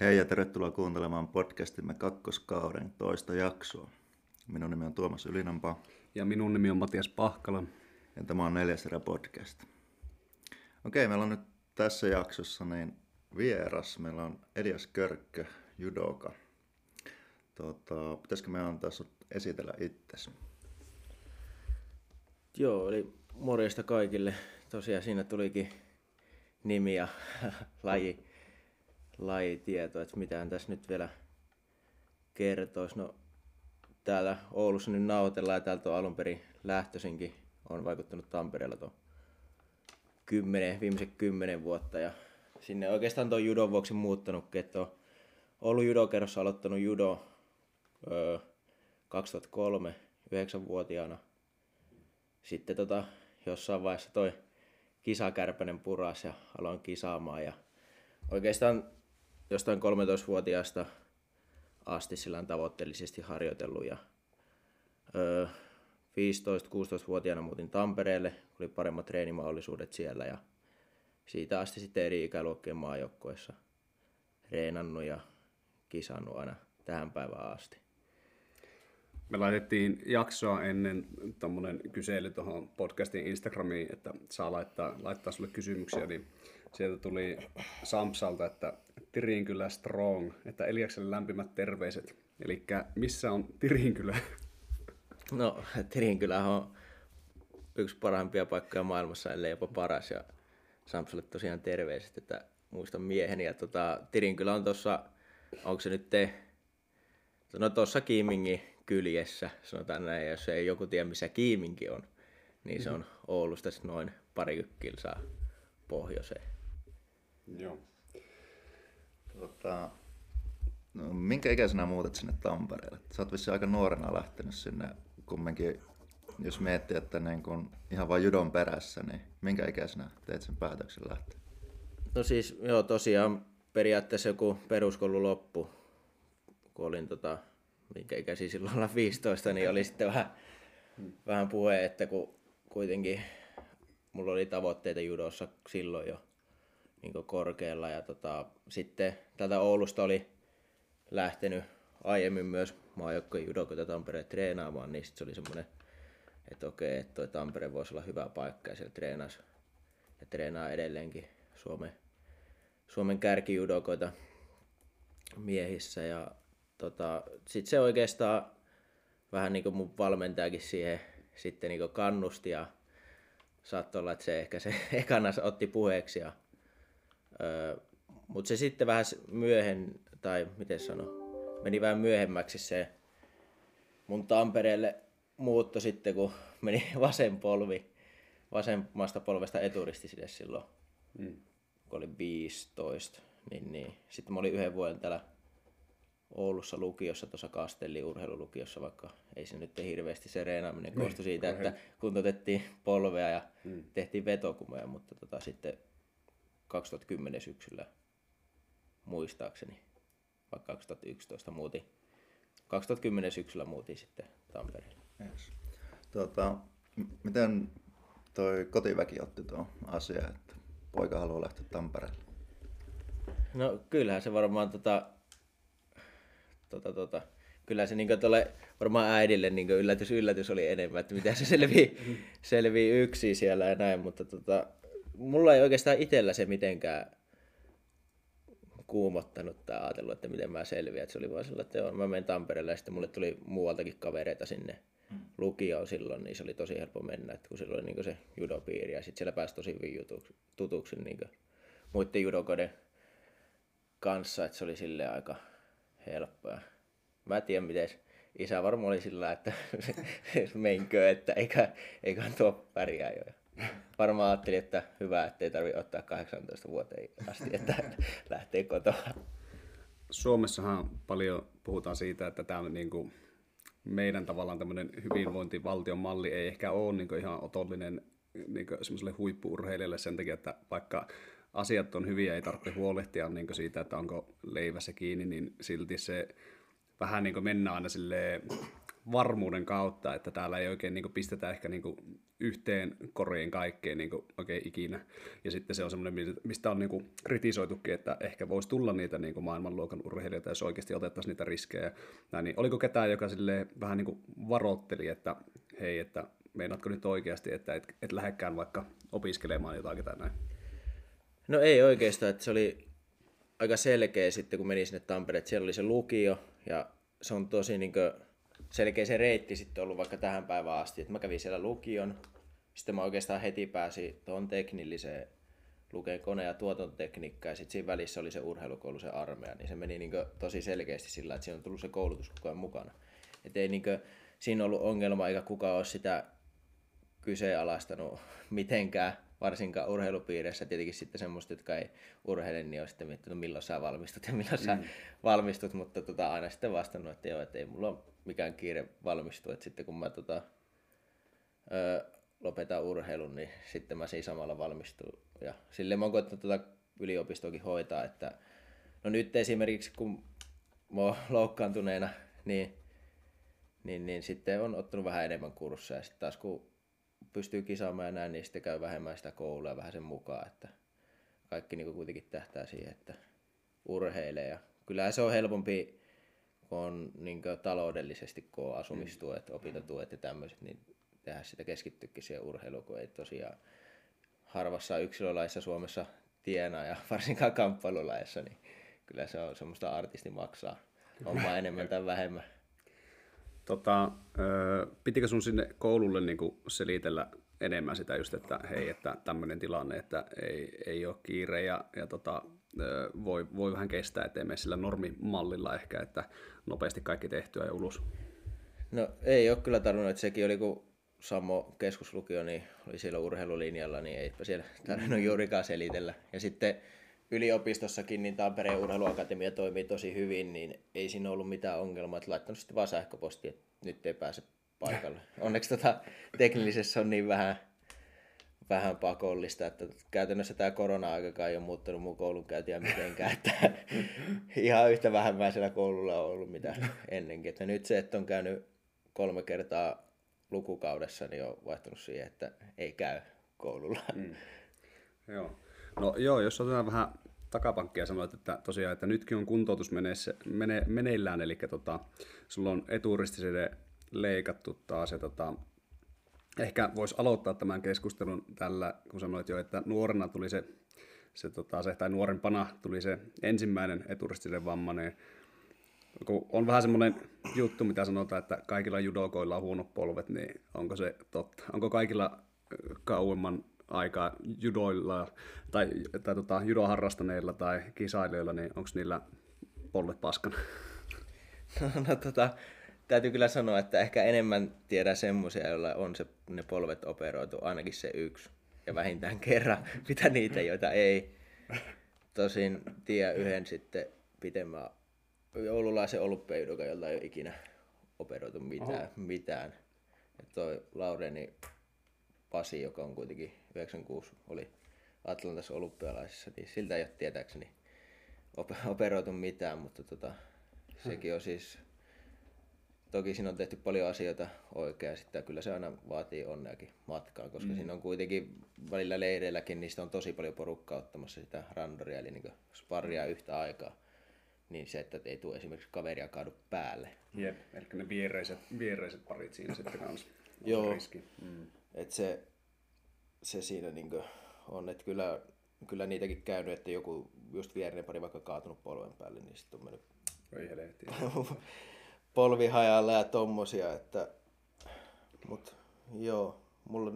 Hei ja tervetuloa kuuntelemaan podcastimme kakkoskauden toista jaksoa. Minun nimi on Tuomas Ylinampa. Ja minun nimi on Matias Pahkala. Ja tämä on neljäs erä podcast. Okei, meillä on nyt tässä jaksossa niin vieras. Meillä on Elias Körkkö, judoka. Tota, pitäisikö me antaa sinut esitellä itsesi? Joo, eli morjesta kaikille. Tosiaan siinä tulikin nimi ja laji, lajitieto, että mitään tässä nyt vielä kertoisi. No, täällä Oulussa nyt nautellaan ja täältä on alun perin lähtöisinkin. on vaikuttanut Tampereella tuon kymmenen, viimeiset kymmenen vuotta ja sinne oikeastaan tuon judon vuoksi muuttanut, että on ollut judokerrossa aloittanut judo öö, 2003 9-vuotiaana. Sitten tota, jossain vaiheessa toi kisakärpänen puras ja aloin kisaamaan ja oikeastaan jostain 13-vuotiaasta asti sillä tavoitteellisesti harjoitellut ja öö, 15-16-vuotiaana muutin Tampereelle, oli paremmat treenimahdollisuudet siellä ja siitä asti sitten eri ikäluokkien maajoukkoissa reenannut ja kisannut aina tähän päivään asti. Me laitettiin jaksoa ennen tuommoinen kysely tuohon podcastin Instagramiin, että saa laittaa, laittaa sulle kysymyksiä, niin sieltä tuli Samsalta, että Tirinkylä strong, että Eliakselle lämpimät terveiset. Eli missä on Tirinkylä? No, Tirinkylä on yksi parhaimpia paikkoja maailmassa, ellei jopa paras. Ja Samsalle tosiaan terveiset, että muistan mieheni. Ja tota, Tirinkylä on tuossa, onko se nyt te, no tuossa Kiimingin kyljessä, sanotaan näin, jos ei joku tiedä missä Kiiminki on, niin se on Oulusta noin pari kilsaa pohjoiseen. Joo. Tota, no, minkä ikäisenä muutat sinne Tampereelle? Sä oot vissi aika nuorena lähtenyt sinne kumminkin, jos miettii, että niin kun ihan vain judon perässä, niin minkä ikäisenä teet sen päätöksen lähteä? No siis, joo, tosiaan periaatteessa joku peruskoulu loppu, kun olin tota, minkä ikäisiä silloin olla 15, niin oli sitten vähän, vähän puhe, että kun kuitenkin mulla oli tavoitteita judossa silloin jo niin korkealla ja tota, sitten tätä Oulusta oli lähtenyt aiemmin myös maajoukkojen judokoita Tampereen treenaamaan, niin sitten se oli semmoinen, että okei, että toi Tampere voisi olla hyvä paikka ja siellä treenasi ja treenaa edelleenkin Suomen, Suomen kärkijudokoita miehissä ja tota, sitten se oikeastaan vähän niin kuin mun valmentajakin siihen sitten niin kannusti ja saattoi olla, että se ehkä se ekana otti puheeksi. Ja, öö, mutta se sitten vähän myöhen, tai miten sano, meni vähän myöhemmäksi se mun Tampereelle muutto sitten, kun meni vasen polvi, vasemmasta polvesta eturisti sille silloin, mm. kun oli 15. Niin, niin. Sitten mä olin yhden vuoden täällä Oulussa lukiossa, tuossa Kastelli urheilulukiossa, vaikka ei se nyt hirveästi se reenaaminen niin, koostu siitä, että kuntoutettiin polvea ja mm. tehtiin vetokumeja, mutta tota, sitten 2010 syksyllä muistaakseni, vaikka 2011 muutin, 2010 syksyllä muutin sitten Tampereelle. Yes. Tota, miten toi kotiväki otti tuon asian, että poika haluaa lähteä Tampereelle? No kyllähän se varmaan tota, tota, tota, kyllä se niin tole, varmaan äidille niin yllätys, yllätys oli enemmän, että miten se selvii, selvii yksi siellä ja näin, mutta tota, mulla ei oikeastaan itsellä se mitenkään kuumottanut tai ajatellut, että miten mä selviän. se oli vaan sellainen, että joo, mä menen Tampereelle ja sitten mulle tuli muualtakin kavereita sinne mm. lukioon silloin, niin se oli tosi helppo mennä, että kun silloin oli niin se judopiiri ja sitten siellä pääsi tosi hyvin jutuksi, tutuksi niin muiden judokoiden kanssa, että se oli sille aika helppoa. Mä en tiedä, miten isä varmaan oli sillä, että menkö, että eikä, eikä tuo pärjää jo. Varmaan ajattelin, että hyvä, ettei tarvitse ottaa 18 vuoteen asti, että lähtee kotoa. Suomessahan paljon puhutaan siitä, että tämä niin kuin meidän tavallaan tämmöinen hyvinvointivaltion malli ei ehkä ole niin kuin ihan otollinen niin semmoiselle huippuurheilijalle sen takia, että vaikka asiat on hyviä, ei tarvitse huolehtia niin siitä, että onko leivässä kiinni, niin silti se vähän niin kuin mennään aina silleen varmuuden kautta, että täällä ei oikein niin pistetä ehkä niin yhteen koriin kaikkeen niin oikein ikinä. Ja sitten se on semmoinen, mistä on niin kritisoitukin, että ehkä voisi tulla niitä niin maailmanluokan urheilijoita, jos oikeasti otettaisiin niitä riskejä. Näin, niin oliko ketään, joka sille vähän niin varoitteli, että hei, että meinaatko nyt oikeasti, että et, et lähdekään vaikka opiskelemaan jotakin tai näin? No ei oikeastaan, että se oli aika selkeä sitten, kun meni sinne Tampereen, että siellä oli se lukio, ja se on tosi niin kuin, selkeä se reitti sitten ollut vaikka tähän päivään asti, että mä kävin siellä lukion, sitten mä oikeastaan heti pääsin tuohon teknilliseen lukeen kone- ja tuotantotekniikkaa, ja sitten siinä välissä oli se urheilukoulu, se armeija, niin se meni niin tosi selkeästi sillä, että siinä on tullut se koulutus koko ajan mukana. Että ei niin siinä ollut ongelma, eikä kukaan ole sitä kyseenalaistanut mitenkään, varsinkaan urheilupiireissä. Tietenkin sitten semmoista, jotka ei urheile, niin on sitten miettinyt, milloin sä valmistut ja milloin mm. sä valmistut, mutta tota, aina sitten vastannut, että joo, että ei mulla ole mikään kiire valmistua, että sitten kun mä tota, ö, lopetan urheilun, niin sitten mä siinä samalla valmistun. Ja silleen mä oon koettanut tota yliopistoakin hoitaa, että no nyt esimerkiksi kun mä oon loukkaantuneena, niin, niin, niin sitten on ottanut vähän enemmän kursseja. Sitten taas kun pystyy kisaamaan ja näin, niin sitten käy vähemmän sitä koulua vähän sen mukaan, että kaikki niin kuitenkin tähtää siihen, että urheilee. Ja kyllähän se on helpompi, kun on niin taloudellisesti, kun on asumistuet, mm. opintotuet ja tämmöiset, niin tehdä sitä keskittyäkin siihen urheiluun, kun ei tosiaan harvassa yksilölaissa Suomessa tienaa ja varsinkaan kamppailulaissa, niin kyllä se on semmoista artisti maksaa omaa enemmän tai vähemmän. Tota, pitikö sun sinne koululle niin selitellä enemmän sitä just, että hei, että tämmöinen tilanne, että ei, ei ole kiire ja, ja tota, voi, voi vähän kestää, ettei mene sillä normimallilla ehkä, että nopeasti kaikki tehtyä ja ulos? No ei ole kyllä tarvinnut, että sekin oli kun Sammo keskuslukio niin oli siellä urheilulinjalla, niin eipä siellä tarvinnut juurikaan selitellä. Ja sitten yliopistossakin niin Tampereen urheiluakatemia toimii tosi hyvin, niin ei siinä ollut mitään ongelmaa, että laittanut sitten vaan sähköpostia, että nyt ei pääse paikalle. Onneksi tota, teknillisessä on niin vähän, vähän pakollista, että käytännössä tämä korona-aikakaan ei ole muuttanut mun koulunkäyntiä mitenkään, että ihan yhtä vähemmäisellä koululla on ollut mitä ennenkin. Että nyt se, että on käynyt kolme kertaa lukukaudessa, niin on vaihtunut siihen, että ei käy koululla. Mm. Joo. No joo, jos otetaan vähän takapankkia sanoit, että tosiaan, että nytkin on kuntoutus meneessä, mene, meneillään, eli tota, sulla on eturistisede leikattu taas, ja tota, ehkä voisi aloittaa tämän keskustelun tällä, kun sanoit jo, että nuorena tuli se, se, tota, se tai nuorempana tuli se ensimmäinen eturistisen vammainen, kun on vähän semmoinen juttu, mitä sanotaan, että kaikilla judokoilla on huonot polvet, niin onko se totta? Onko kaikilla kauemman aikaa judoilla tai, tai tota, judoharrastaneilla tai kisailijoilla, niin onko niillä polvet paskana? No, no tota, täytyy kyllä sanoa, että ehkä enemmän tiedä semmoisia, joilla on se, ne polvet operoitu, ainakin se yksi. Ja vähintään kerran, mitä niitä, joita ei. Tosin tiedä yhden sitten pitemmän oululaisen olympiajudokan, jolta ei ole ikinä operoitu mitään. Oho. mitään. Ja toi Laureni Pasi, joka on kuitenkin 96 oli Atlantassa olympialaisissa, niin siltä ei ole tietääkseni operoitu mitään, mutta tota, sekin on siis, toki siinä on tehty paljon asioita oikein, sitten kyllä se aina vaatii onneakin matkaan, koska mm. siinä on kuitenkin välillä leireilläkin, niistä on tosi paljon porukkaa ottamassa sitä randoria, eli niin sparria yhtä aikaa niin se, että ei tule esimerkiksi kaveria kaadu päälle. Jep, eli ne viereiset, viereiset parit siinä sitten kanssa Joo, riski. Mm. Et se, se siinä niin on, että kyllä, kyllä niitäkin käynyt, että joku just vierinen pari vaikka kaatunut polven päälle, niin sitten on mennyt polvi hajalla ja tommosia, että mut joo, mulla,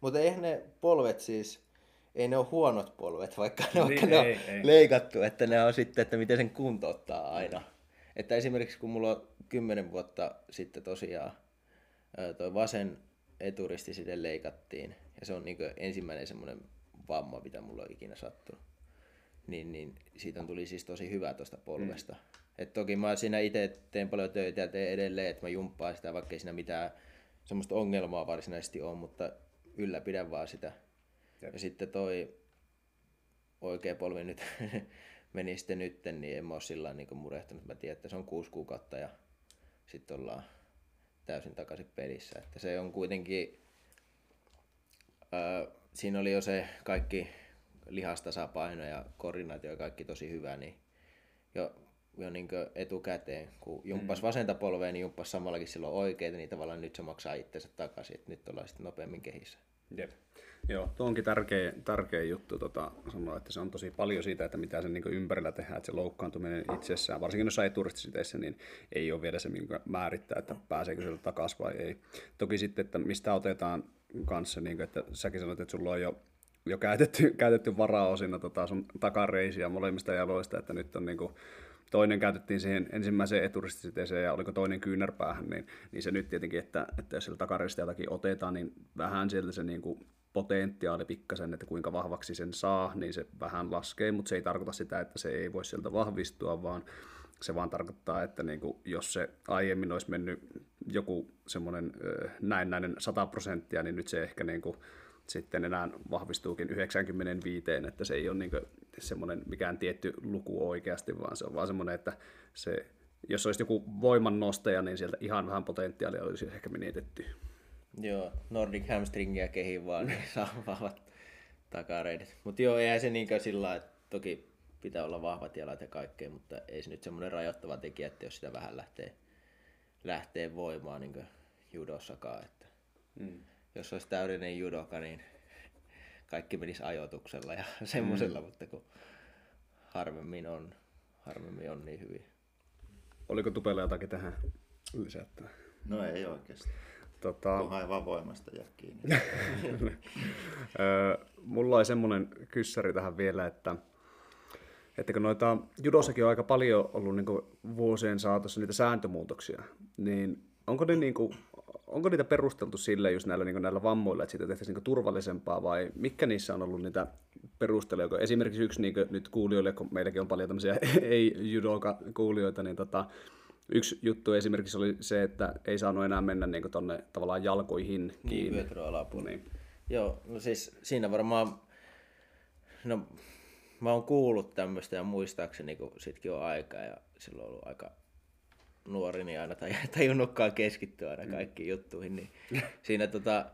mutta eihän ne polvet siis, ei ne ole huonot polvet, vaikka ne, niin, vaikka ne ei, on ei. leikattu, että ne on sitten, että miten sen kuntouttaa aina. Että esimerkiksi kun mulla on kymmenen vuotta sitten tosiaan toi vasen eturisti sitten leikattiin, ja se on niin ensimmäinen semmoinen vamma, mitä mulla on ikinä sattunut. Niin, niin siitä tuli siis tosi hyvä tuosta polvesta. Mm. Et toki mä siinä itse teen paljon töitä ja teen edelleen, että mä jumppaan sitä, vaikka ei siinä mitään semmoista ongelmaa varsinaisesti ole, mutta ylläpidän vaan sitä. Jep. Ja sitten toi oikea polvi nyt meni sitten nytten, niin en mä ole sillä niin murehtunut. Mä tiedän, että se on kuusi kuukautta ja sitten ollaan täysin takaisin pelissä. Että se on kuitenkin, ää, siinä oli jo se kaikki lihastasapaino ja koordinaatio ja kaikki tosi hyvä, niin jo, jo niin etukäteen, kun jumppas mm. vasenta polvea, niin jumppas samallakin silloin oikeita, niin tavallaan nyt se maksaa itsensä takaisin, että nyt ollaan sitten nopeammin kehissä. Jep. Joo, tuo onkin tärkeä, tärkeä juttu tota, sanoa, että se on tosi paljon siitä, että mitä sen niin ympärillä tehdään, että se loukkaantuminen itsessään, varsinkin jos ei turistisiteissä, niin ei ole vielä se, minkä määrittää, että pääseekö sieltä takaisin vai ei. Toki sitten, että mistä otetaan kanssa, niin kuin, että säkin sanoit, että sulla on jo jo käytetty, käytetty varaosina tota sun takareisiä molemmista jaloista, että nyt on niin kuin, toinen käytettiin siihen ensimmäiseen eturistisiteeseen ja oliko toinen kyynärpäähän, niin, niin se nyt tietenkin, että, että jos sillä takaristiltakin otetaan, niin vähän sieltä se niin kuin potentiaali pikkasen, että kuinka vahvaksi sen saa, niin se vähän laskee, mutta se ei tarkoita sitä, että se ei voi sieltä vahvistua, vaan se vaan tarkoittaa, että niin kuin, jos se aiemmin olisi mennyt joku semmoinen näennäinen 100 prosenttia, niin nyt se ehkä niin kuin, sitten enää vahvistuukin 95, että se ei ole niin semmoinen mikään tietty luku oikeasti, vaan se on vaan semmoinen, että se, jos olisi joku voimannostaja, niin sieltä ihan vähän potentiaalia olisi ehkä menetetty. Joo, Nordic hamstringia kehi vaan, niin saa vahvat takareidet. Mutta joo, eihän se niinkään sillä että toki pitää olla vahvat jalat ja kaikkea, mutta ei se nyt semmoinen rajoittava tekijä, että jos sitä vähän lähtee, lähtee voimaan niin judossakaan. Että mm. Jos olisi täydellinen judoka, niin kaikki menisi ajoituksella ja semmoisella, mm. mutta kun harvemmin on, harvemmin on niin hyvin. Oliko Tupella jotakin tähän lisättävää? No ei oikeasti. Tota... Kunhan vaan voimasta jää kiinni. Mulla oli semmoinen kyssäri tähän vielä, että että kun noita judossakin on aika paljon ollut niin vuosien saatossa niitä sääntömuutoksia, niin onko, ne niin kuin, onko niitä perusteltu sille just näillä, niin näillä vammoilla, että siitä tehtäisiin niin turvallisempaa vai mikä niissä on ollut niitä perusteluja? Esimerkiksi yksi niin nyt kuulijoille, kun meilläkin on paljon tämmöisiä ei-judoka-kuulijoita, niin tota, Yksi juttu esimerkiksi oli se, että ei saanut enää mennä niin tuonne tavallaan jalkoihin niin, kiinni. Niin, Niin. Joo, no siis siinä varmaan, no mä oon kuullut tämmöistä ja muistaakseni, kun sitkin on aika ja silloin on ollut aika nuori, niin aina tajunnutkaan keskittyä aina mm. kaikkiin mm. juttuihin, niin siinä tota,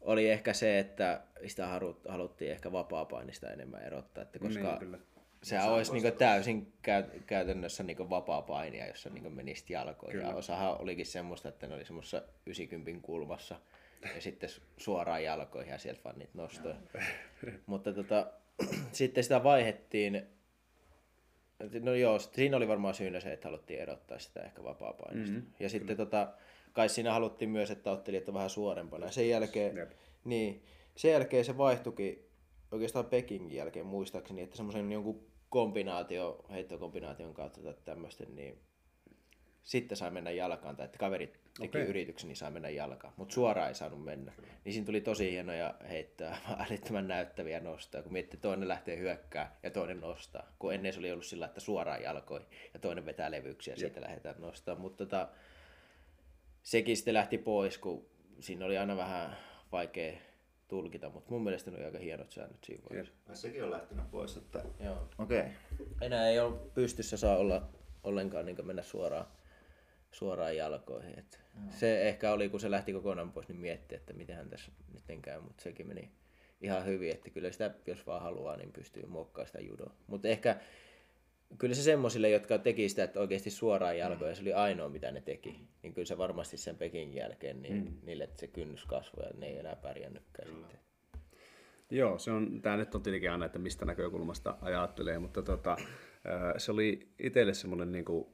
oli ehkä se, että sitä haluttiin ehkä vapaa-painista enemmän erottaa, että koska niin, kyllä se olisi niin täysin käy- käytännössä niin vapaa painia, jossa niin menisit jalkoihin. Ja osahan olikin semmoista, että ne oli semmoisessa 90 kulmassa ja sitten suoraan jalkoihin ja sieltä vaan niitä nostoja. Mutta tota, sitten sitä vaihettiin, no joo, siinä oli varmaan syynä se, että haluttiin erottaa sitä ehkä vapaa-painista. Mm-hmm, ja sitten tota, kai siinä haluttiin myös, että ottelijat on vähän suorempana. Ja sen jälkeen, niin, sen jälkeen se vaihtuikin oikeastaan Pekingin jälkeen muistaakseni, että semmoisen jonkun kombinaatio, heittokombinaation kautta tai tämmöisten, niin sitten sai mennä jalkaan, tai että kaveri teki okay. yrityksen, niin sai mennä jalkaan, mutta suoraan ei saanut mennä. Niin siinä tuli tosi hienoja heittää, älyttömän näyttäviä nostoja, kun miettii, toinen lähtee hyökkää ja toinen nostaa. Kun ennen se oli ollut sillä, että suoraan jalkoihin ja toinen vetää levyksiä ja siitä lähdetään nostaa. Mutta tota, sekin sitten lähti pois, kun siinä oli aina vähän vaikea tulkita, mutta mun mielestä ne on aika hienot säännöt siinä vaiheessa. Sekin on lähtenyt pois, että Joo. okei. Okay. Enää ei ole pystyssä saa olla ollenkaan niin mennä suoraan, suoraan jalkoihin. Et se ehkä oli, kun se lähti kokonaan pois, niin mietti, että miten tässä nyt käy, mutta sekin meni ihan hyvin, että kyllä sitä, jos vaan haluaa, niin pystyy muokkaamaan sitä judoa. Mutta ehkä kyllä se semmoisille, jotka teki sitä että oikeasti suoraan jalkoja, mm. se oli ainoa mitä ne teki, niin kyllä se varmasti sen Pekingin jälkeen, niin mm. niille se kynnys kasvoi ja ne ei enää pärjännytkään kyllä. sitten. Joo, se on, tämä nyt on tietenkin aina, että mistä näkökulmasta ajattelee, mutta tota, se oli itselle semmoinen niin kuin,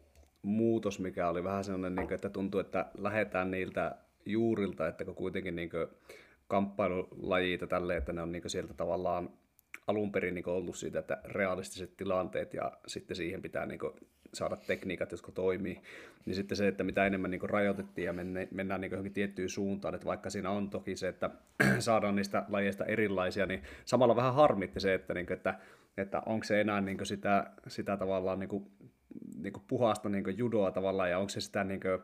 muutos, mikä oli vähän sellainen, niin kuin, että tuntuu, että lähdetään niiltä juurilta, että kun kuitenkin niin kuin, kamppailulajita tälle, että ne on niin kuin, sieltä tavallaan alun perin niin ollut siitä, että realistiset tilanteet ja sitten siihen pitää niin saada tekniikat, jotka toimii. Niin sitten se, että mitä enemmän niin rajoitettiin ja mennään niin johonkin tiettyyn suuntaan, että vaikka siinä on toki se, että saadaan niistä lajeista erilaisia, niin samalla vähän harmitti se, että, niin kuin, että, että onko se enää niin sitä, sitä tavallaan niin kuin, niin kuin puhasta niin judoa tavallaan, ja onko se sitä, niin kuin,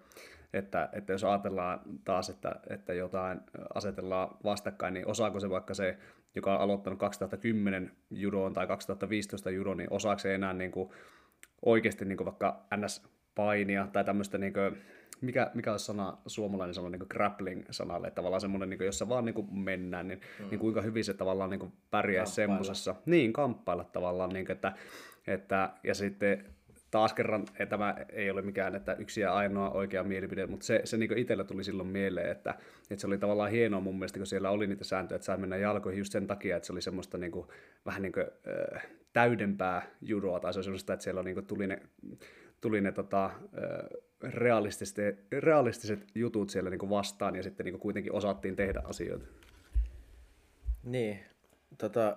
että, että jos ajatellaan taas, että, että jotain asetellaan vastakkain, niin osaako se vaikka se joka on aloittanut 2010 judoon tai 2015 judoon, niin osaako enää niin kuin oikeasti niin kuin vaikka NS-painia tai tämmöistä niin kuin mikä, mikä on sana, suomalainen sana niin grappling-sanalle, että tavallaan semmoinen, niin jossa vaan niin mennään, niin, mm. niin kuinka hyvin se tavallaan niin pärjää semmoisessa. Niin, kamppailla tavallaan, niin kuin, että, että, ja sitten taas kerran tämä ei ole mikään että yksi ja ainoa oikea mielipide, mutta se, se niin itsellä tuli silloin mieleen, että, että se oli tavallaan hienoa mun mielestä, kun siellä oli niitä sääntöjä, että sai mennä jalkoihin just sen takia, että se oli semmoista niin kuin, vähän niin kuin, äh, täydempää judoa, tai se oli semmoista, että siellä niin kuin, tuli ne, tuli ne tota, äh, realistiset, realistiset jutut siellä niin kuin vastaan, ja sitten niin kuin, kuitenkin osattiin tehdä asioita. Niin, tota,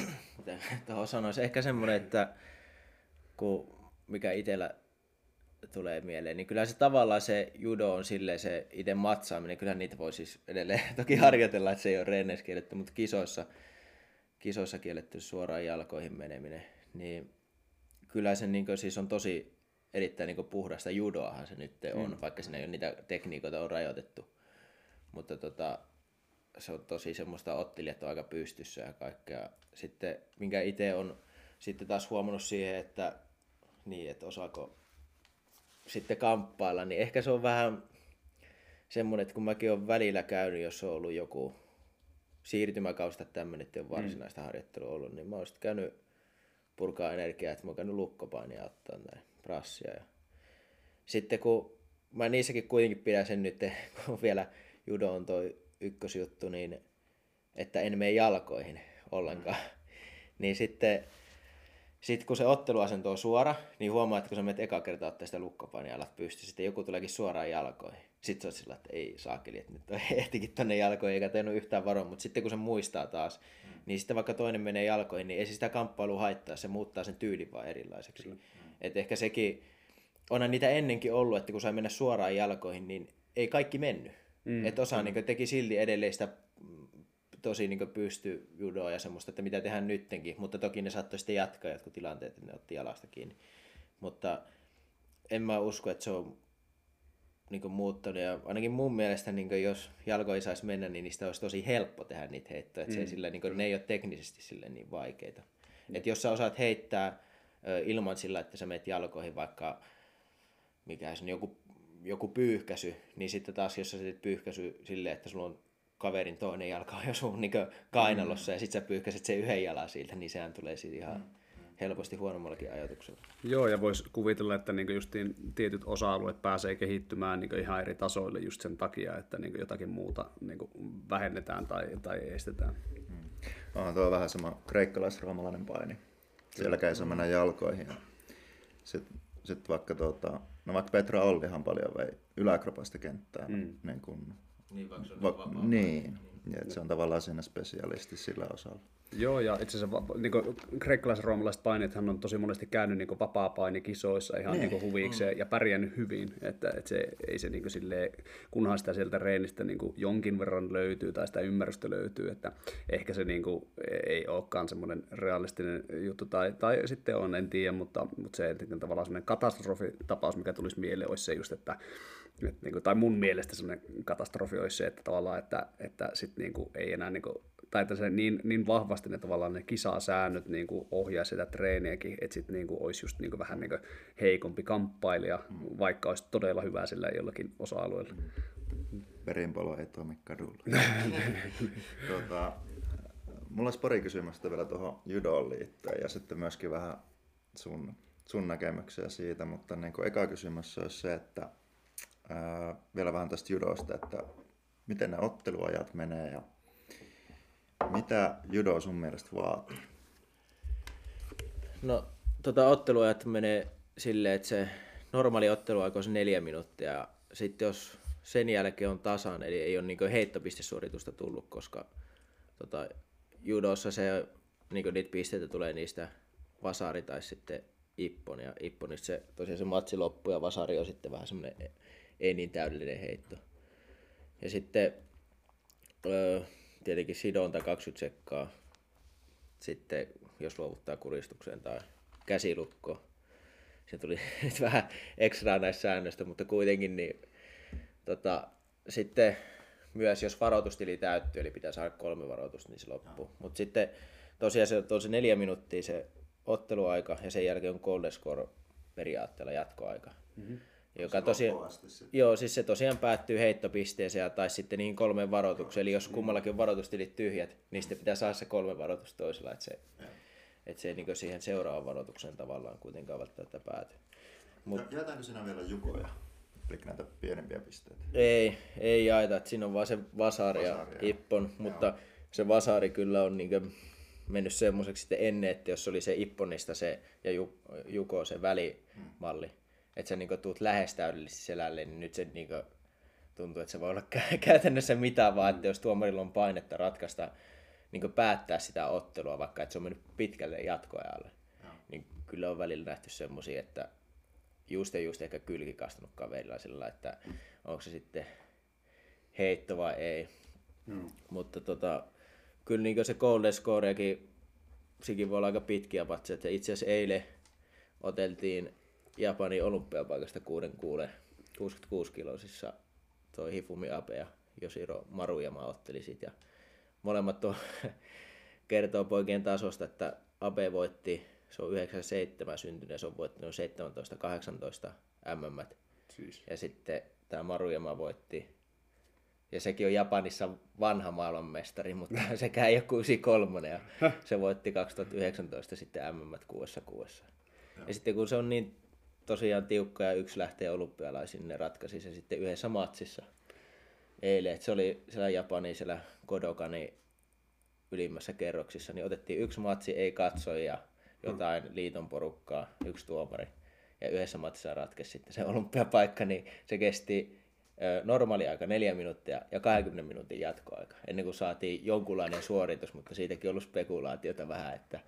tuohon sanoisi, ehkä semmoinen, että kun mikä itsellä tulee mieleen, niin kyllä se tavallaan se judo on silleen se itse matsaaminen, kyllä niitä voi siis edelleen toki harjoitella, että se ei ole reeneissä kielletty, mutta kisoissa, kisoissa kielletty suoraan jalkoihin meneminen, niin kyllä se niin kuin, siis on tosi erittäin niin puhdasta judoahan se nyt on, mm. vaikka siinä ei ole niitä tekniikoita on rajoitettu. Mutta tota, se on tosi semmoista ottelijat on aika pystyssä ja kaikkea. Sitten minkä itse on sitten taas huomannut siihen, että niin, että osaako sitten kamppailla, niin ehkä se on vähän semmoinen, että kun mäkin olen välillä käynyt, jos on ollut joku siirtymäkausta tämmöinen, että on varsinaista mm. harjoittelua ollut, niin mä oon sitten käynyt purkaa energiaa, että mä oon käynyt lukkopainia ottaa näin brassia. Ja sitten kun mä niissäkin kuitenkin pidän sen nyt, kun vielä judo on toi ykkösjuttu, niin että en mene jalkoihin ollenkaan. Mm. niin sitten sitten kun se otteluasento on suora, niin huomaa, että kun sä menet eka kertaa ottaa sitä lukkopainia alat pystyy, sitten joku tuleekin suoraan jalkoihin. Sitten sä oot sillä, että ei saakeli, että nyt ehtikin tonne jalkoihin eikä tehnyt yhtään varoa, mutta sitten kun se muistaa taas, mm. niin sitten vaikka toinen menee jalkoihin, niin ei sitä kamppailua haittaa, se muuttaa sen tyylin vaan erilaiseksi. Mm. Et ehkä sekin, onhan niitä ennenkin ollut, että kun sai mennä suoraan jalkoihin, niin ei kaikki mennyt. Mm. Että osa mm. niin teki silti edelleen sitä tosi niin pysty judoa ja semmoista, että mitä tehdään nyttenkin, mutta toki ne saattoi sitten jatkaa jotkut tilanteet, että ne otti jalasta kiinni. Mutta en mä usko, että se on niin muuttunut ja ainakin mun mielestä niin jos jalko ei saisi mennä, niin niistä olisi tosi helppo tehdä niitä heittoja, että mm. se sillä, niin ne ei ole teknisesti sille niin vaikeita. Mm. Et jos sä osaat heittää ilman sillä, että sä menet jalkoihin vaikka mikä se on joku, joku pyyhkäsy, niin sitten taas jos sä teet pyyhkäsy silleen, että sulla on kaverin toinen jalka on jo sun niin kainalossa mm. ja sit sä pyyhkäset sen yhden jalan siitä, niin sehän tulee siitä ihan mm. helposti huonommallakin ajatuksella. Joo, ja voisi kuvitella, että niin justiin tietyt osa-alueet pääsee kehittymään niin ihan eri tasoille just sen takia, että niin jotakin muuta niin vähennetään tai, tai estetään. Mm. On tuo vähän sama kreikkalais-roomalainen paini. Siellä saa mennä jalkoihin. Sitten sit vaikka, tuota, no vaikka Petra Ollihan paljon vei yläkropasta kenttään mm. niin kun niin, vaikka se on Va- niin, niin. Ja se on tavallaan siinä spesialisti sillä osalla. Joo, ja itse asiassa niin kreikkalais-roomalaiset painithan on tosi monesti käynyt niin vapaa-painikisoissa ihan niin. Niin huvikseen mm. ja pärjännyt hyvin, että, että se, ei se niin silleen, kunhan sitä sieltä reenistä niin jonkin verran löytyy tai sitä ymmärrystä löytyy, että ehkä se niin kuin, ei olekaan semmoinen realistinen juttu tai, tai sitten on, en tiedä, mutta, mutta se että tavallaan semmoinen katastrofitapaus, mikä tulisi mieleen, olisi se just, että et, niin kuin, tai mun mielestä semmoinen katastrofi olisi se, että tavallaan, että, että sit niin kuin, ei enää niin kuin, tai että se niin, niin vahvasti ne tavallaan ne kisasäännöt niin kuin ohjaa sitä treeniäkin, että sitten niin kuin olisi just niin kuin vähän niin kuin heikompi kamppailija, mm. vaikka olisi todella hyvä sillä jollakin osa-alueella. Perinpolo ei toimi kadulla. tota, mulla olisi pari kysymystä vielä tuohon judoon liittyen ja sitten myöskin vähän sun, sun näkemyksiä siitä, mutta niin kuin eka kysymys olisi se, että vielä vähän tästä judosta, että miten ne otteluajat menee ja mitä judo sun mielestä vaatii? No, tota otteluajat menee silleen, että se normaali otteluaika on se neljä minuuttia. Ja sitten jos sen jälkeen on tasan, eli ei ole niin heittopistesuoritusta tullut, koska tota, judossa se, niin niitä pisteitä tulee niistä vasari tai sitten ippon. Ja ipponista se, tosiaan se matsi loppuu ja vasari on sitten vähän semmoinen ei niin täydellinen heitto. Ja sitten öö, tietenkin sidonta 20 sekkaa. Sitten jos luovuttaa kuristukseen tai käsilukko. Se tuli nyt vähän ekstraa näistä säännöistä, mutta kuitenkin niin, tota, sitten myös jos varoitustili täyttyy, eli pitää saada kolme varoitusta, niin se loppuu. Mutta sitten tosiaan se on se neljä minuuttia se otteluaika ja sen jälkeen on cold score periaatteella jatkoaika. Mm-hmm. Joka tosiaan, joo, siis se tosiaan päättyy heittopisteeseen tai sitten niin kolmen varoitukseen. Eli jos kummallakin on varoitustilit tyhjät, niin sitten pitää saada se kolme varoitusta toisella, että se, että se ei niin siihen seuraavaan varoitukseen tavallaan kuitenkaan välttämättä pääty. Mut, Jaetaanko siinä vielä jukoja? Eli näitä pienempiä pisteitä? Ei, ei jaeta. Siinä on vaan se vasari ja ippon, mutta se vasari kyllä on niin mennyt semmoiseksi sitten ennen, että jos oli se Ipponista se ja Juko se välimalli, hmm. Että sä niin tuut lähes täydellisesti selälle, niin nyt se niin tuntuu, että se voi olla käytännössä mitä vaan, että jos tuomarilla on painetta ratkaista, niin päättää sitä ottelua, vaikka että se on mennyt pitkälle jatkoajalle, ja. niin kyllä on välillä nähty semmoisia, että just ja just ehkä kylki kastunut kaverilla sillä että onko se sitten heitto vai ei. Mm. Mutta tota, kyllä niin se golden scoreakin, sekin voi olla aika pitkiä patseja. Itse asiassa eilen oteltiin Japanin olympiapaikasta 66 kiloisissa toi Hifumi Abe ja Yoshiro Maruyama otteli sit ja molemmat on, kertoo poikien tasosta, että Abe voitti, se on 97 syntynyt se on voittanut 17-18 MM. Siis. Ja sitten tämä Maruyama voitti ja sekin on Japanissa vanha maailmanmestari, mutta sekään ei ole 63 ja se voitti 2019 sitten MM 66. Ja sitten kun se on niin tosiaan tiukka ja yksi lähtee olympialaisiin, ne ratkaisi se sitten yhdessä matsissa eilen. Et se oli siellä Japani, siellä Kodokani ylimmässä kerroksissa, niin otettiin yksi matsi, ei ja jotain liiton porukkaa, yksi tuomari. Ja yhdessä matsissa ratkesi sitten se olympiapaikka, niin se kesti normaali aika 4 minuuttia ja 20 minuutin jatkoaika, ennen kuin saatiin jonkunlainen suoritus, mutta siitäkin on ollut spekulaatiota vähän, että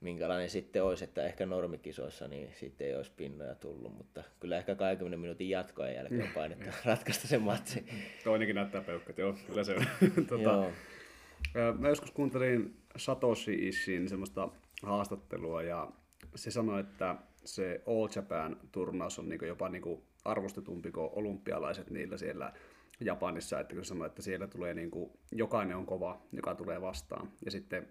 minkälainen sitten olisi, että ehkä normikisoissa niin sitten ei olisi pinnoja tullut, mutta kyllä ehkä 20 minuutin jatkoajan jälkeen on painetta mm. ratkaista se matsi. Toinenkin näyttää peukkat, joo, kyllä se on. tuota, joo. Mä joskus kuuntelin Satoshi Ishin semmoista haastattelua ja se sanoi, että se All Japan turnaus on niin jopa niin arvostetumpi kuin olympialaiset niillä siellä Japanissa, että kun sanoo, että siellä tulee niin kuin, jokainen on kova, joka tulee vastaan. Ja sitten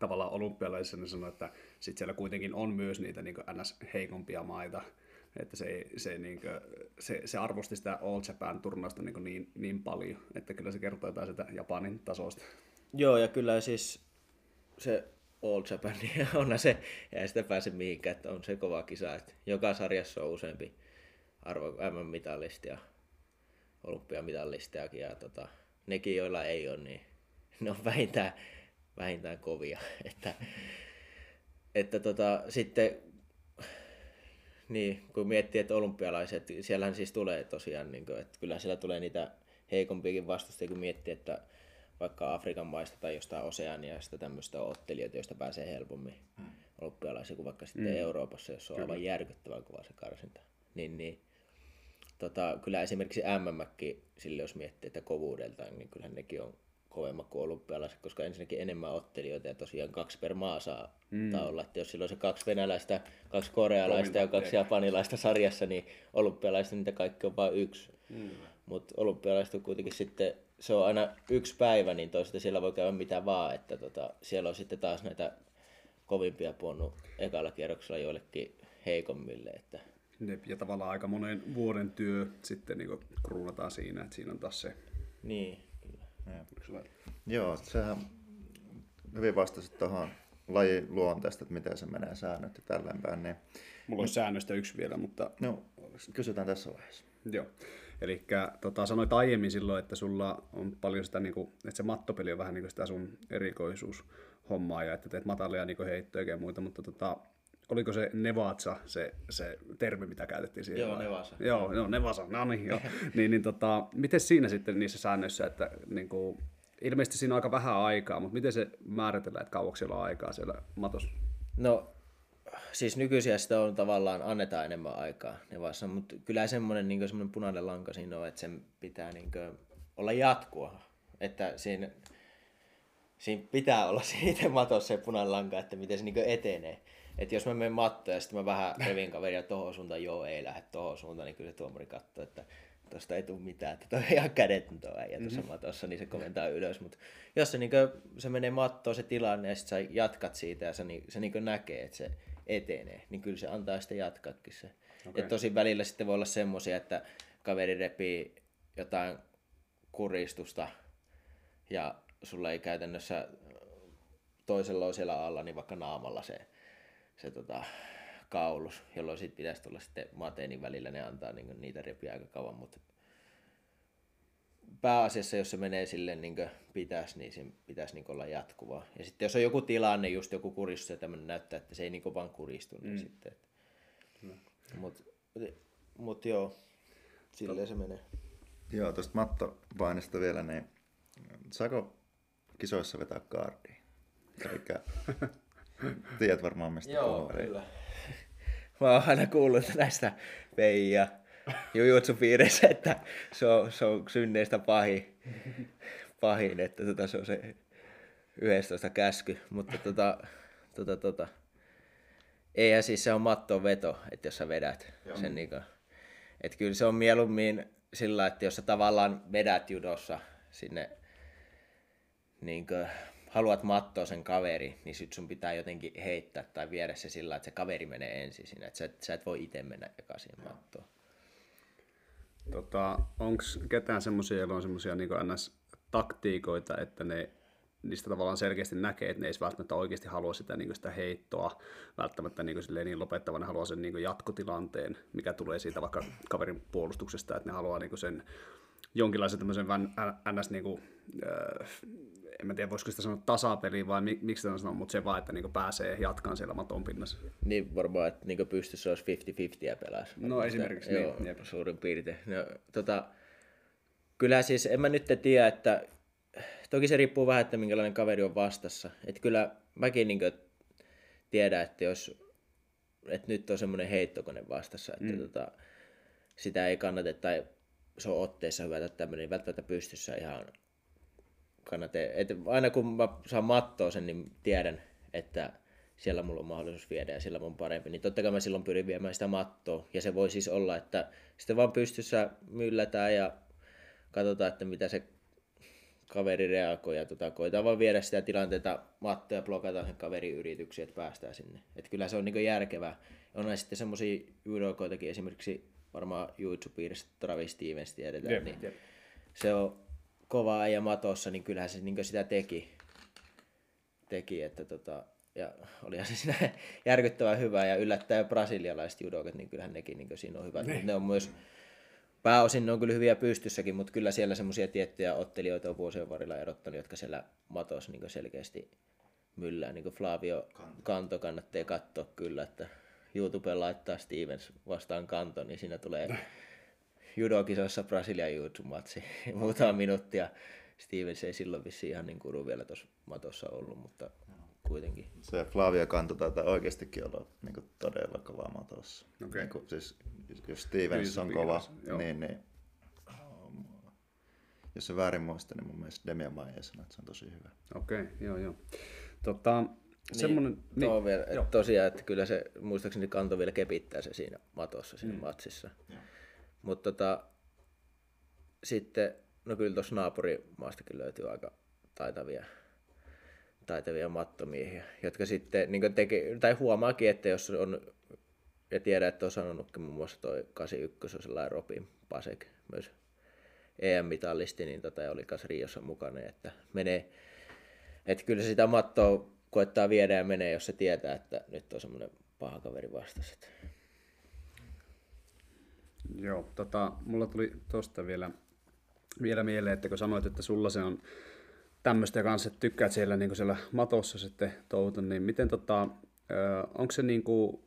tavallaan olympialaisissa ne sanoo, että sitten siellä kuitenkin on myös niitä niin ns. heikompia maita, että se, se, niin kuin, se, se arvosti sitä All Japan turnausta niin, niin, niin paljon, että kyllä se kertoo jotain sitä Japanin tasosta. Joo, ja kyllä siis se All Japan, niin on se, ja ei sitä pääse mihinkään, että on se kova kisa, että joka sarjassa on useampi arvo MM-mitalisti ja olympiamitalistiakin ja tota, nekin, joilla ei ole, niin ne on vähintään, vähintään kovia. että, että tota, sitten niin, kun miettii, että olympialaiset, siellähän siis tulee tosiaan, niin kuin, että kyllä siellä tulee niitä heikompiakin vastustajia, kun miettii, että vaikka Afrikan maista tai jostain Oseaniasta tämmöistä ottelijoita, joista pääsee helpommin hmm. olympialaisia kuin vaikka sitten hmm. Euroopassa, jos on kyllä. aivan järkyttävän kova se karsinta. Niin, niin tota, kyllä esimerkiksi MMkin, sille jos miettii, että kovuudeltaan, niin kyllähän nekin on kovemmat kuin olympialaiset, koska ensinnäkin enemmän ottelijoita ja tosiaan kaksi per maa saa mm. olla. Että jos silloin se kaksi venäläistä, kaksi korealaista ja kaksi japanilaista sarjassa, niin olympialaista niitä kaikki on vain yksi. Mm. Mutta olympialaiset on kuitenkin sitten, se on aina yksi päivä, niin toisaalta siellä voi käydä mitä vaan, että tota, siellä on sitten taas näitä kovimpia puonnut ekalla kierroksella joillekin heikommille. Että ja tavallaan aika monen vuoden työ sitten niin kruunataan siinä, että siinä on taas se. Niin, kyllä. Joo, sehän hyvin vastasit tuohon lajin luonteesta, että miten se menee säännöt ja tälleen päin. Niin... Mulla on säännöstä yksi vielä, mutta... No, kysytään tässä vaiheessa. Joo. Eli tota, sanoit aiemmin silloin, että sulla on paljon sitä, niin kuin, että se mattopeli on vähän niin kuin sitä sun erikoisuushommaa ja että teet matalia niin heittoja ja muita, mutta tota, oliko se Nevatsa se, se termi, mitä käytettiin siihen? Joo, Nevasa. Joo, joo Nevasa, no niin, joo. niin, niin tota, miten siinä sitten niissä säännöissä, että niin kuin, ilmeisesti siinä on aika vähän aikaa, mutta miten se määritellään, että kauaksi siellä on aikaa siellä matossa? No, siis nykyisiä sitä on tavallaan, annetaan enemmän aikaa Nevassa, mutta kyllä semmoinen, niin semmoinen punainen lanka siinä on, että sen pitää niin kuin, olla jatkua. Että siinä, siinä pitää olla siitä matossa se punainen lanka, että miten se niin etenee että jos mä menen mattoon ja sitten mä vähän revin kaveria tohon suuntaan, joo ei lähde tohon suuntaan, niin kyllä se tuomari katsoo, että tosta ei tule mitään, että toi on ihan kädetön tuo äijä tuossa mm-hmm. matossa, niin se komentaa ylös. Mutta jos se, niin kuin, se menee mattoon se tilanne ja sitten sä jatkat siitä ja se, niin, se niin näkee, että se etenee, niin kyllä se antaa sitten jatkaakin se. Okay. Ja tosi välillä sitten voi olla semmoisia, että kaveri repii jotain kuristusta ja sulla ei käytännössä toisella on siellä alla, niin vaikka naamalla se, se tota, kaulus, jolloin siitä pitäisi tulla sitten mateenin välillä, ne antaa niin niitä repiä aika kauan, mutta pääasiassa, jos se menee sille niin pitäisi, niin se pitäisi niin olla jatkuvaa. Ja sitten jos on joku tilanne, just joku kuristus ja tämmöinen näyttää, että se ei niin vaan kuristu, niin mm. sitten. Että... Mm. Mutta mut joo, silleen se menee. Joo, tuosta mattopainesta vielä, niin saako kisoissa vetää kaardia? Eli tiedät varmaan mistä Joo, puhuu. kyllä. Mä oon aina kuullut näistä Veija jujutsu piirissä, että se on, se on synneistä pahin, pahin että tota, se on se 11 käsky, mutta tota, tota, tota, eihän siis se on matton veto, että jos sä vedät Joo. sen niin kuin, että kyllä se on mieluummin sillä, että jos sä tavallaan vedät judossa sinne niin kuin, haluat mattoa sen kaveri, niin sit sun pitää jotenkin heittää tai viedä se sillä, että se kaveri menee ensin sinne. Että sä, sä et voi itse mennä ekaisin mattoon. Tota, Onko ketään semmoisia, joilla on semmoisia niin NS-taktiikoita, että ne niistä tavallaan selkeästi näkee, että ne ei välttämättä oikeasti halua sitä, niin sitä heittoa välttämättä niin, niin lopettavan, ne haluaa sen niin jatkotilanteen, mikä tulee siitä vaikka kaverin puolustuksesta, että ne haluaa niin sen jonkinlaisen tämmöisen ns. Niin kuin, äh, en mä tiedä voisiko sitä sanoa tasapeli vai miksi sitä sanoo, mutta se vaan, että niin pääsee jatkaan siellä maton pinnassa. Niin varmaan, että niin pystyssä olisi 50-50 ja pelaisi. No esimerkiksi, niin. Joo, suurin piirtein. No, tota, kyllä siis, en mä nyt tiedä, että toki se riippuu vähän, että minkälainen kaveri on vastassa. Että kyllä mäkin niin tiedän, että jos että nyt on semmoinen heittokone vastassa, että mm. tota, sitä ei kannata, tai se on otteessa hyvä, tämmöinen niin välttämättä pystyssä ihan kannata. että aina kun mä saan mattoa sen, niin tiedän, että siellä mulla on mahdollisuus viedä ja siellä on parempi, niin totta kai mä silloin pyrin viemään sitä mattoa. Ja se voi siis olla, että sitten vaan pystyssä myllätään ja katsotaan, että mitä se kaveri reagoi ja tota, koetaan vaan viedä sitä tilanteita mattoa ja blokataan sen kaverin yrityksiä, että päästään sinne. Et kyllä se on niin järkevää. On sitten semmoisia judokoitakin, esimerkiksi varmaan YouTube-piirissä Travis Stevens tiedetään, yep, niin yep. se on kova ja matossa, niin kyllähän se niin sitä teki. teki että tota, ja olihan se siinä järkyttävän hyvä ja yllättäen brasilialaiset judokat, niin kyllähän nekin niin siinä on hyvät. Ne. ne on myös, pääosin ne on kyllä hyviä pystyssäkin, mutta kyllä siellä semmoisia tiettyjä ottelijoita on vuosien varrella erottanut, jotka siellä matossa niin selkeästi myllää. Niin Flavio Kanto kannattaa katsoa kyllä, että YouTubeen laittaa Stevens vastaan Kanto, niin siinä tulee judokisoissa Brasilian jiu-jitsu-matsi muutama minuuttia. Stevens ei silloin vissi ihan niin kuru vielä tuossa matossa ollut, mutta kuitenkin. Se Flavia Kanto taitaa oikeastikin olla niin kuin todella kova matossa. Okay. Niin kuin, siis, jos Stevens on kova, niin, niin um, jos se väärin muista, niin mun mielestä Demian Maija sanoi, että se on tosi hyvä. Okei, okay, joo joo. Tota, niin, semmoinen, niin, vielä, että tosiaan, että kyllä se muistaakseni kanto vielä kepittää se siinä matossa siinä mm. matsissa. Mutta tota, sitten, no kyllä tuossa naapurimaastakin löytyy aika taitavia, taitavia mattomiehiä, jotka sitten niin teki, tai huomaakin, että jos on, ja tiedän, että on sanonutkin muun muassa toi 81 on sellainen Robin Pasek, myös EM-mitallisti, niin tota, oli kanssa Riossa mukana, että menee, että kyllä sitä mattoa koettaa viedä ja menee, jos se tietää, että nyt on semmoinen paha kaveri vastassa. Joo, tota, mulla tuli tuosta vielä, vielä mieleen, että kun sanoit, että sulla se on tämmöistä kanssa, että tykkäät siellä, niin siellä matossa sitten touhuta, niin miten tota, onko se niin kuin,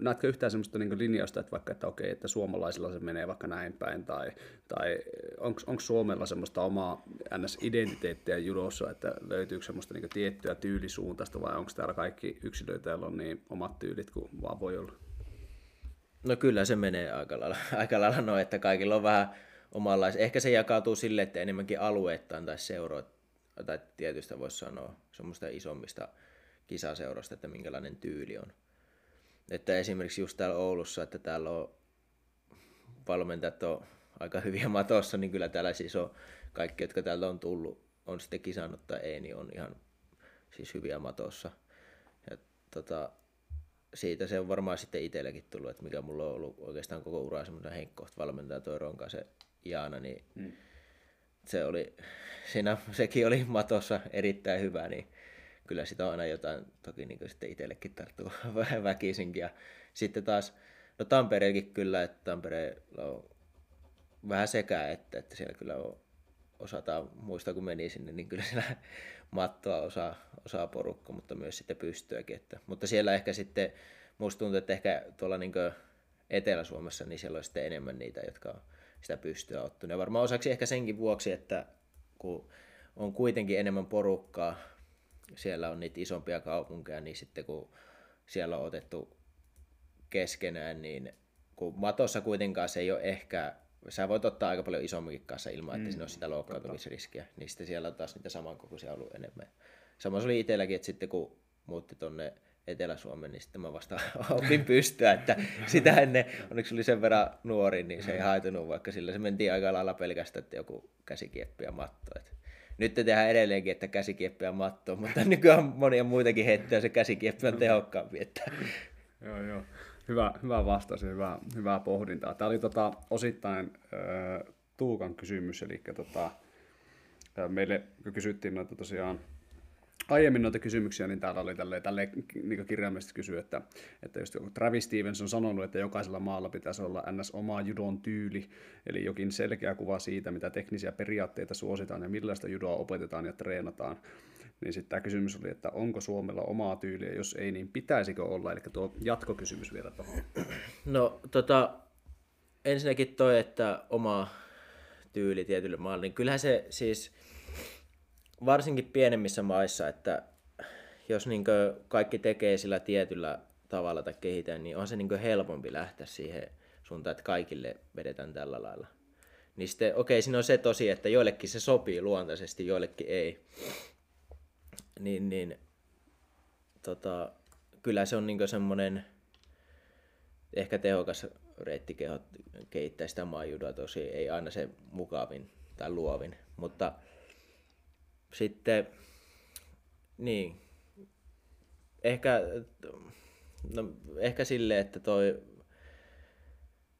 näetkö yhtään semmoista niin linjausta, että vaikka, että okei, että suomalaisilla se menee vaikka näin päin, tai, tai onko Suomella semmoista omaa NS-identiteettiä judossa, että löytyykö semmoista niin tiettyä tyylisuuntaista, vai onko täällä kaikki yksilöitä, joilla on niin omat tyylit kuin vaan voi olla? No kyllä se menee aika lailla, aika lailla noin, että kaikilla on vähän omanlaisia. Ehkä se jakautuu sille, että enemmänkin alueittain tai seuroit, tai tietystä voisi sanoa semmoista isommista kisaseuroista, että minkälainen tyyli on. Että esimerkiksi just täällä Oulussa, että täällä on valmentajat on aika hyviä matossa, niin kyllä täällä siis on kaikki, jotka täältä on tullut, on sitten kisannut tai ei, niin on ihan siis hyviä matossa. Ja tota, siitä se on varmaan sitten itselläkin tullut, että mikä mulla on ollut oikeastaan koko ura semmoinen henkkoht valmentaja toi Ronka, se Jaana, niin mm. se oli, siinä sekin oli matossa erittäin hyvä, niin kyllä sitä on aina jotain toki niin sitten itsellekin tarttuu vähän väkisinkin. Ja sitten taas, no Tampereellakin kyllä, että Tampereella on vähän sekä, että, että siellä kyllä on, osataan, muista kun meni sinne, niin kyllä siellä mattoa osaa, osaa porukka, mutta myös sitten pystyäkin. Että, mutta siellä ehkä sitten, musta tuntuu, että ehkä tuolla niin Etelä-Suomessa, niin siellä on sitten enemmän niitä, jotka on sitä pystyä ottanut. Ja varmaan osaksi ehkä senkin vuoksi, että kun on kuitenkin enemmän porukkaa, siellä on niitä isompia kaupunkeja, niin sitten kun siellä on otettu keskenään, niin kun matossa kuitenkaan se ei ole ehkä, sä voit ottaa aika paljon isomminkin kanssa ilman, että mm, siinä on sitä loukkaantumisriskiä, niin sitten siellä on taas niitä samankokoisia ollut enemmän. Samoin se oli itselläkin, että sitten kun muutti tonne Etelä-Suomen, niin sitten mä vasta opin pystyä, että sitä ennen, onneksi oli sen verran nuori, niin se ei haitunut, vaikka sillä se mentiin aika lailla pelkästään, että joku käsikieppi ja matto. Että nyt te tehdään edelleenkin, että käsikieppi ja matto, mutta nykyään on monia muitakin heittoja, se käsikieppi on tehokkaampi. Että... joo, joo. Hyvä, hyvä vastaus ja hyvä, hyvää pohdintaa. Tämä oli tota, osittain äh, Tuukan kysymys, eli tota, meille kysyttiin noita tosiaan aiemmin noita kysymyksiä, niin täällä oli tälleen, tälleen niin kirjaimellisesti kysyä, että, että just Travis Stevens on sanonut, että jokaisella maalla pitäisi olla ns. oma judon tyyli, eli jokin selkeä kuva siitä, mitä teknisiä periaatteita suositaan ja millaista judoa opetetaan ja treenataan. Niin sitten tämä kysymys oli, että onko Suomella omaa tyyliä, jos ei, niin pitäisikö olla? Eli tuo jatkokysymys vielä tuohon. No tota, ensinnäkin toi, että oma tyyli tietylle maalle, niin kyllähän se siis varsinkin pienemmissä maissa, että jos niin kaikki tekee sillä tietyllä tavalla tai kehitään, niin on se niin helpompi lähteä siihen suuntaan, että kaikille vedetään tällä lailla. Niin sitten, okei, siinä on se tosi, että joillekin se sopii luontaisesti, joillekin ei. Niin, niin tota, kyllä se on niin semmoinen ehkä tehokas reitti kehittää sitä maajudoa tosi, ei aina se mukavin tai luovin, mutta sitten, niin, ehkä, no, ehkä silleen, että toi,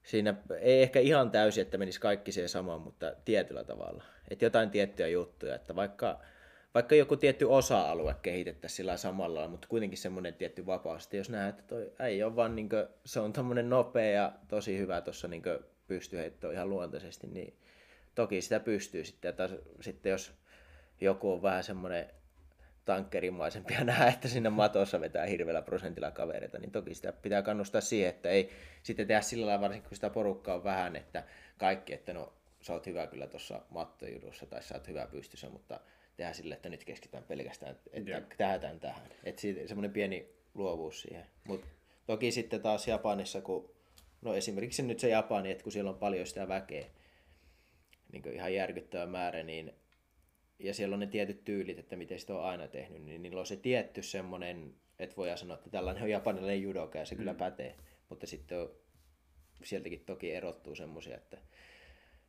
siinä ei ehkä ihan täysin, että menisi kaikki siihen samaan, mutta tietyllä tavalla. Että jotain tiettyjä juttuja, että vaikka, vaikka joku tietty osa-alue kehitettäisiin sillä samalla, mutta kuitenkin semmoinen tietty vapaus. jos näet, että toi ei ole vaan niin kuin, se on tämmöinen nopea ja tosi hyvä tuossa niin pystyheitto ihan luontaisesti, niin toki sitä pystyy sitten. Ja taas, sitten jos joku on vähän semmoinen tankkerimaisempi ja nähdä, että sinne matossa vetää hirveällä prosentilla kavereita, niin toki sitä pitää kannustaa siihen, että ei sitten tehdä sillä lailla, varsinkin kun sitä porukkaa on vähän, että kaikki, että no sä oot hyvä kyllä tuossa mattojudussa tai sä oot hyvä pystyssä, mutta tehdä sille, että nyt keskitytään pelkästään, että yeah. tähdätään tähän. Että semmoinen pieni luovuus siihen. Mutta toki sitten taas Japanissa, kun, no esimerkiksi nyt se Japani, että kun siellä on paljon sitä väkeä, niin ihan järkyttävä määrä, niin ja siellä on ne tietyt tyylit, että miten sitä on aina tehnyt, niin niillä on se tietty semmoinen, että voidaan sanoa, että tällainen on japanilainen judoka ja se mm. kyllä pätee. Mutta sitten on, sieltäkin toki erottuu semmoisia, että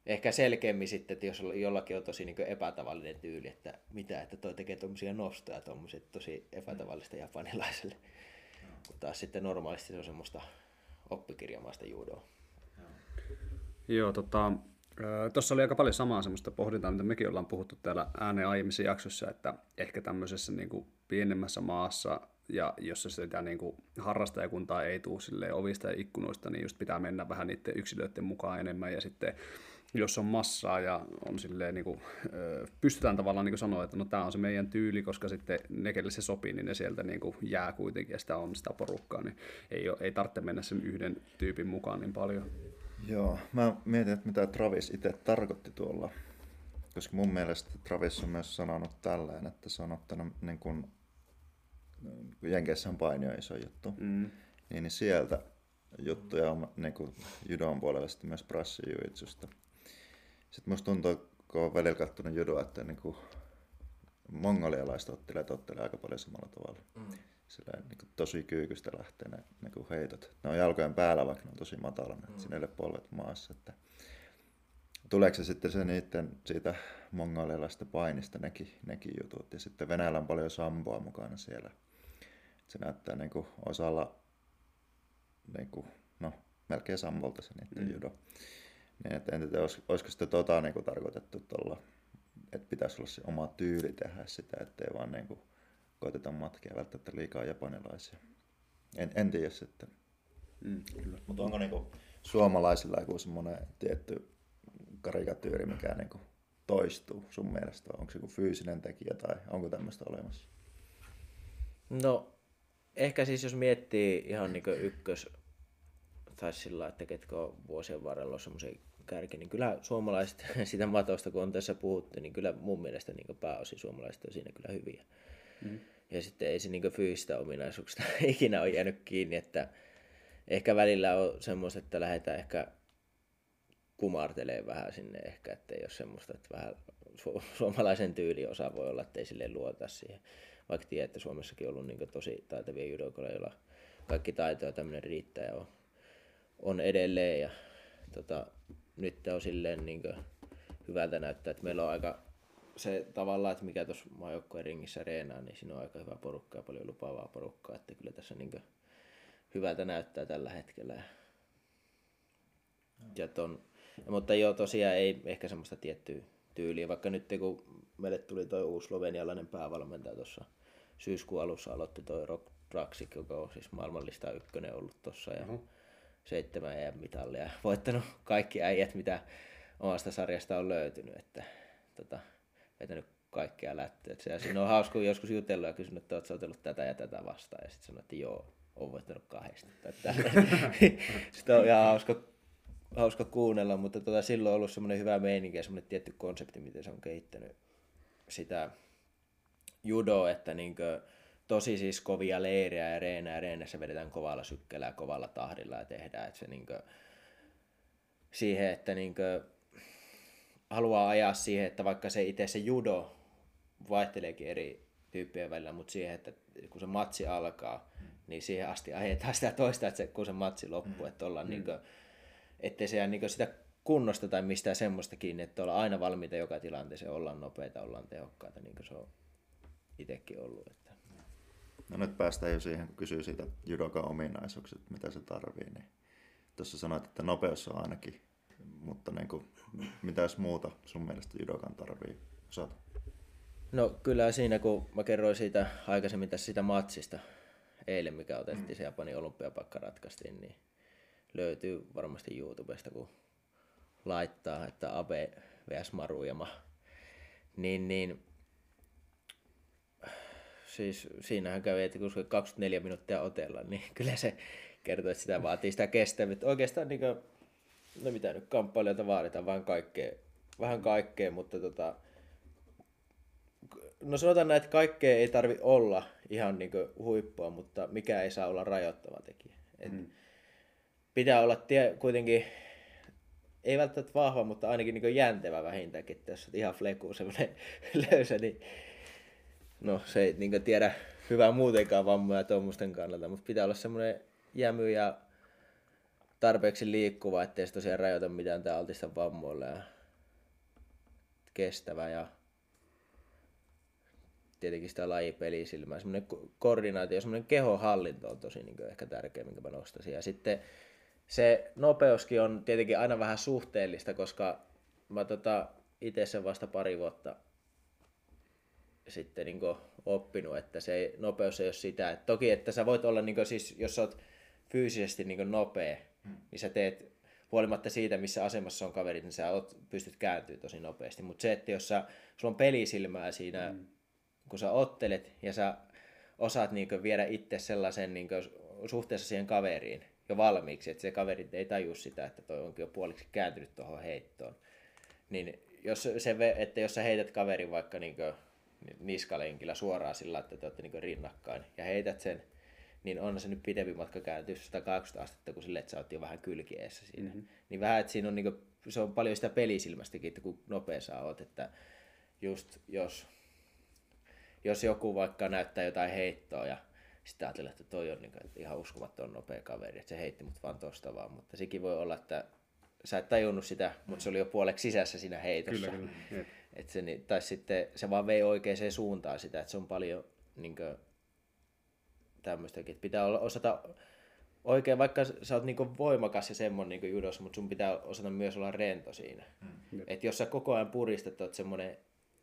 ehkä selkeämmin sitten, että jos jollakin on tosi niin epätavallinen tyyli, että mitä, että toi tekee tuommoisia nostoja, tuommoiset tosi epätavallista mm. japanilaiselle. No. Kun taas sitten normaalisti se on semmoista oppikirjamaista judoa. Joo, tota, Tuossa oli aika paljon samaa semmoista pohdintaa, mitä mekin ollaan puhuttu täällä ääneen aiemmissa jaksoissa, että ehkä tämmöisessä niin kuin pienemmässä maassa ja jos sitä niin kuin harrastajakuntaa ei tule sille ovista ja ikkunoista, niin just pitää mennä vähän niiden yksilöiden mukaan enemmän ja sitten jos on massaa ja on silleen, niin kuin, pystytään tavallaan niin sanoa, että no tämä on se meidän tyyli, koska sitten ne, kelle se sopii, niin ne sieltä niin kuin jää kuitenkin ja sitä on sitä porukkaa, niin ei, ole, ei tarvitse mennä sen yhden tyypin mukaan niin paljon. Joo, mä mietin, että mitä Travis itse tarkoitti tuolla. Koska mun mielestä Travis on myös sanonut tälleen, että se on ottanut niin kuin, Jenkeissä on painio iso juttu. Mm. Niin, sieltä juttuja on niin kuin judon puolella myös brassijuitsusta. Sitten musta tuntuu, kun on välillä kattonut judoa, että niin kuin mongolialaiset ottelee aika paljon samalla tavalla. Mm sillä niin kuin tosi kyykystä lähtee ne niin kuin heitot. Ne on jalkojen päällä, vaikka ne on tosi matalana, mm. sinne polvet maassa. Että tuleeko se sitten se niiden siitä mongolialaisesta painista nekin, nekin jutut. Ja sitten Venäjällä on paljon samboa mukana siellä. Se näyttää niin kuin osalla niin kuin, no, melkein sammalta se niiden mm. judo. Niin, että en tiedä, olis, olisiko sitten tota niin kuin tarkoitettu tuolla, että pitäisi olla se oma tyyli tehdä sitä, ettei vaan niin kuin, koiteta matkia välttämättä liikaa japanilaisia. En, en tiedä sitten. Mm, Mutta onko niinku suomalaisilla joku semmoinen tietty karikatyyri, mikä niinku toistuu sun mielestä? Onko se joku fyysinen tekijä tai onko tämmöistä olemassa? No, ehkä siis jos miettii ihan niin ykkös, tai sillä että ketkä on vuosien varrella on semmoisen kärki, niin kyllä suomalaiset, sitä matosta kun on tässä puhuttu, niin kyllä mun mielestä niin pääosin suomalaiset on siinä kyllä hyviä. Mm. Ja sitten ei se niin fyysistä ominaisuuksista ikinä ole jäänyt kiinni, että ehkä välillä on semmoista, että lähdetään ehkä kumartelee vähän sinne ehkä, että ei ole semmoista, että vähän su- suomalaisen osa voi olla, että ei sille luota siihen. Vaikka tiedät, että Suomessakin on ollut niin tosi taitavia judokoja, joilla kaikki taito ja tämmöinen riittää ja on, on edelleen. Ja, tota, nyt on silleen niin hyvältä näyttää, että meillä on aika se tavallaan, että mikä tuossa maajoukkojen ringissä reenaa, niin siinä on aika hyvä porukka ja paljon lupaavaa porukkaa, että kyllä tässä niin hyvältä näyttää tällä hetkellä. Ja, ja ton, ja, mutta joo, tosiaan ei ehkä semmoista tiettyä tyyliä, vaikka nyt kun meille tuli tuo uusi slovenialainen päävalmentaja tuossa syyskuun alussa aloitti tuo Rock Draxik, joka on siis maailmanlista ykkönen ollut tuossa ja uh-huh. Seitsemän EM mitallia ja voittanut kaikki äijät, mitä omasta sarjasta on löytynyt, että tota, vetänyt kaikkea lättyä. Ja siinä on hauska, kun joskus jutellut ja kysynyt, että oletko otellut tätä ja tätä vastaan. Ja sitten sanoi, että joo, olen voittanut kahdesta. Sitä on ihan hauska, hauska kuunnella, mutta tota, silloin on ollut semmoinen hyvä meininki ja semmoinen tietty konsepti, miten se on kehittänyt sitä judoa, että niinkö, tosi siis kovia leirejä ja ja reenässä vedetään kovalla sykkeellä ja kovalla tahdilla ja tehdään, että se niinkö, siihen, että niinkö, haluaa ajaa siihen, että vaikka se itse se judo vaihteleekin eri tyyppien välillä, mutta siihen, että kun se matsi alkaa, niin siihen asti ajetaan sitä toista, että se, kun se matsi loppuu, että ollaan mm. niin kuin, ettei se jää niin sitä kunnosta tai mistään semmoista kiinni, että ollaan aina valmiita joka tilanteeseen, ollaan nopeita, ollaan tehokkaita, niin kuin se on itsekin ollut. Että. No nyt päästään jo siihen, kun kysyy siitä judokan ominaisuukset, mitä se tarvii, niin tuossa sanoit, että nopeus on ainakin mutta niin kuin, mitä jos muuta sun mielestä judokan tarvii osata? No kyllä siinä, kun mä kerroin siitä aikaisemmin tässä sitä matsista eilen, mikä otettiin, mm. se Japanin olympiapakka ratkaistiin, niin löytyy varmasti YouTubesta, kun laittaa, että Abe vs Marujama. Niin, niin siis siinähän kävi, että kun 24 minuuttia otella, niin kyllä se kertoo, että sitä vaatii sitä kestävyyttä. Oikeastaan niin kuin no mitä nyt kamppailijoilta vaaditaan, vähän kaikkea, vähän kaikkea, mutta tota, no sanotaan näin, että kaikkea ei tarvi olla ihan niin huippua, mutta mikä ei saa olla rajoittava tekijä. Et mm. Pitää olla tie, kuitenkin, ei välttämättä vahva, mutta ainakin niin jäntevä vähintäänkin, että jos ihan fleku semmoinen löysä, niin no se ei niin tiedä hyvää muutenkaan vammoja tuommoisten kannalta, mutta pitää olla semmoinen jämy ja tarpeeksi liikkuva, ettei se tosiaan rajoita mitään tai altista vammoille ja kestävä ja tietenkin sitä lajipelisilmää. Semmoinen koordinaatio, semmoinen kehohallinto on tosi niin ehkä tärkeä, minkä mä nostaisin. Ja sitten se nopeuskin on tietenkin aina vähän suhteellista, koska mä tota, itse sen vasta pari vuotta sitten niin oppinut, että se nopeus ei ole sitä. Et toki, että sä voit olla, niin kuin, siis, jos sä oot fyysisesti niin nopea, mm. niin sä teet huolimatta siitä, missä asemassa on kaverit, niin sä oot, pystyt kääntyä tosi nopeasti. Mutta se, että jos sä, sulla on pelisilmää siinä, mm. kun sä ottelet ja sä osaat niin viedä itse sellaisen niin suhteessa siihen kaveriin jo valmiiksi, että se kaveri ei taju sitä, että toi onkin jo puoliksi kääntynyt tuohon heittoon. Niin jos, se, että jos sä heität kaverin vaikka niin niskalenkillä suoraan sillä, että te olette niin rinnakkain ja heität sen niin on se nyt pidempi matka kääntyä 180 astetta kuin sille, että sä oot jo vähän kylkieessä siinä. Mm-hmm. Niin vähän, että siinä on, niin kuin, se on paljon sitä pelisilmästäkin, että kun nopea sä oot, että just jos, jos joku vaikka näyttää jotain heittoa ja sitten ajatellaan, että toi on niin kuin, että ihan uskomaton nopea kaveri, että se heitti mut vaan tosta vaan, mutta sekin voi olla, että sä et tajunnut sitä, mutta se oli jo puoleksi sisässä siinä heitossa. Kyllä, kyllä. Et se, tai sitten se vaan vei oikeaan suuntaan sitä, että se on paljon niin tämmöistäkin. Pitää olla, osata oikein, vaikka sä oot niinku voimakas ja semmoinen niinku judossa, mutta sun pitää osata myös olla rento siinä. Mm. Et jos sä koko ajan puristat, oot semmoinen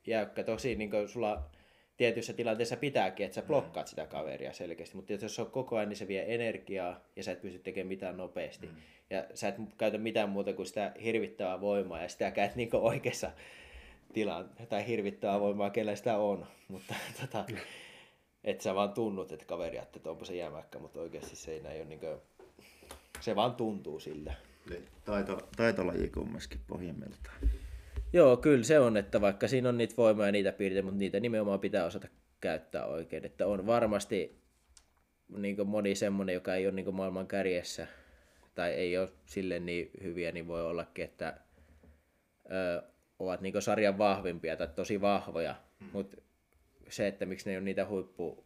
jäykkä, tosi niinku sulla tietyissä tilanteissa pitääkin, että sä blokkaat sitä kaveria selkeästi, mutta jos se on koko ajan, niin se vie energiaa ja sä et pysty tekemään mitään nopeasti. Mm. Ja sä et käytä mitään muuta kuin sitä hirvittävää voimaa ja sitä käyt niin oikeassa tilaan, tai hirvittävää voimaa, kellä sitä on. Mutta tota, että sä vaan tunnut, että kaveri että onpa se jämäkkä, mutta oikeasti se ei näin ole niin kuin, se vaan tuntuu siltä. Taito, taitolaji kumminkin pohjimmiltaan. Joo, kyllä se on, että vaikka siinä on niitä voimaa ja niitä piirteitä, mutta niitä nimenomaan pitää osata käyttää oikein. Että on varmasti niin moni semmoinen, joka ei ole niin maailman kärjessä tai ei ole sille niin hyviä, niin voi ollakin, että ö, ovat niin sarjan vahvimpia tai tosi vahvoja, hmm. mutta se, että miksi ne ei ole niitä huippu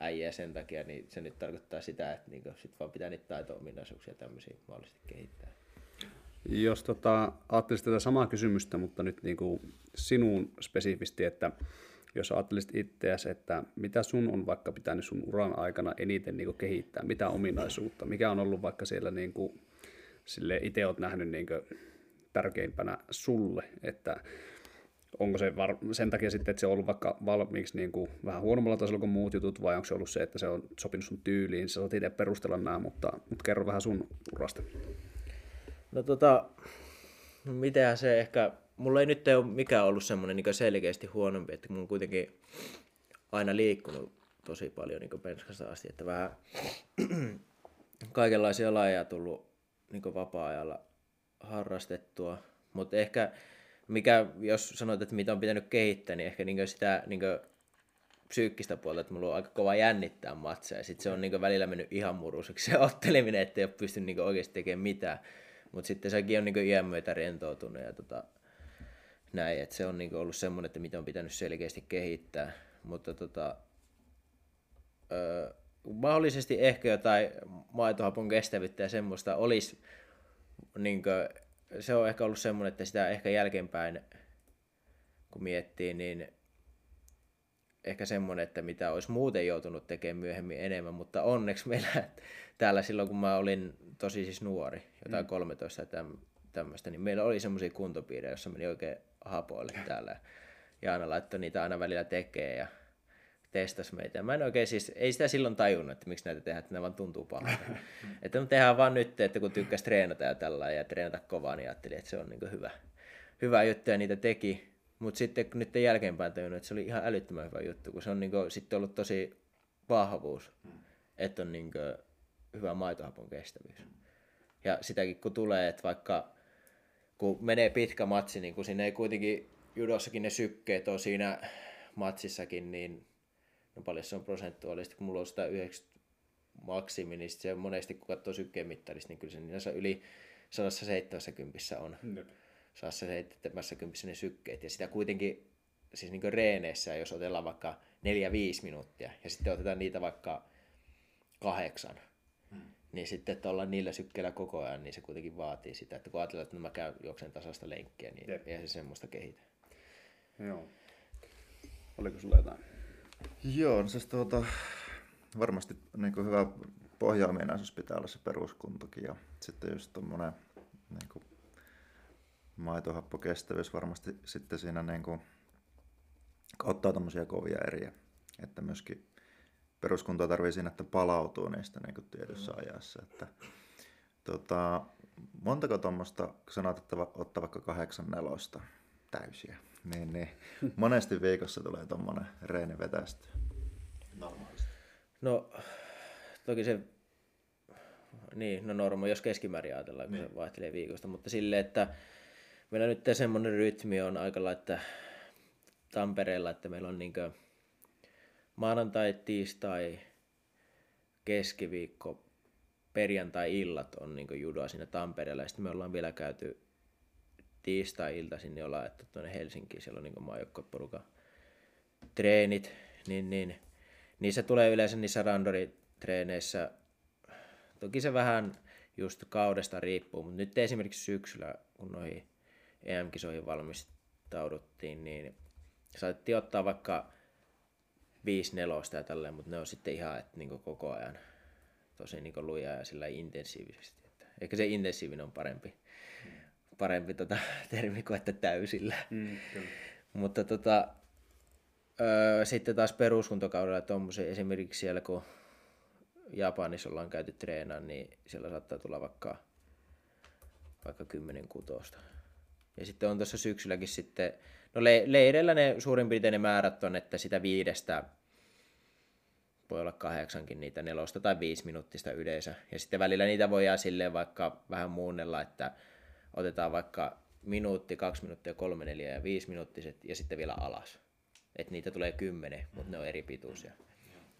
äijä sen takia, niin se nyt tarkoittaa sitä, että niin sit vaan pitää niitä taito-ominaisuuksia tämmöisiä mahdollisesti kehittää. Jos tota, ajattelisit tätä samaa kysymystä, mutta nyt niin kuin sinun spesifisti, että jos ajattelisit itseäsi, että mitä sun on vaikka pitänyt sun uran aikana eniten niin kehittää, mitä ominaisuutta, mikä on ollut vaikka siellä niin kuin, sille itse olet nähnyt niin kuin, tärkeimpänä sulle, että onko se var- sen takia sitten, että se on ollut vaikka valmiiksi niin kuin vähän huonommalla tasolla kuin muut jutut, vai onko se ollut se, että se on sopinut sun tyyliin, sä saat itse perustella nämä, mutta, mutta kerro vähän sun urasta. No tota, mitähän se ehkä, mulla ei nyt ole mikään ollut semmoinen niin selkeästi huonompi, että mun kuitenkin aina liikkunut tosi paljon niin penskasta asti, että vähän kaikenlaisia lajeja tullut niin vapaa-ajalla harrastettua, mutta ehkä mikä, jos sanoit, että mitä on pitänyt kehittää, niin ehkä niin sitä niin psyykkistä puolta, että mulla on aika kova jännittää matseja. Sitten se on niin välillä mennyt ihan muruseksi se otteleminen, ettei ole pystynyt niin oikeasti tekemään mitään. Mutta sitten sekin on niin iän myötä rentoutunut ja tota, näin, että se on niin ollut semmoinen, että mitä on pitänyt selkeästi kehittää. Mutta tota, öö, mahdollisesti ehkä jotain maitohapon kestävyyttä ja semmoista olisi, niin kuin, se on ehkä ollut semmoinen, että sitä ehkä jälkeenpäin, kun miettii, niin ehkä semmoinen, että mitä olisi muuten joutunut tekemään myöhemmin enemmän, mutta onneksi meillä täällä silloin, kun mä olin tosi siis nuori, jotain mm. 13 täm, tämmöistä, niin meillä oli semmoisia kuntopiirejä, joissa meni oikein hapoille täällä. Ja aina laittoi niitä aina välillä tekee ja testas meitä. Ja mä en oikein siis, ei sitä silloin tajunnut, että miksi näitä tehdään, että ne vaan tuntuu pahalta. että me tehdään vaan nyt, että kun tykkäisi treenata ja tällä ja treenata kovaa, niin ajattelin, että se on niin hyvä, hyvä juttu ja niitä teki. Mutta sitten nyt jälkeenpäin tajunnut, että se oli ihan älyttömän hyvä juttu, kun se on niin kuin, sitten ollut tosi vahvuus, että on niin kuin, hyvä maitohapon kestävyys. Ja sitäkin kun tulee, että vaikka kun menee pitkä matsi, niin kun sinne ei kuitenkin judossakin ne sykkeet on siinä matsissakin, niin no paljon se on prosentuaalisesti, kun mulla on sitä 90 maksimi, niin se monesti kun katsoo sykkeen mittarista, niin kyllä se niin yli 170 on. Jep. 170 ne sykkeet. Ja sitä kuitenkin siis niin reeneissä, jos otellaan vaikka 4-5 minuuttia, ja sitten otetaan niitä vaikka kahdeksan, hmm. niin sitten, että ollaan niillä sykkeillä koko ajan, niin se kuitenkin vaatii sitä, että kun ajatellaan, että mä käyn juoksen tasasta lenkkiä, niin Jep. eihän se semmoista kehitä. Joo. Oliko sulla jotain? Joo, no siis tuota, varmasti niin kuin hyvä pohjaominaisuus pitää olla se peruskuntokin ja sitten just tuommoinen niin maitohappokestävyys varmasti sitten siinä niin kuin, ottaa tämmöisiä kovia eriä, että myöskin peruskuntoa tarvii siinä, että palautuu niistä niin kuin tietyssä ajassa, että tota, montako tuommoista, kun sanoit, että ottaa vaikka kahdeksan nelosta täysiä, niin, niin monesti viikossa tulee tuommoinen reeni vetästyä normaalisti? No, toki se, niin, no norma, jos keskimäärin ajatellaan, kun niin. se vaihtelee viikosta, mutta sille, että meillä nyt semmoinen rytmi on aika lailla, Tampereella, että meillä on niin maanantai, tiistai, keskiviikko, perjantai-illat on niin judoa siinä Tampereella. Ja sitten me ollaan vielä käyty tiistai-ilta sinne ollaan että tuonne Helsinkiin, siellä on niin maajoukkoporukan treenit, niin, niin niissä tulee yleensä niissä randoritreeneissä, toki se vähän just kaudesta riippuu, mutta nyt esimerkiksi syksyllä, kun noihin EM-kisoihin valmistauduttiin, niin saatettiin ottaa vaikka 5 nelosta ja tälleen, mutta ne on sitten ihan että niin koko ajan tosi niin lujaa ja sillä intensiivisesti. Että ehkä se intensiivinen on parempi, parempi tota, termi kuin että täysillä. Mm, kyllä. Mutta tota, öö, sitten taas peruskuntokaudella tuommoisia esimerkiksi siellä, kun Japanissa ollaan käyty treenaan, niin siellä saattaa tulla vaikka, vaikka 10 kutosta. Ja sitten on tuossa syksylläkin sitten, no le- leireillä ne suurin piirtein ne määrät on, että sitä viidestä voi olla kahdeksankin niitä nelosta tai viisi minuuttista yleensä. Ja sitten välillä niitä voi jää silleen vaikka vähän muunnella, että otetaan vaikka minuutti, kaksi minuuttia, kolme, neljä ja viisi minuuttiset ja sitten vielä alas. Että niitä tulee kymmenen, mutta ne on eri pituisia.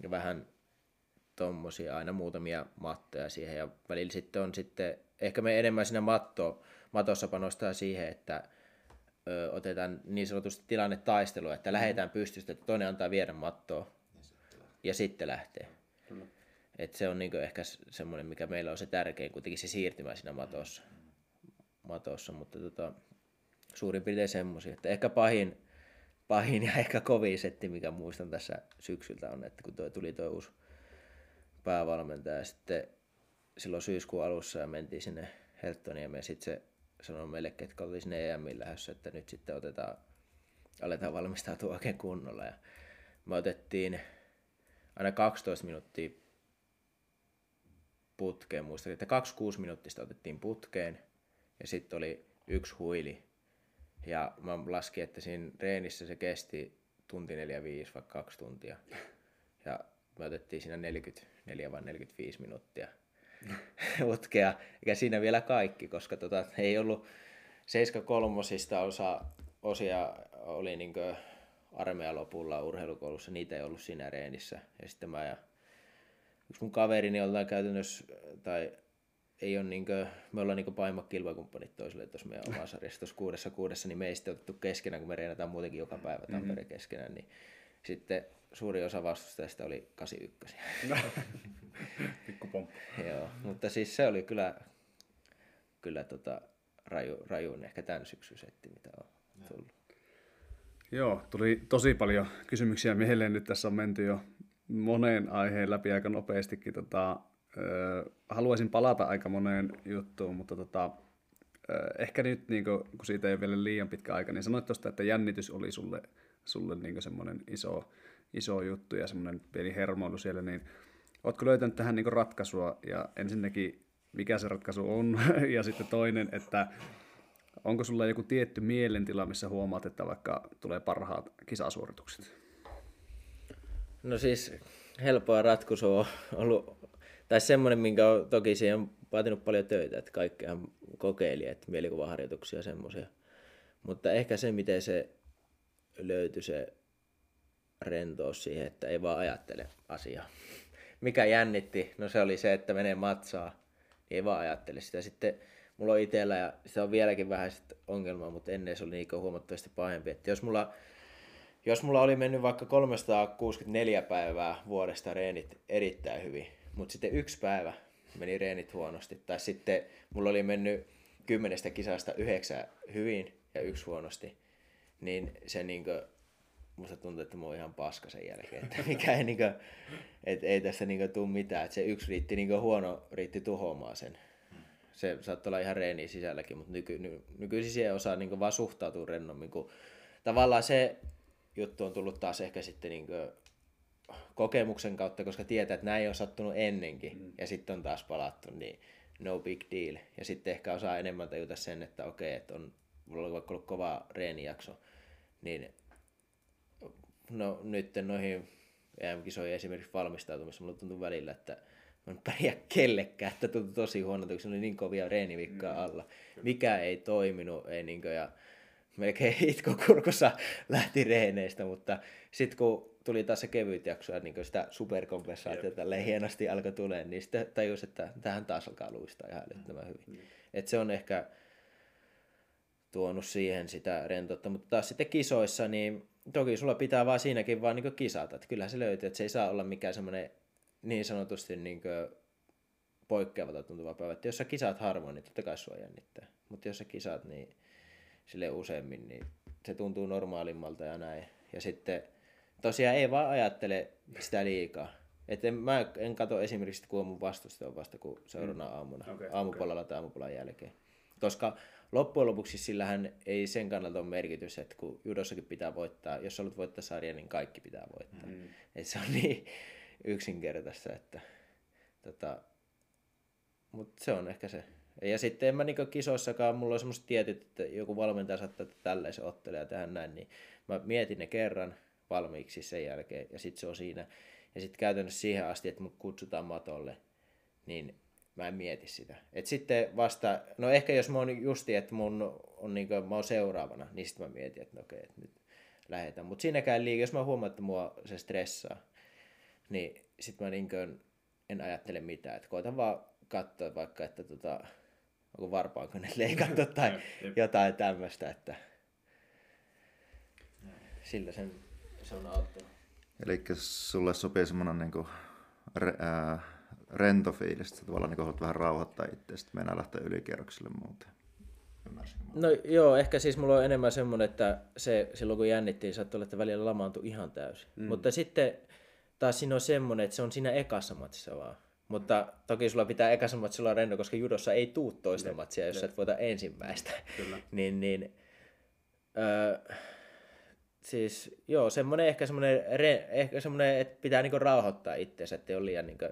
Ja vähän tommosia, aina muutamia mattoja siihen. Ja välillä sitten on sitten, ehkä me enemmän siinä matto, matossa panostaa siihen, että ö, otetaan niin sanotusti tilanne taistelua, että lähdetään pystystä, että toinen antaa viedä mattoa ja sitten lähtee. Et se on niinku ehkä semmoinen, mikä meillä on se tärkein, kuitenkin se siirtymä siinä matossa. Matossa mutta tota, suurin piirtein semmoisia. Että ehkä pahin, pahin ja ehkä kovin setti, mikä muistan tässä syksyltä on, että kun toi tuli tuo uusi päävalmentaja ja sitten silloin syyskuun alussa ja mentiin sinne Helttoniin ja sitten se sanoi meille, ketkä oli sinne EMin lähdössä, että nyt sitten otetaan, aletaan valmistautua oikein kunnolla. Ja me otettiin aina 12 minuuttia putkeen, muistan, että 26 minuuttista otettiin putkeen ja sitten oli yksi huili. Ja mä laskin, että siinä reenissä se kesti tunti 45 vaikka kaksi tuntia. Ja me otettiin siinä 44 vai 45 minuuttia putkea. Eikä siinä vielä kaikki, koska tota, ei ollut 73 osa, osia oli niinkö armeijan lopulla urheilukoulussa, niitä ei ollut siinä reenissä. Ja sitten mä ja yksi mun kaverini ollaan käytännössä, tai ei ole niinkö, me ollaan niinkö pahimmat kilpakumppanit toisille tuossa meidän omassa sarjassa, tuossa kuudessa kuudessa, niin me ei sitten otettu keskenään, kun me reenataan muutenkin joka päivä Tampere mm-hmm. keskenään, niin sitten suuri osa vastustajista oli 81. Pikku pomppu. Joo, mutta siis se oli kyllä, kyllä tota, raju, rajuun ehkä tämän syksyn setti, mitä on tullut. Joo, tuli tosi paljon kysymyksiä mieleen. Nyt tässä on menty jo moneen aiheen läpi aika nopeastikin. Tota, ö, haluaisin palata aika moneen juttuun, mutta tota, ö, ehkä nyt, niin kun, kun siitä ei ole vielä liian pitkä aika, niin sanoit tuosta, että jännitys oli sulle, sulle niin semmoinen iso, iso juttu ja semmoinen pieni hermoilu siellä, niin ootko löytänyt tähän niin ratkaisua ja ensinnäkin mikä se ratkaisu on ja sitten toinen, että Onko sulla joku tietty mielentila, missä huomaat, että vaikka tulee parhaat kisasuoritukset? No siis helppoa ratkaisu on ollut, tai semmoinen, minkä on toki siihen on vaatinut paljon töitä, että kaikkeahan kokeili, että mielikuvaharjoituksia ja semmoisia. Mutta ehkä se, miten se löytyi se rentous siihen, että ei vaan ajattele asiaa. Mikä jännitti? No se oli se, että menee matsaa, niin ei vaan ajattele sitä. Sitten mulla on itsellä ja se on vieläkin vähän ongelma, mutta ennen se oli niin huomattavasti pahempi. Että jos mulla, jos mulla oli mennyt vaikka 364 päivää vuodesta reenit erittäin hyvin, mutta sitten yksi päivä meni reenit huonosti, tai sitten mulla oli mennyt kymmenestä kisasta yhdeksän hyvin ja yksi huonosti, niin se niinkö, musta tuntuu, että mä oon ihan paska sen jälkeen, että mikä ei, niinkö, et ei tässä niinkö tuu mitään, että se yksi riitti niinkö huono, riitti tuhoamaan sen. Se saattaa olla ihan reeni sisälläkin, mutta nyky, ny, nykyisin siihen osaa niin vaan suhtautua rennommin, kun tavallaan se juttu on tullut taas ehkä sitten niin kokemuksen kautta, koska tietää, että näin on sattunut ennenkin, mm. ja sitten on taas palattu, niin no big deal. Ja sitten ehkä osaa enemmän tajuta sen, että okei, että on, vaikka ollut kova reenijakso, niin no nyt noihin EM-kisoihin esimerkiksi valmistautumissa mulla tuntuu välillä, että en pärjää kellekään, että tuntui tosi huonolta, kun se oli niin kovia reenivikkaa mm. alla. Mikä ei toiminut, ei niinkö, ja melkein itkokurkussa lähti reeneistä, mutta sitten kun tuli taas se kevyt jakso ja niin sitä superkompensaatiota yep. hienosti alkoi tulee, niin sitten tajus, että tähän taas alkaa luistaa ihan älyttömän hyvin. Mm. Et se on ehkä tuonut siihen sitä rentoutta, mutta taas sitten kisoissa, niin toki sulla pitää vaan siinäkin vaan niin kisata, että kyllähän se löytyy, että se ei saa olla mikään semmoinen niin sanotusti niin poikkeavalta tuntuva päivä. Että jos sä kisaat harvoin, niin totta kai sua jännittää. Mutta jos sä kisaat niin sille useammin, niin se tuntuu normaalimmalta ja näin. Ja sitten tosiaan ei vaan ajattele sitä liikaa. Et en, mä en katso esimerkiksi, kun on mun vastustaja on vasta kuin seuraavana aamuna, Okei, aamupalalla tai aamupalan jälkeen. Koska loppujen lopuksi sillähän ei sen kannalta ole merkitys, että kun judossakin pitää voittaa, jos haluat voittaa sarja, niin kaikki pitää voittaa. Mm. Et se on niin yksinkertaista, että tota, mutta se on ehkä se. Ja sitten en mä niinku kisoissakaan, mulla on semmoista tietyt, että joku valmentaja saattaa, että tällaisen ottelee ja tehdä näin, niin mä mietin ne kerran valmiiksi sen jälkeen ja sitten se on siinä. Ja sitten käytännössä siihen asti, että mut kutsutaan matolle, niin mä en mieti sitä. Et sitten vasta, no ehkä jos mä oon justi, että mun on niinku, mä oon seuraavana, niin sitten mä mietin, että no okei, että nyt lähetään. Mutta siinäkään liikaa, jos mä huomaan, että mua se stressaa, niin sitten mä niinku en ajattele mitään. Että koitan vaan katsoa vaikka, että tota, onko varpaanko ne leikattu tai jotain tämmöistä, että sillä sen, se on auttanut. Eli sulle sopii semmoinen niinku re, ää, rento fiilis, että tavallaan niinku haluat vähän rauhoittaa itse, sitten mennään lähteä ylikierrokselle muuten. Ymmärsinkö? No joo, ehkä siis mulla on enemmän semmoinen, että se silloin kun jännittiin, saattoi olla, että välillä lamaantui ihan täysin. Mm. Mutta sitten taas siinä on semmoinen, että se on siinä ekassa matsissa vaan. Mutta toki sulla pitää ekassa matsissa olla rento, koska judossa ei tuu toista ne, matsia, jos ne. sä et voita ensimmäistä. Kyllä. niin, niin, öö, siis joo, semmoinen ehkä semmoinen, ehkä semmoinen että pitää niinku rauhoittaa itseänsä, ettei ole liian niinku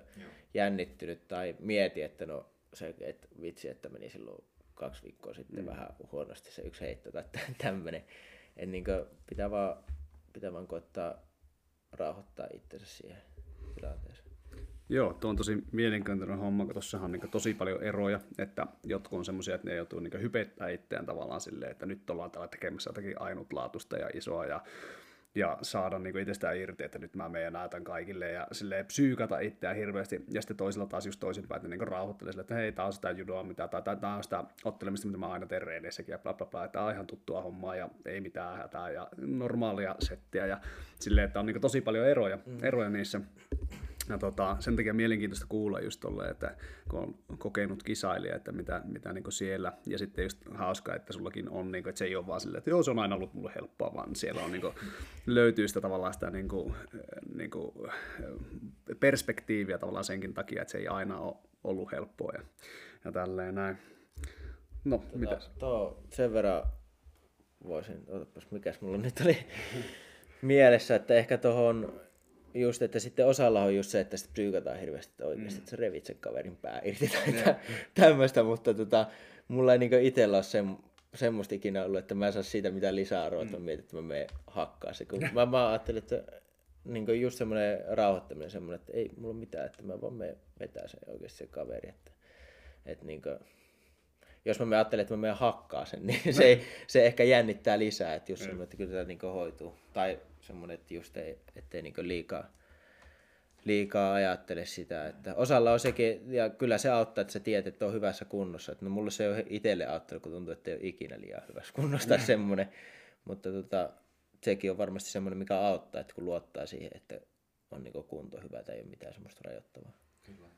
jännittynyt tai mieti, että no se, että vitsi, että meni silloin kaksi viikkoa sitten mm. vähän huonosti se yksi heitto tai tämmöinen. Että niinku pitää vaan, pitää vaan koittaa rauhoittaa itsensä siihen tilanteeseen. Joo, tuo on tosi mielenkiintoinen homma, kun tuossahan on niin tosi paljon eroja, että jotkut on semmoisia, että ne joutuu niin hypettää itseään tavallaan silleen, että nyt ollaan täällä tekemässä jotakin ainutlaatuista ja isoa ja ja saada niin itsestään irti, että nyt mä menen näytän kaikille ja silleen psyykata itseään hirveästi. Ja sitten toisilla taas just toisinpäin, että niin rauhoittelee sille, että hei, tää on sitä judoa, mitä, tai tämä on sitä ottelemista, mitä mä aina teen reeneissäkin ja bla bla bla. Tämä on ihan tuttua hommaa ja ei mitään hätää ja normaalia settiä ja silleen, että on niin tosi paljon eroja, mm. eroja niissä. Ja tota, sen takia mielenkiintoista kuulla just tolle, että kun on kokenut kisailija, että mitä, mitä niin siellä, ja sitten just hauska, että sullakin on, niin kuin, että se ei ole vaan silleen, että joo, se on aina ollut mulle helppoa, vaan siellä on, niin kuin, löytyy sitä tavallaan sitä niin kuin, niin kuin, perspektiiviä tavallaan senkin takia, että se ei aina ole ollut helppoa ja, ja tälleen näin. No, tota, mitäs? Tuo sen verran voisin, otapas mikäs mulla nyt oli mielessä, että ehkä tuohon just, että sitten osalla on just se, että sitten psyykataan hirveästi, että oikeasti, mm. että sä revit sen kaverin pää irti tai yeah. tämmöistä, mutta tota, mulla ei niin itsellä ole se, semmoista ikinä ollut, että mä en saa siitä mitään lisäarvoa, että mä mm. mietin, että mä menen hakkaa se. Kun mä, mä ajattelin, että niin just semmoinen rauhoittaminen, semmoinen, että ei mulla ole mitään, että mä vaan menen vetää se oikeasti se kaveri. Että, että niin kuin, jos mä ajattelen, että mä menen hakkaa sen, niin se, ei, se ehkä jännittää lisää, että just semmoinen, että kyllä tämä niin hoituu. Tai semmoinen, että just ei, ettei niin liikaa, liikaa ajattele sitä. Että osalla on sekin, ja kyllä se auttaa, että sä tiedät, että on hyvässä kunnossa. Että no mulla se on itselle auttanut, kun tuntuu, että ei ole ikinä liian hyvässä kunnossa tai semmoinen. Mutta tota, sekin on varmasti semmoinen, mikä auttaa, että kun luottaa siihen, että on niin kunto hyvä tai ei ole mitään semmoista rajoittavaa. Kyllä.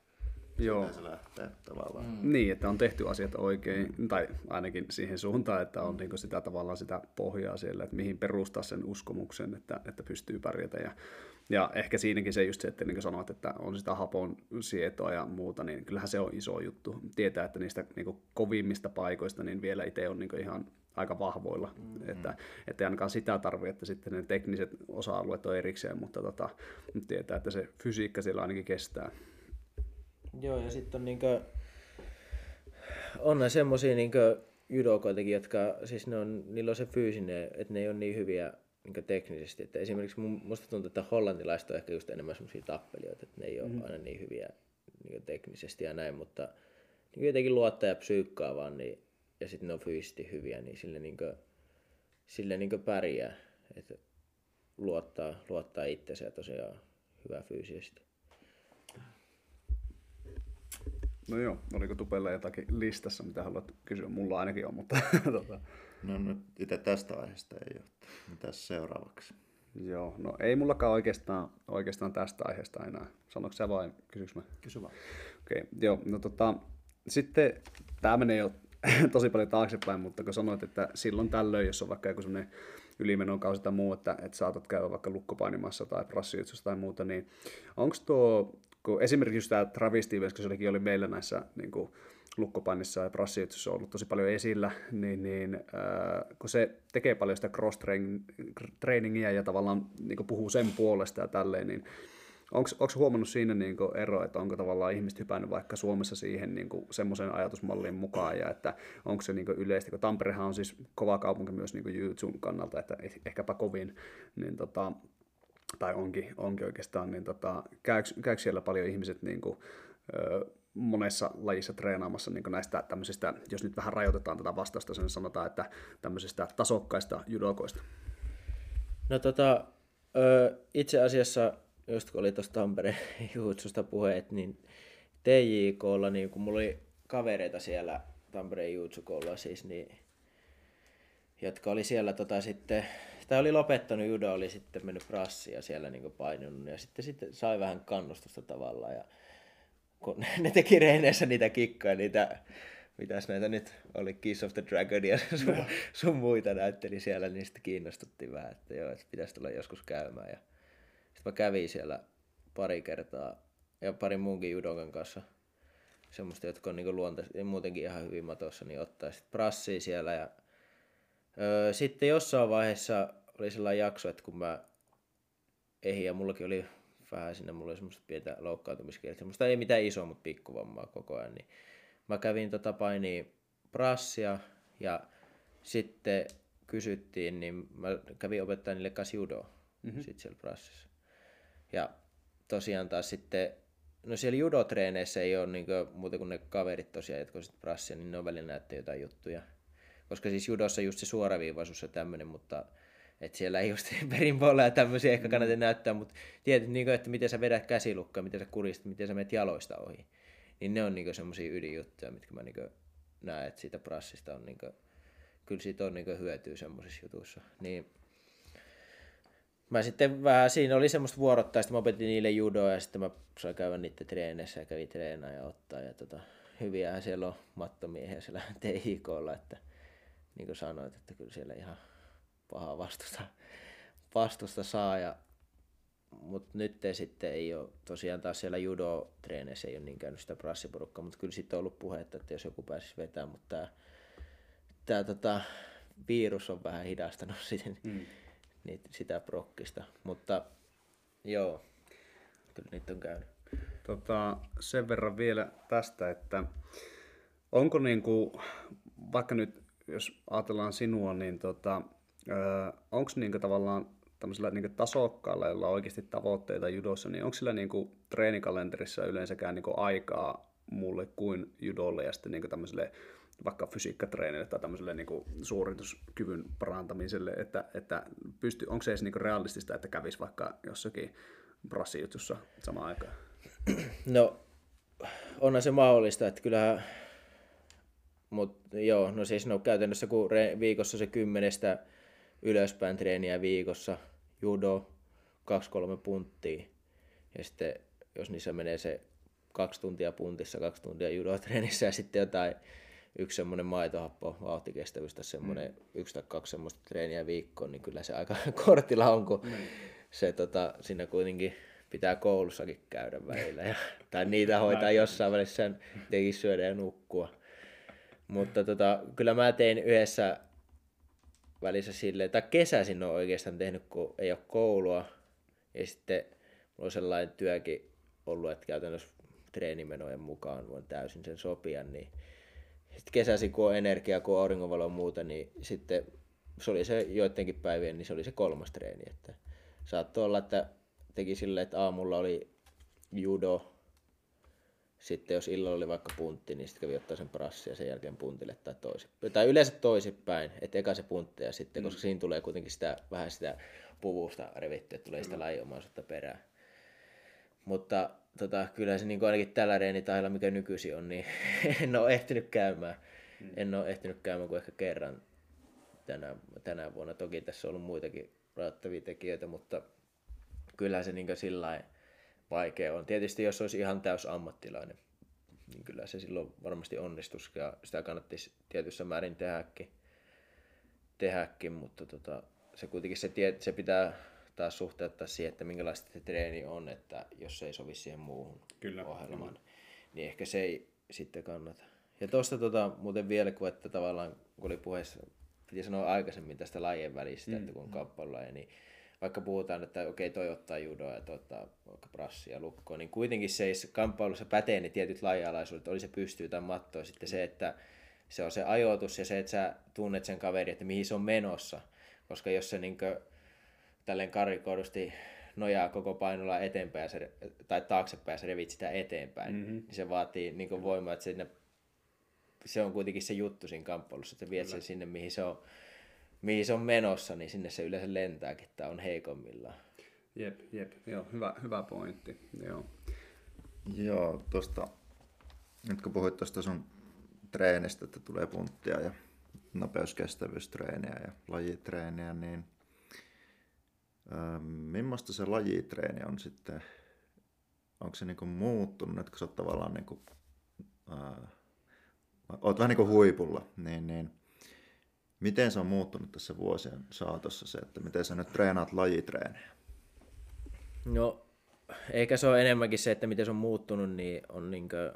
Joo. se lähtee tavallaan. Mm. Niin, että on tehty asiat oikein, mm. tai ainakin siihen suuntaan, että on mm. niin sitä tavallaan sitä pohjaa siellä, että mihin perustaa sen uskomuksen, että, että pystyy pärjätä. Ja, ja ehkä siinäkin se just se, että niin kuin sanoit, että on sitä hapon sietoa ja muuta, niin kyllähän se on iso juttu. Tietää, että niistä niin kovimmista paikoista niin vielä itse on niin ihan aika vahvoilla, mm-hmm. että, että ei ainakaan sitä tarvitse, että sitten ne tekniset osa-alueet on erikseen, mutta tota, tietää, että se fysiikka siellä ainakin kestää. Joo, ja sitten on niinkö, on semmosia niinkö judokoitakin, jotka, siis ne on, niillä on se fyysinen, että ne ei ole niin hyviä niin teknisesti. Että esimerkiksi musta tuntuu, että hollantilaiset on ehkä just enemmän semmoisia tappelijoita, että ne ei ole mm. aina niin hyviä niin teknisesti ja näin, mutta niin jotenkin luottaa ja psyykkaa vaan, niin, ja sitten ne on fyysisesti hyviä, niin sille, niin kuin, sille niin pärjää. Että luottaa, luottaa itseensä ja tosiaan hyvä fyysisesti. No joo, oliko Tupella jotakin listassa, mitä haluat kysyä? Mulla ainakin on, mutta... tota. No nyt itse tästä aiheesta ei ole. Mitä seuraavaksi? Joo, no ei mullakaan oikeastaan, oikeastaan tästä aiheesta enää. Sanoiko sä vai kysyks mä? Kysy vaan. Okei, okay, joo, no tota, sitten tämä menee jo tosi paljon taaksepäin, mutta kun sanoit, että silloin tällöin, jos on vaikka joku sellainen ylimenokausi tai muu, että, että saatat käydä vaikka lukkopainimassa tai prassijutsussa tai muuta, niin onko tuo, kun esimerkiksi tämä Travis Stevens, kun se oli meillä näissä niin kuin, lukkopannissa ja prassijutsussa on ollut tosi paljon esillä, niin, niin äh, kun se tekee paljon sitä cross-trainingia ja tavallaan niin puhuu sen puolesta ja tälleen, niin Onko huomannut siinä niin ero, että onko tavallaan ihmiset hypännyt vaikka Suomessa siihen niin semmoisen ajatusmallin mukaan, ja että onko se niin yleistä, kun Tamperehan on siis kova kaupunki myös niin YouTuben kannalta, että ehkäpä kovin, niin tota, tai onkin, onkin oikeastaan, niin tota, käykö, siellä paljon ihmiset niin kuin, ö, monessa lajissa treenaamassa niin näistä tämmöisistä, jos nyt vähän rajoitetaan tätä vastausta, sen sanotaan, että tämmöisistä tasokkaista judokoista? No tota, itse asiassa just kun oli tuosta Tampereen juutsusta puheet, niin TJKlla, niin kun mulla oli kavereita siellä Tampereen juutsukolla siis, niin, jotka oli siellä tota sitten, tai oli lopettanut judo, oli sitten mennyt prassia siellä niin painunut ja sitten, sitten sai vähän kannustusta tavallaan ja kun ne teki reeneissä niitä kikkoja, niitä, mitäs näitä nyt oli, Kiss of the Dragon ja sun, sun muita näytteli siellä, niin sitten kiinnostuttiin vähän, että joo, että pitäisi tulla joskus käymään ja sitten mä kävin siellä pari kertaa ja pari muunkin judokan kanssa semmoista, jotka on niinku luontaisesti ja muutenkin ihan hyvin matossa, niin ottaa sitten prassia siellä. Ja, öö, sitten jossain vaiheessa oli sellainen jakso, että kun mä ehin ja mullakin oli vähän sinne, mulla oli semmoista pientä loukkaantumiskieltä, semmoista ei mitään isoa, mutta pikkuvammaa koko ajan, niin mä kävin tota painia prassia ja sitten kysyttiin, niin mä kävin opettaa niille kanssa judoa mm-hmm. sitten siellä prassissa. Ja tosiaan taas sitten, no siellä judotreeneissä ei ole niin muuta kuin ne kaverit tosiaan, jotka sitten prassia, niin ne on välillä näyttää jotain juttuja. Koska siis judossa just se suoraviivaisuus ja tämmöinen, mutta että siellä ei just perinpohjalla ja tämmöisiä ehkä kannata mm. näyttää, mutta tiedät, niin kuin, että miten sä vedät käsilukkaa, miten sä kuristat, miten sä menet jaloista ohi. Niin ne on niin semmoisia ydinjuttuja, mitkä mä niin näen, että siitä prassista on niin kuin, kyllä siitä on niin hyötyä semmoisissa jutuissa. Niin mä sitten vähän, siinä oli semmoista vuorottaista, mä opetin niille judoa ja sitten mä sain käydä niiden treeneissä ja kävin treenaa ja ottaa. Ja tota, hyviähän siellä on mattomiehiä siellä TIKlla, että niin kuin sanoit, että kyllä siellä ihan pahaa vastusta, vastusta saa. Ja, mutta nyt sitten ei ole, tosiaan taas siellä judo-treeneissä ei ole niin käynyt sitä prassiporukkaa, mutta kyllä sitten on ollut puhetta, että jos joku pääsisi vetämään, mutta tämä, tämä tota, virus on vähän hidastanut sitten. Mm niitä, sitä prokkista. Mutta joo, kyllä niitä on käynyt. Tota, sen verran vielä tästä, että onko niin kuin, vaikka nyt jos ajatellaan sinua, niin tota, onko niin tavallaan tämmöisellä niin tasokkaalla, jolla on oikeasti tavoitteita judossa, niin onko sillä niin kuin treenikalenterissa yleensäkään niin kuin aikaa mulle kuin judolle ja sitten niin tämmöiselle vaikka fysiikkatreenille tai tämmöiselle niin kuin suorituskyvyn parantamiselle, että, että pysty, onko se edes niin kuin realistista, että kävisi vaikka jossakin brassijutussa samaan aikaan? No, onhan se mahdollista, että kyllähän, mutta joo, no siis no käytännössä kun viikossa se kymmenestä ylöspäin treeniä viikossa, judo, kaksi-kolme punttia, ja sitten jos niissä menee se kaksi tuntia puntissa, kaksi tuntia judotreenissä ja sitten jotain yksi semmoinen maitohappo vauhtikestävyys tai semmoinen mm. yksi tai kaksi semmoista treeniä viikkoon, niin kyllä se aika kortilla on, kun mm. se tota, siinä kuitenkin pitää koulussakin käydä välillä. Ja, tai niitä hoitaa jossain välissä teki syödä ja nukkua. Mutta tota, kyllä mä tein yhdessä välissä silleen, tai kesäisin on oikeastaan tehnyt, kun ei ole koulua. Ja sitten mulla on sellainen työkin ollut, että käytännössä treenimenojen mukaan voin täysin sen sopia, niin sitten kesäsi kun on energia, kun on auringonvalo ja muuta, niin sitten se oli se joidenkin päivien, niin se oli se kolmas treeni. Että saattoi olla, että teki silleen, että aamulla oli judo, sitten jos illalla oli vaikka puntti, niin sitten kävi ottaa sen prassi ja sen jälkeen puntille tai toisinpäin. Tai yleensä toisinpäin, että eka se puntti ja sitten, mm. koska siinä tulee kuitenkin sitä, vähän sitä puvusta revittyä, että tulee sitä mm. lajiomaisuutta perään. Mutta tota, kyllä se niin ainakin tällä reenitailla, mikä nykyisin on, niin en ole ehtinyt käymään. Mm. En ole ehtinyt käymään kuin ehkä kerran tänä, tänä vuonna. Toki tässä on ollut muitakin rajoittavia tekijöitä, mutta kyllä se niin sillä vaikea on. Tietysti jos olisi ihan täys ammattilainen, niin kyllä se silloin varmasti onnistuisi ja sitä kannattaisi tietyssä määrin tehdäkin, tehdäkin mutta tota, se kuitenkin se, tie, se pitää taas suhteuttaa siihen, että minkälaista se treeni on, että jos se ei sovi siihen muuhun Kyllä, ohjelmaan, niin ehkä se ei sitten kannata. Ja tuosta tota, muuten vielä, kun että tavallaan, kun oli puheessa, piti sanoa aikaisemmin tästä lajien välistä, mm, että kun on kappalulaji, niin vaikka puhutaan, että okei, toi ottaa judoa ja toi ottaa vaikka brassia lukkoon, niin kuitenkin se ei kamppailussa pätee ne tietyt lajialaisuudet, oli se pystyy tai mattoa. Sitten se, että se on se ajoitus ja se, että sä tunnet sen kaverin, että mihin se on menossa. Koska jos se niin tälleen karikoidusti nojaa koko painolla eteenpäin se, tai taaksepäin ja sä revit sitä eteenpäin, mm-hmm. niin se vaatii niin voimaa, että sinne, se on kuitenkin se juttu siinä kamppailussa, että viet sen sinne, mihin se on mihin se on menossa, niin sinne se yleensä lentääkin, että on heikommillaan. Jep, jep, joo, hyvä, hyvä pointti, joo. Joo, tuosta, nyt kun puhuit tuosta sun treenistä, että tulee punttia ja nopeuskestävyystreeniä ja lajitreeniä, niin ähm, millaista se lajitreeni on sitten, onko se niinku muuttunut, että kun sä oot tavallaan niinku, äh, oot vähän niin kuin huipulla, niin, niin Miten se on muuttunut tässä vuosien saatossa se, että miten sä nyt treenaat lajitreenejä? No, eikä se ole enemmänkin se, että miten se on muuttunut, niin on niinkö,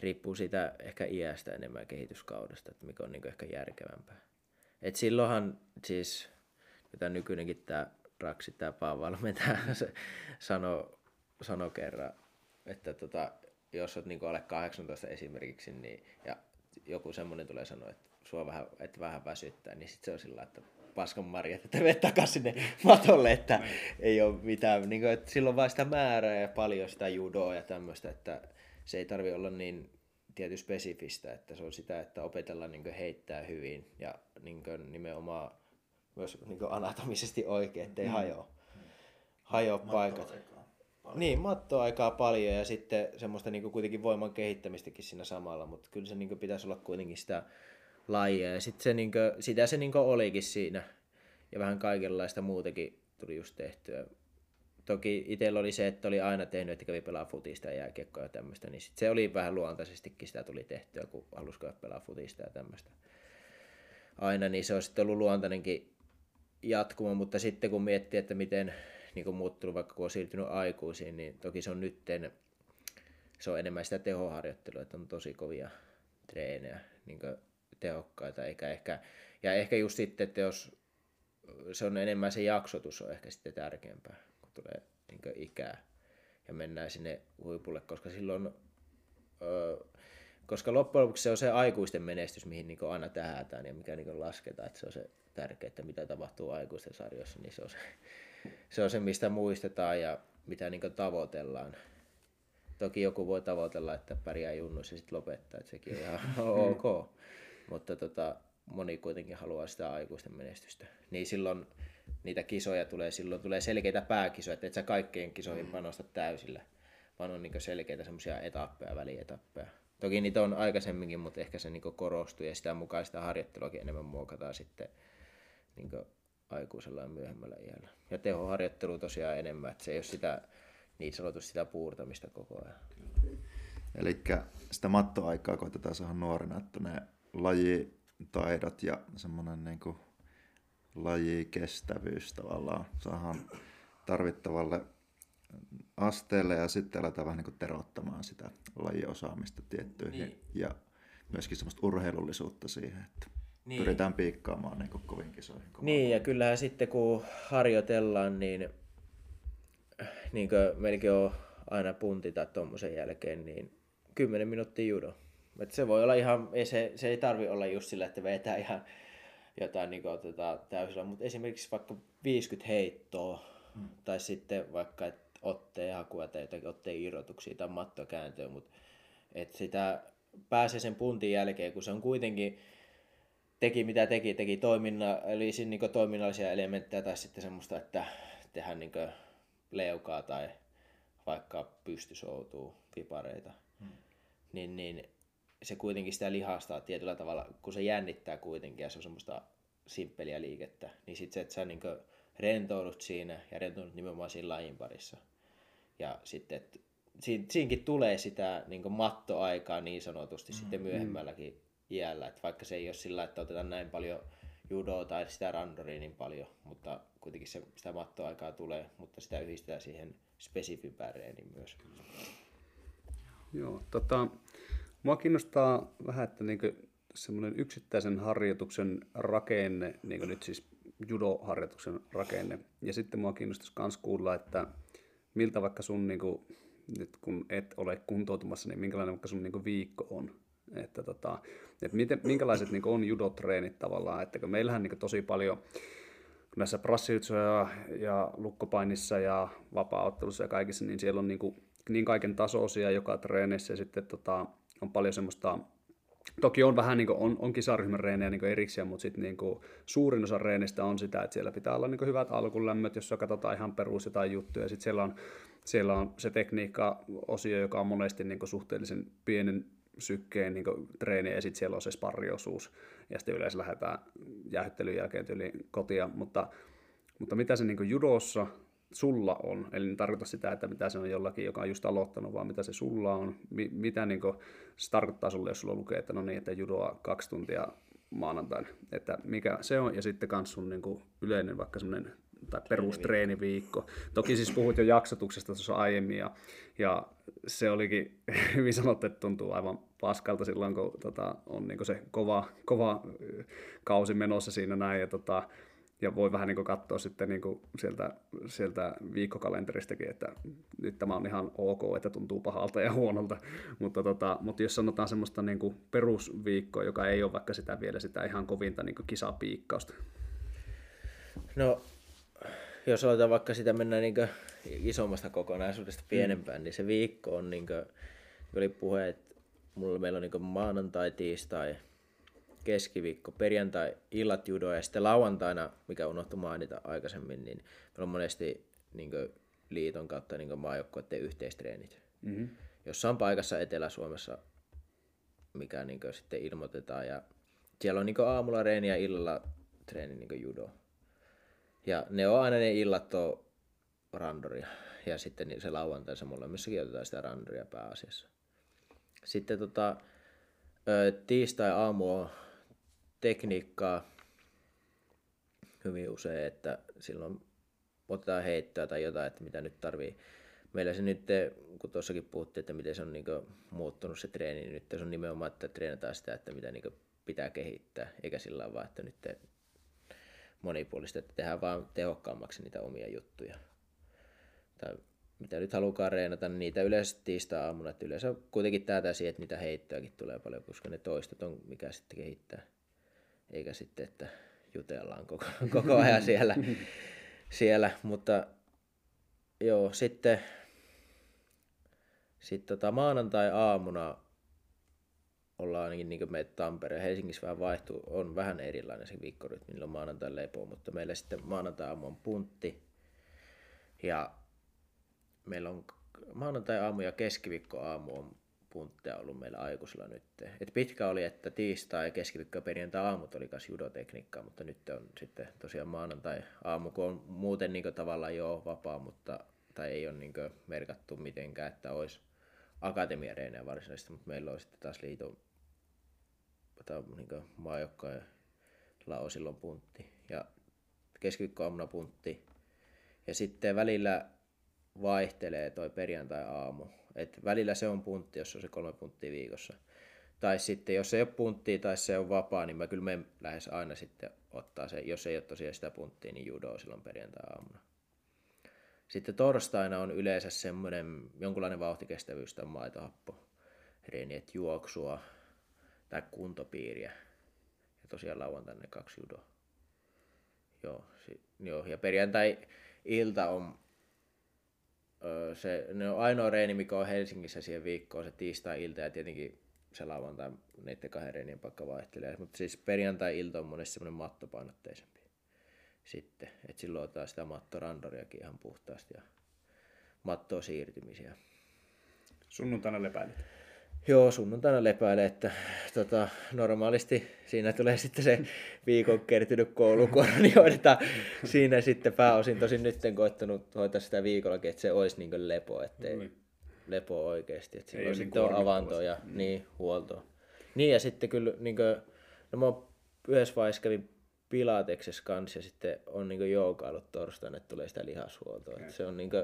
riippuu siitä ehkä iästä enemmän kehityskaudesta, että mikä on niinkö ehkä järkevämpää. Et silloinhan siis, mitä nykyinenkin tämä Raksi, tämä valmentaja, se sanoi sano kerran, että tota, jos olet niin alle 18 esimerkiksi, niin, ja joku semmoinen tulee sanoa, että sua vähän, että vähän väsyttää, niin sitten se on sillä että paskan marja, että menet takaisin sinne matolle, että Näin. ei ole mitään, niin kuin, että silloin vain sitä määrää ja paljon sitä judoa ja tämmöistä, että se ei tarvi olla niin tietty spesifistä, että se on sitä, että opetellaan niin heittää hyvin ja niin nimenomaan myös niin anatomisesti oikein, ettei mm. hajoa, hajoa paikat. Paljon. Niin, mattoaikaa paljon ja sitten semmoista niin kuitenkin voiman kehittämistäkin siinä samalla, mutta kyllä se niin pitäisi olla kuitenkin sitä lajia. Ja sit se, niin kuin, sitä se niin olikin siinä. Ja vähän kaikenlaista muutakin tuli just tehtyä. Toki itsellä oli se, että oli aina tehnyt, että kävi pelaa futista ja jääkiekkoa ja tämmöistä, niin sit se oli vähän luontaisestikin sitä tuli tehtyä, kun halusi pelaa futista ja tämmöistä. Aina, niin se on sitten ollut luontainenkin jatkuma, mutta sitten kun miettii, että miten niin kuin muuttunut, vaikka kun on siirtynyt aikuisiin, niin toki se on nytten, se on enemmän sitä tehoharjoittelua, että on tosi kovia treenejä, niin tehokkaita, eikä ehkä, ja ehkä just sitten, että jos se on enemmän se jaksotus on ehkä sitten tärkeämpää, kun tulee niin ikää ja mennään sinne huipulle, koska silloin, öö, koska loppujen lopuksi se on se aikuisten menestys, mihin niin aina tähätään ja mikä niin lasketaan, että se on se tärkeää, että mitä tapahtuu aikuisten sarjoissa, niin se on se, se, on se mistä muistetaan ja mitä niin tavoitellaan. Toki joku voi tavoitella, että pärjää junnuissa ja sitten lopettaa, että sekin on ihan ok mutta tota, moni kuitenkin haluaa sitä aikuisten menestystä. Niin silloin niitä kisoja tulee, silloin tulee selkeitä pääkisoja, että et sä kaikkien kisoihin mm. panosta täysillä, vaan on niin selkeitä semmoisia etappeja, välietappeja. Toki niitä on aikaisemminkin, mutta ehkä se niin korostuu ja sitä mukaan sitä harjoitteluakin enemmän muokataan sitten niin aikuisella ja myöhemmällä iällä. Ja tehoharjoittelu tosiaan enemmän, että se ei ole sitä niin sanotusti sitä puurtamista koko ajan. Eli sitä mattoaikaa koitetaan saada nuorena, että ne lajitaidot ja semmoinen niin kuin lajikestävyys tavallaan saadaan tarvittavalle asteelle ja sitten aletaan vähän niin kuin terottamaan sitä lajiosaamista tiettyihin niin. ja myöskin semmoista urheilullisuutta siihen, että niin. pyritään piikkaamaan niin kuin kovin kisoihin. Niin ja kyllähän sitten kun harjoitellaan, niin, niin kuin melkein on aina puntita tuommoisen jälkeen, niin 10 minuuttia judo et se voi olla ihan, ei se, se ei tarvi olla just sillä, että vetää ihan jotain niin otetaan täysillä, mutta esimerkiksi vaikka 50 heittoa hmm. tai sitten vaikka että otteen hakua tai jotakin otteen irrotuksia tai mattokääntöä, mutta että sitä pääsee sen puntin jälkeen, kun se on kuitenkin teki mitä teki, teki toiminna, eli siinä niin toiminnallisia elementtejä tai sitten semmoista, että tehdään niin leukaa tai vaikka pystysoutuu, vipareita, hmm. niin, niin se kuitenkin sitä lihastaa tietyllä tavalla, kun se jännittää kuitenkin ja se on semmoista simppeliä liikettä, niin sitten se, että sä niin rentoudut siinä ja rentoudut nimenomaan siinä lajin parissa. Ja sitten, että siinä, siinäkin tulee sitä niin mattoaikaa niin sanotusti mm, sitten myöhemmälläkin mm. iällä, että vaikka se ei ole sillä, että otetaan näin paljon judoa tai sitä randoria niin paljon, mutta kuitenkin se, sitä mattoaikaa tulee, mutta sitä yhdistetään siihen spesifimpään reeniin myös. Joo, tota, mua kiinnostaa vähän, että niinku semmoinen yksittäisen harjoituksen rakenne, niin kuin nyt siis judo-harjoituksen rakenne. Ja sitten mua kiinnostaisi myös kuulla, että miltä vaikka sun, niin kuin, nyt kun et ole kuntoutumassa, niin minkälainen vaikka sun niin kuin viikko on. Että tota, että miten, minkälaiset niin on judotreenit tavallaan, että kun meillähän niin tosi paljon näissä prassijutsuja ja, ja lukkopainissa ja vapaa-ottelussa ja kaikissa, niin siellä on niin, kuin, niin kaiken tasoisia joka treenissä ja sitten tota, on paljon semmoista Toki on vähän niin kuin, on, on kisaryhmän reenejä niin erikseen, mutta sitten niin suurin osa reenistä on sitä, että siellä pitää olla niin hyvät alkulämmöt, jos katsotaan ihan perus jotain juttuja. Sitten siellä on, siellä on se tekniikka-osio, joka on monesti niin suhteellisen pienen sykkeen niin treeni ja sitten siellä on se sparriosuus ja sitten yleensä lähdetään jäähyttelyn jälkeen tyyliin kotia, mutta, mutta mitä se niin judossa sulla on, eli en tarkoita sitä, että mitä se on jollakin, joka on just aloittanut, vaan mitä se sulla on, mi, mitä niin kuin, se tarkoittaa sulle, jos sulla lukee, että no niin, että judoa kaksi tuntia maanantaina, että mikä se on, ja sitten kans sun niin kuin, yleinen vaikka semmoinen tai perustreeniviikko. Toki siis puhut jo jaksotuksesta tuossa aiemmin ja, ja se olikin hyvin sanottu, että tuntuu aivan paskalta silloin, kun tota, on niin se kova, kova kausi menossa siinä näin ja, tota, ja voi vähän niin katsoa sitten niin sieltä, sieltä viikkokalenteristakin, että nyt tämä on ihan ok, että tuntuu pahalta ja huonolta, mutta, tota, mutta jos sanotaan semmoista niin perusviikkoa, joka ei ole vaikka sitä vielä sitä ihan kovinta niin kisapiikkausta. No jos aletaan vaikka sitä mennä niin isommasta kokonaisuudesta pienempään, mm. niin se viikko on, niin kuin, oli puhe, että mulla meillä on niin maanantai, tiistai, keskiviikko, perjantai, illat judo ja sitten lauantaina, mikä unohtui mainita aikaisemmin, niin meillä on monesti niin liiton kautta niin maajoukkoiden yhteistreenit. Mm-hmm. Jossain paikassa Etelä-Suomessa, mikä niin sitten ilmoitetaan. Ja siellä on niin aamulla reeni ja illalla treeni niin judo. Ja ne on aina ne illat on randoria. Ja sitten niin se lauantai se molemmissakin otetaan sitä randoria pääasiassa. Sitten tota, tiistai aamu on tekniikkaa hyvin usein, että silloin otetaan heittää tai jotain, että mitä nyt tarvii. Meillä se nyt, kun tuossakin puhuttiin, että miten se on niin muuttunut se treeni, niin nyt se on nimenomaan, että treenataan sitä, että mitä niin pitää kehittää, eikä sillä vaan, että nyt monipuolista, että tehdään vaan tehokkaammaksi niitä omia juttuja. Tai mitä nyt halukaan reenata, niin niitä yleensä tiistaa aamuna, että yleensä kuitenkin tätä siihen, että niitä heittojakin tulee paljon, koska ne toistot on mikä sitten kehittää. Eikä sitten, että jutellaan koko, koko ajan siellä, siellä. mutta joo, sitten sitten tota, maanantai-aamuna ollaan ainakin niin me Tampereen, Helsingissä vähän vaihtuu, on vähän erilainen se viikkorytmi, on maanantai lepo, mutta meillä sitten maanantai-aamu on puntti ja meillä on maanantai-aamu ja keskiviikko-aamu on puntteja ollut meillä aikuisilla nyt. Et pitkä oli, että tiistai keskiviikko ja perjantai-aamut oli myös judotekniikkaa, mutta nyt on sitten tosiaan maanantai-aamu, kun on muuten niin tavallaan jo vapaa, mutta tai ei ole niin merkattu mitenkään, että olisi akatemiareeneja varsinaisesti, mutta meillä on sitten taas liiton niin maajoukkoilla on silloin puntti. Ja keskiviikkoaamuna puntti. Ja sitten välillä vaihtelee toi perjantai-aamu. Et välillä se on puntti, jos on se kolme punttia viikossa. Tai sitten jos ei ole punttia tai se on vapaa, niin mä kyllä menen lähes aina sitten ottaa se, jos ei ole tosiaan sitä punttia, niin judo silloin perjantai-aamuna. Sitten torstaina on yleensä semmoinen jonkunlainen vauhtikestävyys tai maitohappo. Reeni, että juoksua, tai kuntopiiriä. Ja tosiaan lauantaina kaksi judoa. Joo, si, joo, ja perjantai-ilta on se, ne on ainoa reeni, mikä on Helsingissä siihen viikkoon, se tiistai-ilta ja tietenkin se lauantai niiden kahden reenien pakka vaihtelee. Mutta siis perjantai-ilta on monesti semmoinen mattopainotteisempi sitten. Että silloin ottaa sitä mattorandoriakin ihan puhtaasti ja mattoa siirtymisiä. Sunnuntaina lepäilet. Joo, sunnuntaina lepäilee, että tota, normaalisti siinä tulee sitten se viikon kertynyt koulukuoro, niin hoidetaan siinä sitten pääosin. Tosin nyt en koittanut hoitaa sitä viikollakin, että se olisi niin lepo, ettei mm. lepo oikeasti. Että silloin sitten on avanto ja mm. niin, huolto. Niin ja sitten kyllä, niin kuin, no mä yhdessä vaiheessa kävin pilateksessa kanssa ja sitten on niinku joukailut torstaina, että tulee sitä lihashuoltoa. Okay. Se on niinku,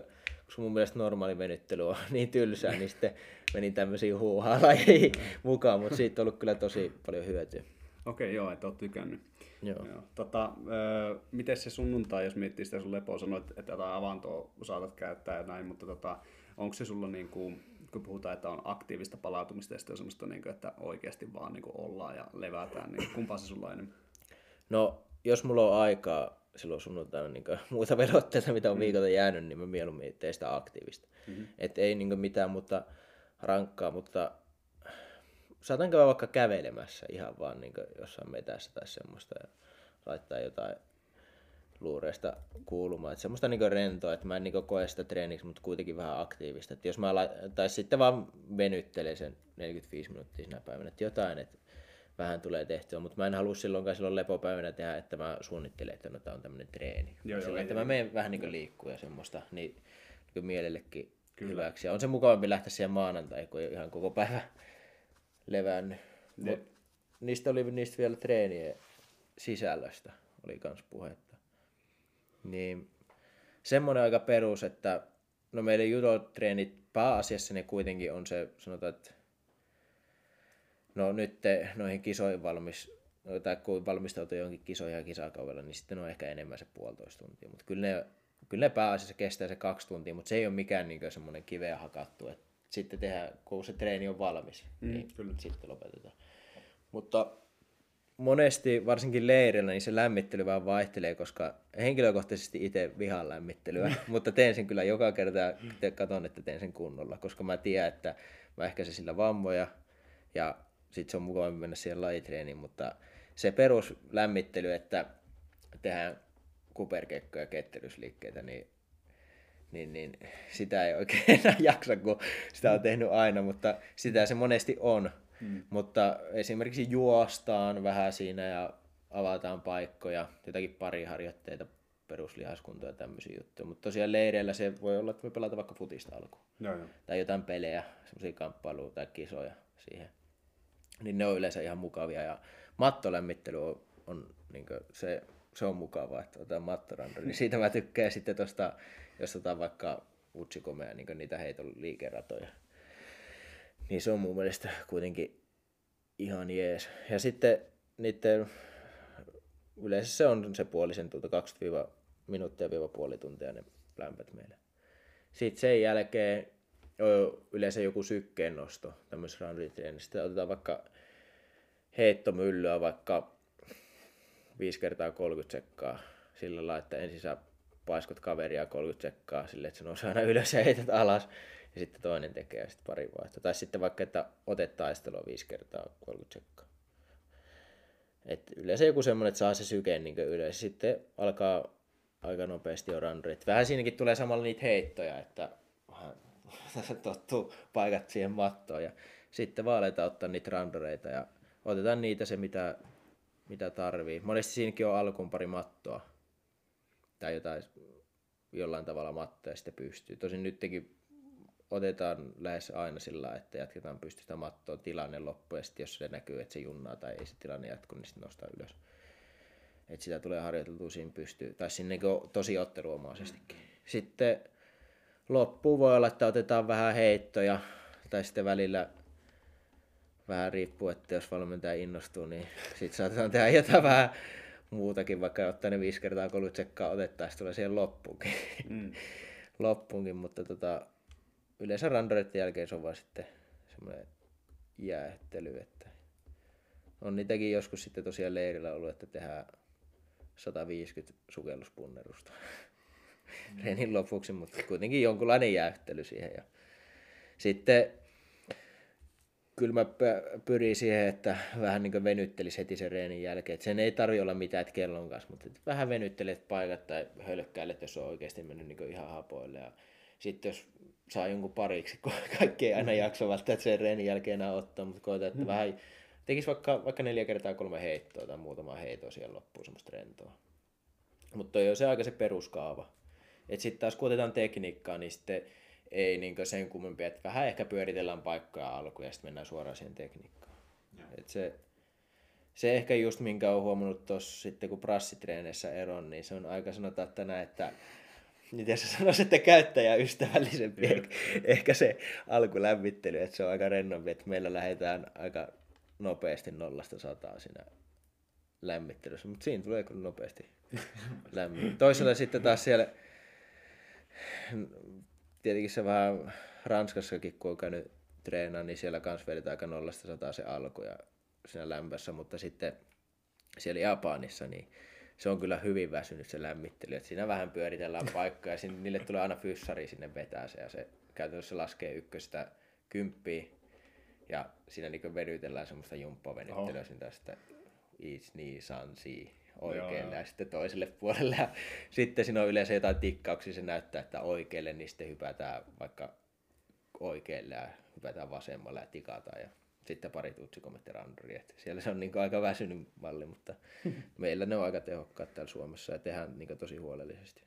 koska mun mielestä normaali venyttely on niin tylsää, niin sitten menin tämmöisiin huuhaa-lajiin mukaan, mutta siitä on ollut kyllä tosi paljon hyötyä. Okei, okay, joo, että oot tykännyt. Joo. Joo. Tota, öö, miten se sunnuntai, jos miettii sitä sun lepoa, sanoit, että jotain avantoa saatat käyttää ja näin, mutta tota, onko se sulla niin kuin, kun puhutaan, että on aktiivista palautumista ja sitten on semmoista, niin kuin, että oikeasti vaan niin kuin ollaan ja levätään, niin kumpaa se sulla on enemmän? No, jos mulla on aikaa silloin sunnuntaina niin muuta velvoitteita, mitä on mm. viikolta jäänyt, niin mä mieluummin teen sitä aktiivista. Mm-hmm. Et ei niin mitään mutta rankkaa, mutta saatan käydä vaikka kävelemässä ihan vaan niin jossain metässä tai semmoista ja laittaa jotain luureista kuulumaan. Että semmoista niin rentoa, että mä en niin koe sitä treeniksi, mutta kuitenkin vähän aktiivista. Että jos mä lait- tai sitten vaan venyttelen sen 45 minuuttia sinä päivänä, että jotain, että vähän tulee tehtyä, mutta mä en halua silloinkaan silloin lepopäivänä tehdä, että mä suunnittelen, että no tää on tämmöinen treeni. Joo, Sillä, joo, että ei, mä menen vähän niin liikkuu ja semmoista, niin, niin mielellekin Kyllä. hyväksi. Ja on se mukavampi lähteä siihen maanantai, kun ihan koko päivä levännyt. Mut niistä oli niistä vielä treenien sisällöstä oli kans puhetta. Niin semmoinen aika perus, että no meidän judotreenit pääasiassa ne kuitenkin on se, sanotaan, että no nyt te, noihin kisoihin valmis, tai kun valmistautuu johonkin kisoihin ja kisakaudella, niin sitten on ehkä enemmän se puolitoista tuntia. Mutta kyllä ne, kyllä ne pääasiassa kestää se kaksi tuntia, mutta se ei ole mikään niin semmoinen kiveä hakattu. Et sitten tehdään, kun se treeni on valmis, mm, niin kyllä. sitten lopetetaan. Mutta monesti, varsinkin leirillä, niin se lämmittely vaan vaihtelee, koska henkilökohtaisesti itse vihaan lämmittelyä, mutta teen sen kyllä joka kerta ja katson, että teen sen kunnolla, koska mä tiedän, että mä ehkäisen sillä vammoja ja sitten se on mukava mennä siihen lajitreeniin, mutta se peruslämmittely, että tehdään kuperkekkoja ja ketterysliikkeitä, niin, niin, niin sitä ei oikein enää jaksa, kun sitä on tehnyt aina, mutta sitä se monesti on. Hmm. Mutta esimerkiksi juostaan vähän siinä ja avataan paikkoja, jotakin pariharjoitteita, peruslihaskuntoa ja tämmöisiä juttuja. Mutta tosiaan leireillä se voi olla, että voi pelata vaikka futista alkuun. No, no. Tai jotain pelejä, semmoisia kamppailuja tai kisoja siihen niin ne on yleensä ihan mukavia. Ja mattolämmittely on, on niin se, se on mukavaa, että otetaan mattorandori. Niin siitä mä tykkään sitten tuosta, jos otetaan vaikka utsikomea, niin niitä heiton liikeratoja. Niin se on mun mielestä kuitenkin ihan jees. Ja sitten niiden, yleensä se on se puolisen tuntia, 20 minuuttia viiva puoli tuntia ne lämpöt meille. Sitten sen jälkeen yleensä joku sykkeen nosto tämmöisessä rounditreenissä. Otetaan vaikka heittomyllyä vaikka 5 kertaa 30 sekkaa sillä lailla, että ensin sä paiskot kaveria 30 sekkaa sille, että se nousee aina ylös ja heität alas. Ja sitten toinen tekee ja sitten pari vaihtoa. Tai sitten vaikka, että otet taistelua 5 kertaa 30 sekkaa. Et yleensä joku semmoinen, että saa se sykeen niin ylös. Sitten alkaa aika nopeasti jo runrit. Vähän siinäkin tulee samalla niitä heittoja, että tottuu paikat siihen mattoon ja sitten vaan aletaan ottaa niitä randoreita ja otetaan niitä se mitä, mitä tarvii. Monesti siinäkin on alkuun pari mattoa tai jotain jollain tavalla mattoja ja sitten pystyy. Tosin nytkin otetaan lähes aina sillä että jatketaan pystystä mattoa tilanne loppu ja sitten jos se näkyy, että se junnaa tai ei se tilanne jatku, niin sitten nostaa ylös. että sitä tulee harjoiteltua siinä pystyy, tai sinne tosi otteluomaisestikin. Sitten loppuun voi olla, että otetaan vähän heittoja, tai sitten välillä vähän riippuu, että jos valmentaja innostuu, niin sitten saatetaan tehdä jotain vähän muutakin, vaikka ottaa ne viisi kertaa 30 sekkaa otettaisiin tulee siihen loppuunkin. Mm. loppuunkin, mutta tota, yleensä randoreiden jälkeen se on vaan sitten semmoinen jäähtely, että on niitäkin joskus sitten tosiaan leirillä ollut, että tehdään 150 sukelluspunnerusta. Reenin lopuksi, mutta kuitenkin jonkunlainen jäähtely siihen. Ja sitten kyllä mä pyrin siihen, että vähän niin venyttelisi heti sen reenin jälkeen. Että sen ei tarvi olla mitään, että kellon kanssa, mutta vähän venyttelet paikat tai hölkkäilet, jos on oikeasti mennyt niin ihan hapoille. Ja sitten jos saa jonkun pariksi, kun kaikki ei aina jaksa välttämättä sen reenin jälkeen enää ottaa, mutta koetaan, että mm. vähän tekisi vaikka, vaikka neljä kertaa kolme heittoa tai muutama heittoa siihen loppuun semmoista rentoa. Mutta toi on se aika se peruskaava. Että sitten taas kun otetaan tekniikkaa, niin sitten ei niin sen kummempi, että vähän ehkä pyöritellään paikkoja alkuun ja sitten mennään suoraan siihen tekniikkaan. Et se, se ehkä just minkä on huomannut tuossa sitten kun prassitreeneissä eron, niin se on aika sanotaan tänä, että miten sä sanoisit, että käyttäjäystävällisempi mm. ehkä se alkulämmittely, että se on aika rennompi, että meillä lähdetään aika nopeasti nollasta sataa siinä lämmittelyssä, mutta siinä tulee kyllä nopeasti lämmin. Toisella sitten taas siellä, tietenkin se vähän Ranskassakin, kun on käynyt treenaa, niin siellä kanssa vedetään aika nollasta sataa se alku ja siinä lämpössä, mutta sitten siellä Japanissa, niin se on kyllä hyvin väsynyt se lämmittely, että siinä vähän pyöritellään paikkaa ja sinne, niille tulee aina fyssari sinne vetää se ja se käytännössä laskee ykköstä kymppiä ja siinä niin vedytellään semmoista jumppavenyttelyä oh. tästä it's niin sansi oikealle Joo. ja sitten toiselle puolelle. Ja sitten siinä on yleensä jotain tikkauksia, se näyttää, että oikealle, niin sitten hypätään vaikka oikealle ja hypätään vasemmalle ja tikataan. Ja sitten pari tutsikometteranduria. Siellä se on niin aika väsynyt malli, mutta meillä ne on aika tehokkaat täällä Suomessa ja tehdään niin tosi huolellisesti.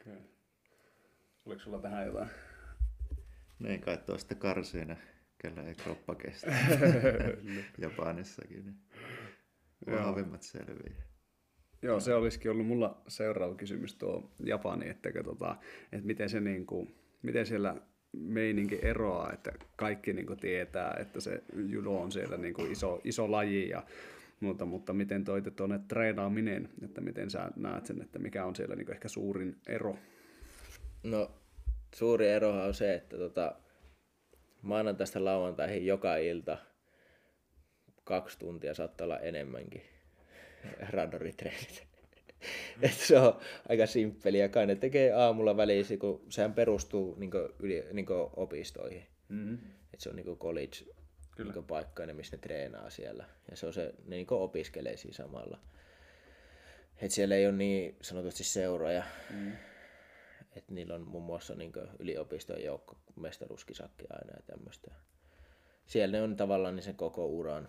Okay. Oliko sulla tähän jotain? Niin kai tuosta karsiina, kellä ei kroppa kestä. Japanissakin. Niin vahvimmat selviää. Joo, se olisikin ollut mulla seuraava kysymys tuo Japani, että, tota, että miten, se niin kuin, miten siellä meininki eroaa, että kaikki niin kuin tietää, että se judo on siellä niin kuin iso, iso laji ja mutta, mutta miten toitte tuonne treenaaminen, että miten sä näet sen, että mikä on siellä niin ehkä suurin ero? No suuri ero on se, että tota, maanantaista lauantaihin joka ilta kaksi tuntia saattaa olla enemmänkin radoritreenit. että se on aika simppeli ja kai ne tekee aamulla väliin, kun sehän perustuu niin yli, niin opistoihin. Mm-hmm. Et se on niin college Kyllä. Niin paikka, missä ne treenaa siellä. Ja se on se, ne niin opiskelee siinä samalla. Et siellä ei ole niin sanotusti seuroja. Mm. Et niillä on muun muassa niin yliopiston joukko mestaruuskisakki aina ja tämmöistä. Siellä ne on tavallaan niin sen koko uran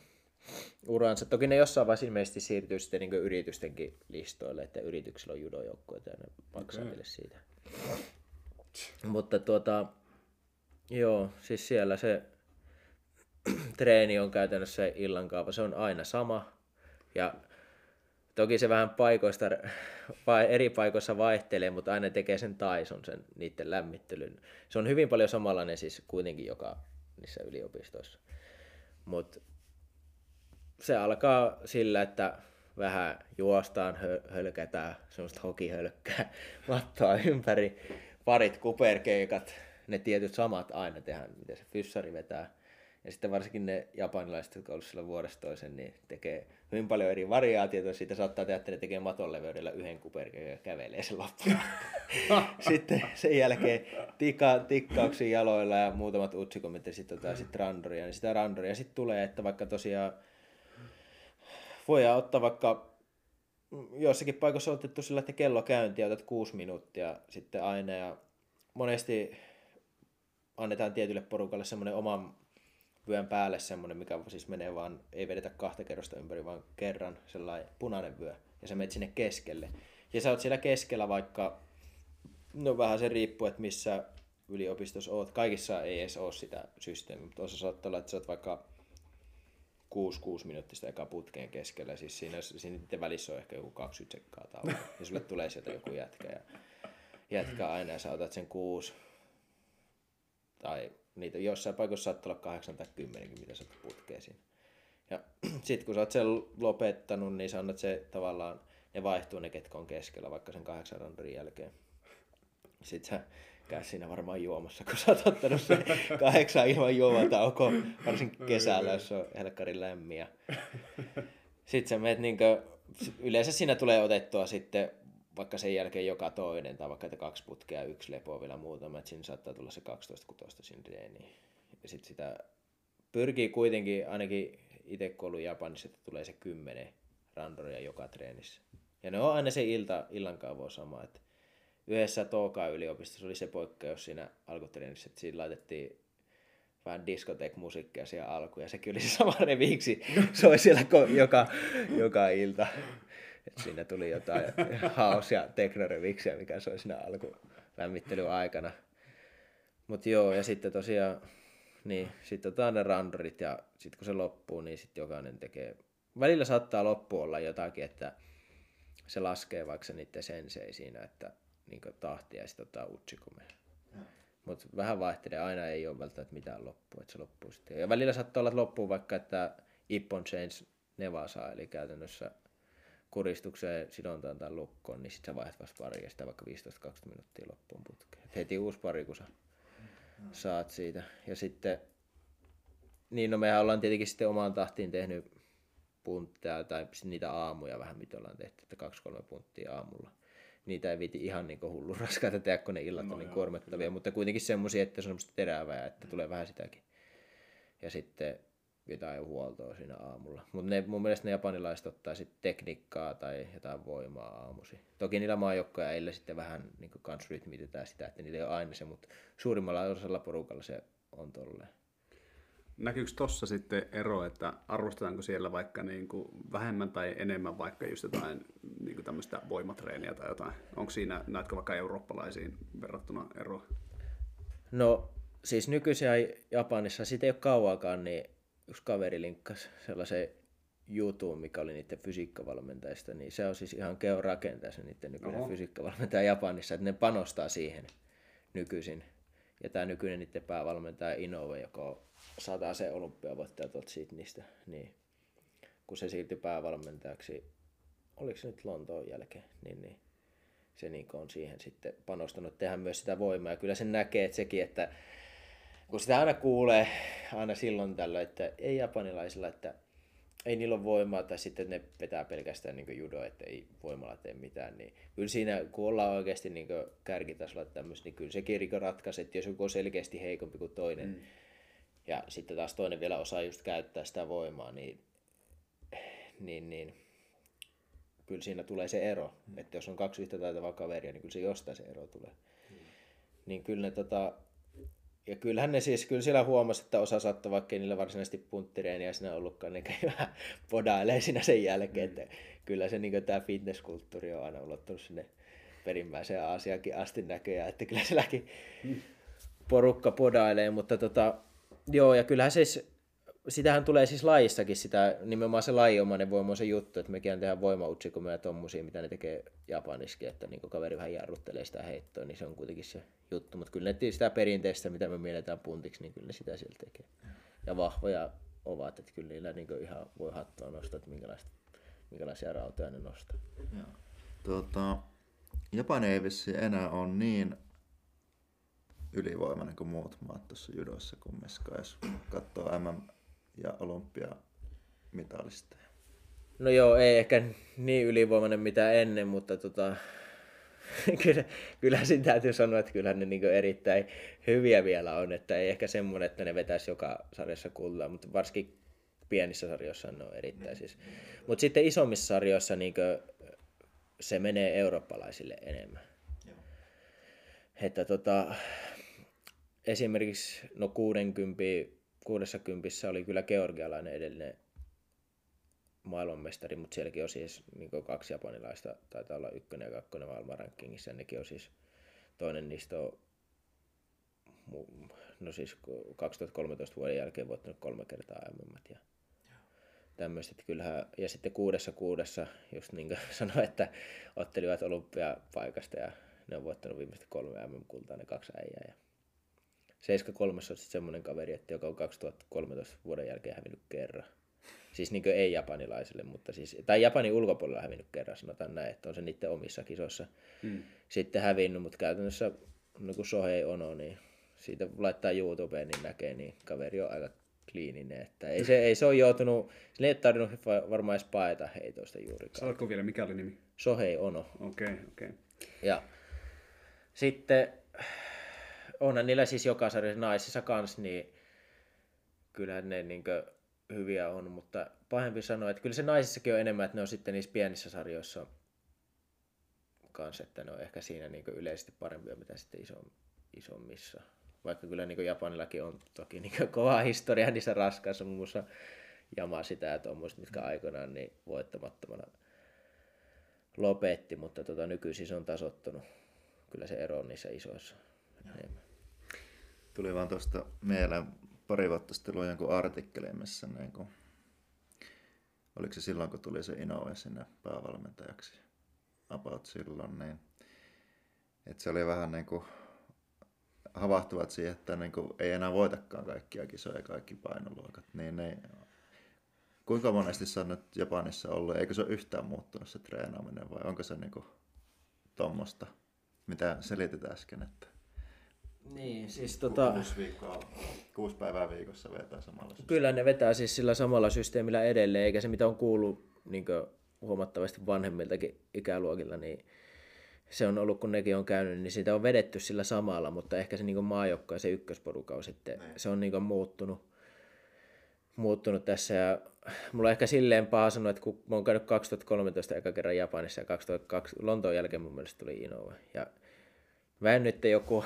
uransa. Toki ne jossain vaiheessa ilmeisesti siirtyy sitten niin yritystenkin listoille, että yrityksillä on judojoukkoja ja ne maksaa okay. siitä. Mutta tuota, joo, siis siellä se treeni on käytännössä illankaava, se on aina sama. Ja toki se vähän paikoista, vai eri paikoissa vaihtelee, mutta aina tekee sen taison, sen niiden lämmittelyn. Se on hyvin paljon samanlainen siis kuitenkin joka niissä yliopistoissa. Mutta se alkaa sillä, että vähän juostaan, hö- hölkätään, semmoista hokihölkkää mattoa ympäri, parit kuperkeikat, ne tietyt samat aina tehdään, miten se fyssari vetää. Ja sitten varsinkin ne japanilaiset, jotka ovat siellä vuodesta toisen, niin tekee hyvin paljon eri variaatioita. Siitä saattaa tehdä, että ne tekee maton leveydellä yhden kuperkeen ja kävelee sen loppuun. sitten sen jälkeen tikka, tikkauksia jaloilla ja muutamat utsikomit ja sitten otetaan sit randoria. Niin sitä randoria sitten tulee, että vaikka tosiaan voidaan ottaa vaikka jossakin paikassa on otettu sillä, että kello käynti ja otat kuusi minuuttia sitten aina ja monesti annetaan tietylle porukalle semmoinen oman vyön päälle semmoinen, mikä siis menee vaan, ei vedetä kahta kerrosta ympäri, vaan kerran sellainen punainen vyö ja sä menet sinne keskelle. Ja sä oot siellä keskellä vaikka, no vähän se riippuu, että missä yliopistossa oot. Kaikissa ei edes ole sitä systeemiä, mutta osa saattaa olla, että sä oot vaikka 6-6 minuuttista eka putkeen keskellä. Siis siinä, siinä välissä on ehkä joku 20 sekkaa tauko. Ja sulle tulee sieltä joku jätkä ja jätkä aina ja sä otat sen 6 tai niitä jossain paikoissa saattaa olla 8 tai 10, mitä sä putkeen siinä. Ja sit kun sä oot sen lopettanut, niin sä annat se tavallaan, ne vaihtuu ne ketkä on keskellä vaikka sen kahdeksan rundin jälkeen. Sitten sä käy siinä varmaan juomassa, kun sä oot ottanut se kahdeksan ilman juomataukoa, varsinkin kesällä, jos on helkkarin lämmiä. Sitten sä meet niinkö, yleensä siinä tulee otettua sitten vaikka sen jälkeen joka toinen, tai vaikka että kaksi putkea yksi lepo vielä muutama, että siinä saattaa tulla se 12 kutosta siinä reeniin. Ja sitten sitä pyrkii kuitenkin, ainakin itse kun ollut Japanissa, että tulee se kymmenen randoria joka treenissä. Ja ne on aina se ilta, illan kaavo sama, että yhdessä Toka-yliopistossa oli se poikkeus siinä alkutreenissä, että siinä laitettiin vähän diskotek-musiikkia siellä alkuun, ja sekin oli se sama reviiksi, soi siellä joka, joka ilta. Et siinä tuli jotain haus- ja teknoreviksiä, mikä soi siinä alku lämmittelyn aikana. Mutta joo, ja sitten tosiaan, niin sitten otetaan ne randorit, ja sitten kun se loppuu, niin sitten jokainen tekee välillä saattaa loppu olla jotakin, että se laskee vaikka se niiden sensei siinä, että niin tahtia ja sitten ottaa utsikume. Mutta vähän vaihtelee, aina ei ole välttämättä mitään loppua, että se loppuu sitten. Ja välillä saattaa olla, että loppuu vaikka, että Ippon Chains Nevasa, eli käytännössä kuristukseen, sidontaan tai lukkoon, niin sitten sä vaihdat vasta pari ja sitä vaikka 15-20 minuuttia loppuun putkeen. Et heti uusi pari, kun sä saat siitä. Ja sitten, niin no mehän ollaan tietenkin sitten omaan tahtiin tehnyt puntteja tai niitä aamuja vähän, mitä ollaan tehty, että kaksi-kolme punttia aamulla. Niitä ei viiti ihan niin hullu raskaita tehdä, kun ne illat no on niin kuormittavia, mutta kuitenkin semmoisia, että se on semmoista terävää, että mm. tulee vähän sitäkin. Ja sitten jotain huoltoa siinä aamulla. Mutta mun mielestä ne japanilaiset ottaa sitten tekniikkaa tai jotain voimaa aamusi. Toki niillä maajoukkoja eillä sitten vähän niin kans rytmitetään sitä, että niillä ei ole aina se, mutta suurimmalla osalla porukalla se on tolleen. Näkyykö tuossa sitten ero, että arvostetaanko siellä vaikka niin kuin vähemmän tai enemmän vaikka just jotain niin kuin tämmöistä voimatreeniä tai jotain? Onko siinä, näetkö vaikka eurooppalaisiin verrattuna eroa? No siis nykyisiä Japanissa, siitä ei ole kauaakaan, niin yksi kaveri linkkasi sellaisen jutun, mikä oli niiden fysiikkavalmentajista, niin se on siis ihan Keo rakentaa se niiden nykyinen Oho. fysiikkavalmentaja Japanissa, että ne panostaa siihen nykyisin. Ja tämä nykyinen niiden päävalmentaja Inove, joka on sata se olympiavoittaja tuolta Sydneystä, niin kun se siirtyi päävalmentajaksi, oliko se nyt Lontoon jälkeen, niin, niin se niin on siihen sitten panostanut tehdä myös sitä voimaa. Ja kyllä se näkee että sekin, että kun sitä aina kuulee aina silloin tällöin, että ei japanilaisilla, että ei niillä ole voimaa tai sitten ne vetää pelkästään niin judo, että ei voimalla tee mitään, niin kyllä siinä, kun ollaan oikeasti niin kärkitasolla tämmöistä, niin kyllä se kirkko ratkaisi, että jos joku on selkeästi heikompi kuin toinen, mm. ja sitten taas toinen vielä osaa just käyttää sitä voimaa, niin, niin, niin kyllä siinä tulee se ero. Mm. Että jos on kaksi yhtä taitavaa kaveria, niin kyllä se jostain se ero tulee. Mm. Niin kyllä ne tota, ja kyllähän ne siis, kyllä siellä huomasi, että osa saattoi, vaikka ei niillä varsinaisesti punttireeniä siinä ollutkaan, niin vähän podailee siinä sen jälkeen, mm. että kyllä se niin tämä fitnesskulttuuri on aina ulottunut sinne perimmäiseen Aasiakin asti näköjään, että kyllä sielläkin mm. porukka podailee, mutta tota, joo, ja kyllähän siis sitähän tulee siis lajissakin sitä, nimenomaan se lajiomainen voima se juttu, että mekin tehdään voimautsikomme ja tommosia, mitä ne tekee Japaniskin, että niin kaveri vähän jarruttelee sitä heittoa, niin se on kuitenkin se juttu. Mutta kyllä ne sitä perinteistä, mitä me mielletään puntiksi, niin kyllä ne sitä sieltä tekee. Ja vahvoja ovat, että kyllä niillä niin ihan voi hattua nostaa, että minkälaista, minkälaisia rautoja ne nostaa. Joo. Tota, Japani ei vissi enää ole niin ylivoimainen kuin muut maat tuossa judossa kumminkaan, jos katsoo MM ja olympiamitalista. No joo, ei ehkä niin ylivoimainen mitä ennen, mutta tota, kyllä, kyllä siinä täytyy sanoa, että kyllähän ne niin erittäin hyviä vielä on, että ei ehkä semmoinen, että ne vetäisi joka sarjassa kultaa, mutta varsinkin pienissä sarjoissa ne on erittäin siis. Mutta sitten isommissa sarjoissa niin se menee eurooppalaisille enemmän. Joo. Että tota, esimerkiksi no 60 60 oli kyllä georgialainen edellinen maailmanmestari, mutta sielläkin on siis niin kaksi japanilaista, taitaa olla ykkönen ja kakkonen maailmanrankingissa, nekin on siis, toinen niistä on, no siis 2013 vuoden jälkeen voittanut kolme kertaa MM ja tämmöiset kyllähän, ja sitten kuudessa kuudessa, just niin kuin sanoin, että ottelivat olympiapaikasta ja ne on voittanut viimeiset kolme MM-kultaa, ne kaksi äijää. Ja 73 on sitten semmoinen kaveri, että joka on 2013 vuoden jälkeen hävinnyt kerran. Siis niin ei japanilaisille, mutta siis, tai Japanin ulkopuolella hävinnyt kerran, sanotaan näin, että on se niiden omissa kisoissa hmm. sitten hävinnyt, mutta käytännössä niin kuin Sohei Ono, niin siitä laittaa YouTubeen, niin näkee, niin kaveri on aika kliininen, että ei se, ei se ole joutunut, sille ei ole tarvinnut varmaan edes paeta heitoista juurikaan. Saatko vielä, mikä oli nimi? Sohei Ono. Okei, okay, okei. Okay. Ja sitten onhan niillä siis joka sarjassa naisissa kanssa, niin kyllä ne niin hyviä on, mutta pahempi sanoa, että kyllä se naisissakin on enemmän, että ne on sitten niissä pienissä sarjoissa kanssa, että ne on ehkä siinä niin yleisesti parempia mitä sitten isom, isommissa. Vaikka kyllä niin Japanillakin on toki niin kova historia niissä raskaissa, muun muassa Jama sitä ja tuommoista, mitkä aikoinaan niin voittamattomana lopetti, mutta tota, nykyisin se on tasottunut. Kyllä se ero on niissä isoissa enemmän. Tuli vaan tuosta mieleen pari vuotta sitten luin jonkun artikkelin, missä niin kuin oliko se silloin, kun tuli se Inoue sinne päävalmentajaksi, about silloin, niin että se oli vähän niin kuin havahtuvat siihen, että niin kuin ei enää voitakaan kaikkia kisoja kaikki painoluokat, niin ne, kuinka monesti sä nyt Japanissa ollut, eikö se ole yhtään muuttunut se treenaaminen vai onko se niin kuin tuommoista, mitä selitit äsken, että niin, siis tota... Kuusi, viikkoa, kuusi päivää viikossa vetää samalla systeemillä. Kyllä ne vetää siis sillä samalla systeemillä edelleen, eikä se mitä on kuullut niin huomattavasti vanhemmiltakin ikäluokilla, niin se on ollut, kun nekin on käynyt, niin sitä on vedetty sillä samalla, mutta ehkä se niin maajokka ja se ykkösporuka on sitten, Näin. se on niin muuttunut, muuttunut tässä ja mulla on ehkä silleen paha sanoa, että kun mä oon käynyt 2013 eka kerran Japanissa ja 2002 Lontoon jälkeen mun mielestä tuli Inoue ja mä en nyt joku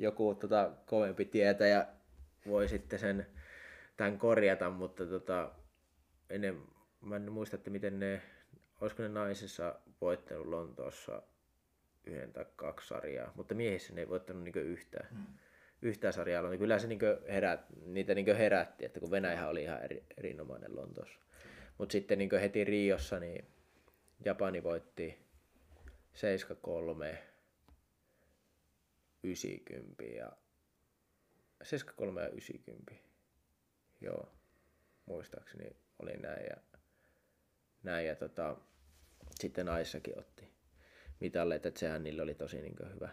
joku tota, kovempi tietäjä voi sitten sen tämän korjata, mutta tota, ennen, mä en muista, että miten ne, olisiko ne naisissa voittanut Lontoossa yhden tai kaksi sarjaa, mutta miehissä ne ei voittanut niin yhtään, hmm. yhtään sarjaa. Niin kyllä se niin herät, niitä niin herätti, että kun Venäjä oli ihan eri, erinomainen Lontoossa. Mutta sitten niin heti Riossa niin Japani voitti 7-3 90 ja 73 ja 90. Joo, muistaakseni oli näin ja, näin ja tota, sitten naissakin otti mitalleita, että sehän niillä oli tosi niin hyvä,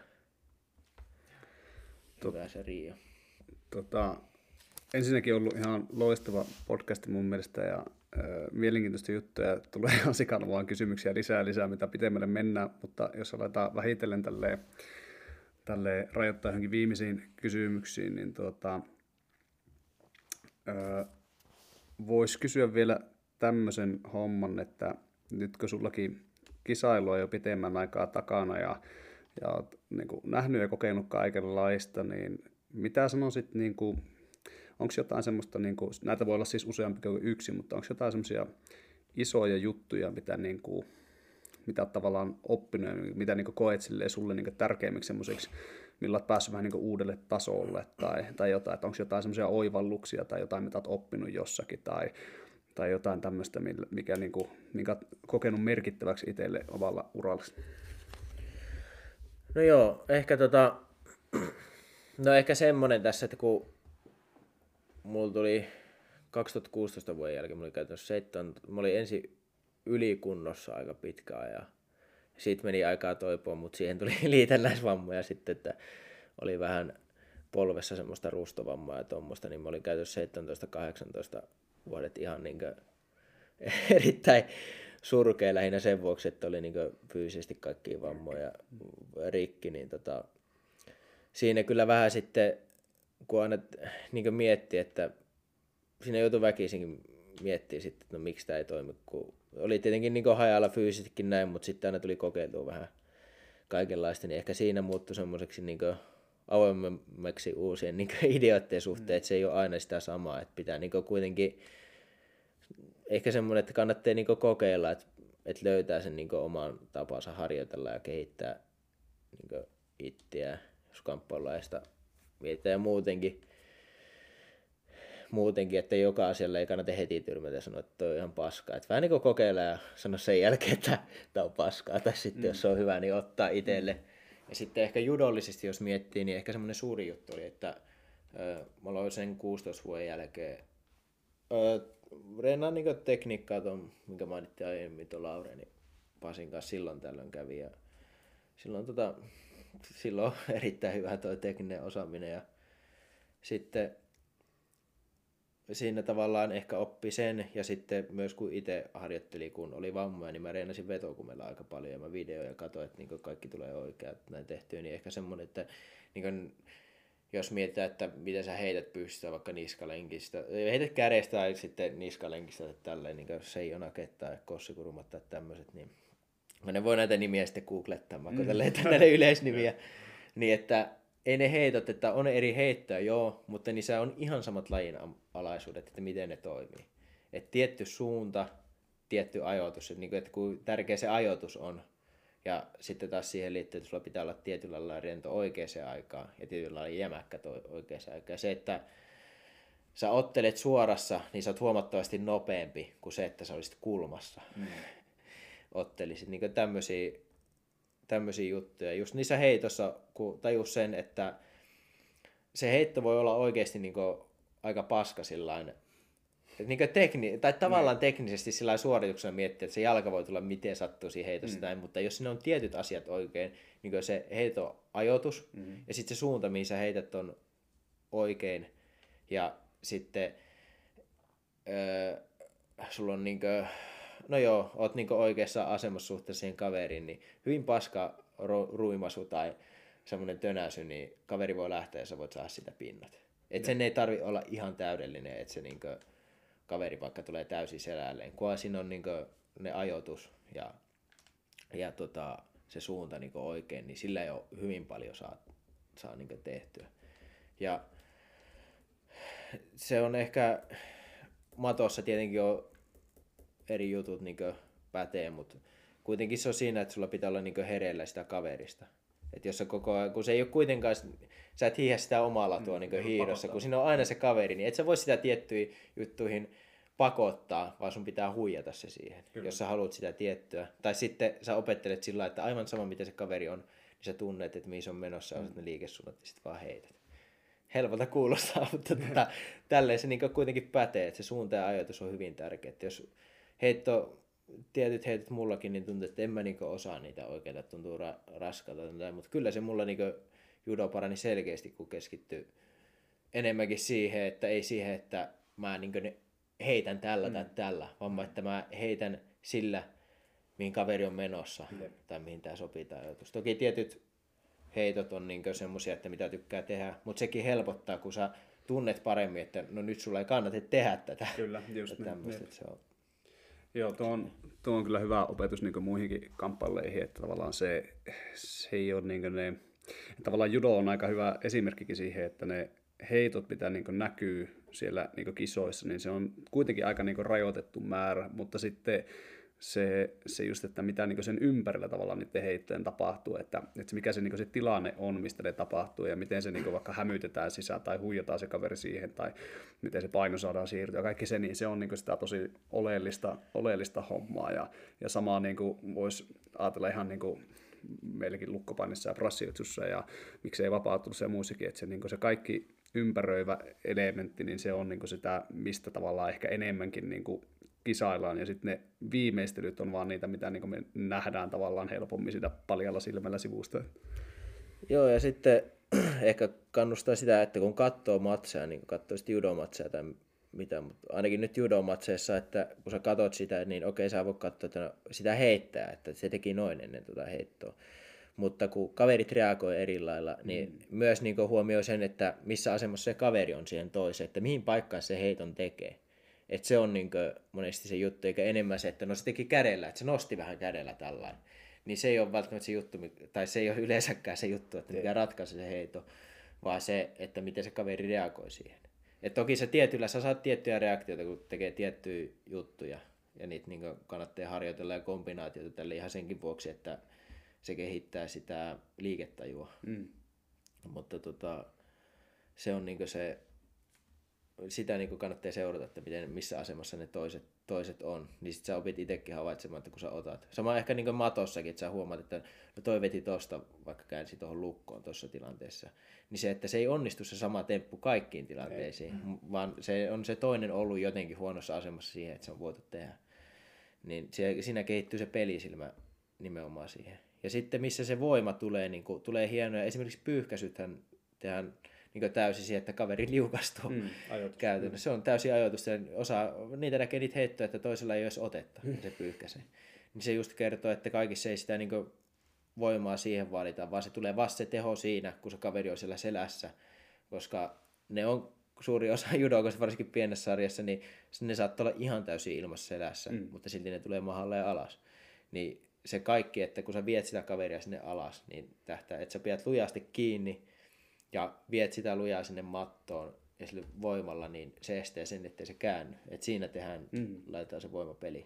Tot, hyvä se Rio. Tota, ensinnäkin ollut ihan loistava podcast mun mielestä ja ö, mielenkiintoista juttuja. Tulee ihan sikana vaan kysymyksiä lisää lisää, mitä pitemmälle mennään, mutta jos aletaan vähitellen tälleen tälle rajoittaa johonkin viimeisiin kysymyksiin, niin tuota, voisi kysyä vielä tämmöisen homman, että nyt kun sullakin kisailua jo pitemmän aikaa takana ja, ja oot niin kuin, nähnyt ja kokenut kaikenlaista, niin mitä sanoisit, niin onko jotain semmoista, niin kuin, näitä voi olla siis useampi kuin yksi, mutta onko jotain semmoisia isoja juttuja, mitä niin kuin, mitä olet tavallaan oppinut ja mitä niin koet sulle niin tärkeimmiksi semmoisiksi, millä olet päässyt vähän niin uudelle tasolle tai, tai jotain, että onko jotain semmoisia oivalluksia tai jotain, mitä olet oppinut jossakin tai, tai jotain tämmöistä, mikä niin kuin, minkä olet kokenut merkittäväksi itselle omalla uralla? No joo, ehkä tota, no ehkä semmoinen tässä, että kun mulla tuli 2016 vuoden jälkeen, mulla oli käytännössä seitsemän, mulla oli ensin ylikunnossa aika pitkään ja siitä meni aikaa toipua, mutta siihen tuli liitännäisvammoja sitten, että oli vähän polvessa semmoista rustovammaa ja tuommoista, niin mä olin käytössä 17-18 vuodet ihan niin erittäin surkea lähinnä sen vuoksi, että oli niin fyysisesti kaikki vammoja rikki, niin tota, siinä kyllä vähän sitten, kun aina niin miettii, että siinä joutui väkisinkin miettiä sitten, että no miksi tämä ei toimi, kun oli tietenkin niin hajalla fyysisestikin näin, mutta sitten aina tuli kokeiltua vähän kaikenlaista, niin ehkä siinä muuttui semmoiseksi niin avoimemmaksi uusien niin ideoiden suhteen, mm. että se ei ole aina sitä samaa, että pitää niin kuitenkin ehkä semmoinen, että kannattaa niin kokeilla, että, että löytää sen niin oman tapansa harjoitella ja kehittää niin itseä, jos kamppailulaista mietitään ja muutenkin muutenkin, että joka asialle ei kannata heti tyrmätä ja sanoa, että toi on ihan paskaa. Että vähän niin kuin kokeilla ja sanoa sen jälkeen, että tämä on paskaa. Tai sitten mm. jos se on hyvä, niin ottaa itselle. Mm. Ja sitten ehkä judollisesti, jos miettii, niin ehkä semmoinen suuri juttu oli, että mä aloin sen 16 vuoden jälkeen reenaan niin tekniikkaa, ton, minkä mainittiin aiemmin, tuon Laureni Pasin kanssa silloin tällöin kävi. Ja silloin, tota, silloin erittäin hyvä tuo tekninen osaaminen. Ja sitten siinä tavallaan ehkä oppi sen, ja sitten myös kun itse harjoitteli, kun oli vammoja, niin mä reenasin vetokumella aika paljon, ja mä videoja katsoin, että niin kaikki tulee oikein näin tehtyä, niin ehkä semmoinen, että niin kuin, jos mietitään, että miten sä heität pystyä vaikka niskalenkistä, heität kädestä tai sitten niskalenkistä tai tälleen, niin kuin seijonake tai kossikurumat tai tämmöiset, niin ne voi näitä nimiä sitten googlettamaan, kun mm. tälleen näitä yleisnimiä, niin että ei ne heitot, että on eri heittoja, joo, mutta niissä on ihan samat lajin alaisuudet, että miten ne toimii. Et tietty suunta, tietty ajoitus, että, niin kuin, että kun tärkeä se ajoitus on, ja sitten taas siihen liittyy, että sulla pitää olla tietyllä lailla rento oikeaan aikaan ja tietyllä lailla jämäkkä oikeaan aikaan. Ja se, että sä ottelet suorassa, niin sä oot huomattavasti nopeampi kuin se, että sä olisit kulmassa. Mm. Ottelisit niin tämmöisiä, tämmöisiä juttuja. Just niissä heitossa, kun tajus sen, että se heitto voi olla oikeasti niin aika paska sillain, niin tekni, tai tavallaan mm. teknisesti sillä suorituksena miettiä, että se jalka voi tulla miten sattuu siinä heitossa mm. näin, mutta jos siinä on tietyt asiat oikein, niin se heitoajoitus mm. ja sitten se suunta, mihin sä heität on oikein ja sitten öö, sulla on niinkö, no joo, oot niinkö oikeassa asemassa suhteessa siihen kaveriin, niin hyvin paska ru- ruimasu tai semmoinen tönäsy, niin kaveri voi lähteä ja sä voit saada sitä pinnat. Et sen ei tarvi olla ihan täydellinen, että se niinkö, kaveri vaikka tulee täysin selälleen, kunhan siinä on niinkö ne ajoitus ja, ja tota, se suunta niinkö oikein, niin sillä jo hyvin paljon saa, saa niinkö tehtyä. Ja se on ehkä, matossa tietenkin on eri jutut niin pätee, mutta kuitenkin se on siinä, että sulla pitää olla niin hereillä sitä kaverista. Et jos se koko ajan, kun se ei ole kuitenkaan, sä et hiihä sitä omaa latua mm, niin hiidossa, kun siinä on aina se kaveri, niin et sä voi sitä tiettyihin juttuihin pakottaa, vaan sun pitää huijata se siihen, Kyllä. jos sä haluat sitä tiettyä. Tai sitten sä opettelet sillä että aivan sama mitä se kaveri on, niin sä tunnet, että mihin se on menossa, mm. ne liikesuunnat ja sitten vaan heität helpolta kuulostaa, mutta tota, tälleen se niin kuitenkin pätee, että se suunta ja ajatus on hyvin tärkeä. Että jos heitto, tietyt heitot mullakin, niin tuntuu, että en mä niin osaa niitä oikeita, tuntuu ra- raskalta. Mutta kyllä se mulla niin judo parani selkeästi, kun keskittyy enemmänkin siihen, että ei siihen, että mä niin heitän tällä mm. tai tällä, vaan että mä heitän sillä, mihin kaveri on menossa mm. tai mihin tämä sopii tämä ajatus. Toki tietyt heitot on niin semmoisia, että mitä tykkää tehdä, mutta sekin helpottaa, kun sä tunnet paremmin, että no nyt sulla ei kannata tehdä tätä. Kyllä, just niin. Että se on. Joo, tuo on, tuo on kyllä hyvä opetus niin muihinkin kamppaileihin, että tavallaan se, se ei ole niin ne, tavallaan judo on aika hyvä esimerkkikin siihen, että ne heitot, mitä niin näkyy siellä niin kisoissa, niin se on kuitenkin aika niin rajoitettu määrä, mutta sitten se, se just, että mitä niin sen ympärillä tavallaan niiden heittojen tapahtuu, että, että mikä se, niin se tilanne on, mistä ne tapahtuu ja miten se niin vaikka hämytetään sisään tai huijataan se kaveri siihen tai miten se paino saadaan siirtyä. Kaikki se, niin se on niin sitä tosi oleellista, oleellista hommaa ja, ja samaa niin voisi ajatella ihan niin meilläkin lukkopainissa ja prassiutsussa ja miksei vapautunut ja muissakin, että se, niin se kaikki ympäröivä elementti, niin se on niin sitä, mistä tavallaan ehkä enemmänkin niin kisaillaan ja sitten ne viimeistelyt on vaan niitä, mitä niin me nähdään tavallaan helpommin sitä paljalla silmällä sivusta. Joo ja sitten ehkä kannustaa sitä, että kun katsoo matseja, niin katsoo sitten judomatseja tai mitä, mutta ainakin nyt judomatseissa, että kun sä katsot sitä, niin okei sä voit katsoa, että no, sitä heittää, että se teki noin ennen tuota heittoa. Mutta kun kaverit reagoi eri lailla, niin mm. myös niin huomioi sen, että missä asemassa se kaveri on siihen toiseen, että mihin paikkaan se heiton tekee. Et se on niin monesti se juttu, eikä enemmän se, että no se teki kädellä, että se nosti vähän kädellä tällainen. Niin se ei ole välttämättä se juttu, tai se ei ole yleensäkään se juttu, että mikä ratkaisi se heito, vaan se, että miten se kaveri reagoi siihen. Et toki se tietyllä, sä saat tiettyjä reaktioita, kun tekee tiettyjä juttuja, ja niitä niin kannattaa harjoitella ja kombinaatioita tälle ihan senkin vuoksi, että se kehittää sitä liiketajua. Mm. Mutta tota, se on niin se sitä niin kuin kannattaa seurata, että miten, missä asemassa ne toiset, toiset on. Niin sit sä opit itsekin havaitsemaan, että kun sä otat. Sama ehkä niin kuin matossakin, että sä huomaat, että no toi veti tosta, vaikka käänsi tuohon lukkoon tuossa tilanteessa. Niin se, että se ei onnistu se sama temppu kaikkiin tilanteisiin, ei. vaan se on se toinen ollut jotenkin huonossa asemassa siihen, että se on voitu tehdä. Niin siinä kehittyy se pelisilmä nimenomaan siihen. Ja sitten missä se voima tulee, niin kuin, tulee hienoja, esimerkiksi pyyhkäisythän tehdään niin täysin siihen, että kaveri liukastuu mm, käytännössä. Se on täysin ajoitus. Osa, niitä näkee niitä heittoja, että toisella ei olisi otetta, mm. se pyyhkäsee. Niin se just kertoo, että kaikissa ei sitä niin voimaa siihen valita, vaan se tulee vasta se teho siinä, kun se kaveri on siellä selässä, koska ne on suuri osa judokosta, varsinkin pienessä sarjassa, niin ne saattaa olla ihan täysin ilmassa selässä, mm. mutta silti ne tulee mahalle ja alas. Niin se kaikki, että kun sä viet sitä kaveria sinne alas, niin tähtää, että sä pidät lujasti kiinni, ja viet sitä lujaa sinne mattoon ja sille voimalla, niin se estää sen, ettei se käänny. Et siinä tehdään, mm. laitetaan se voimapeli.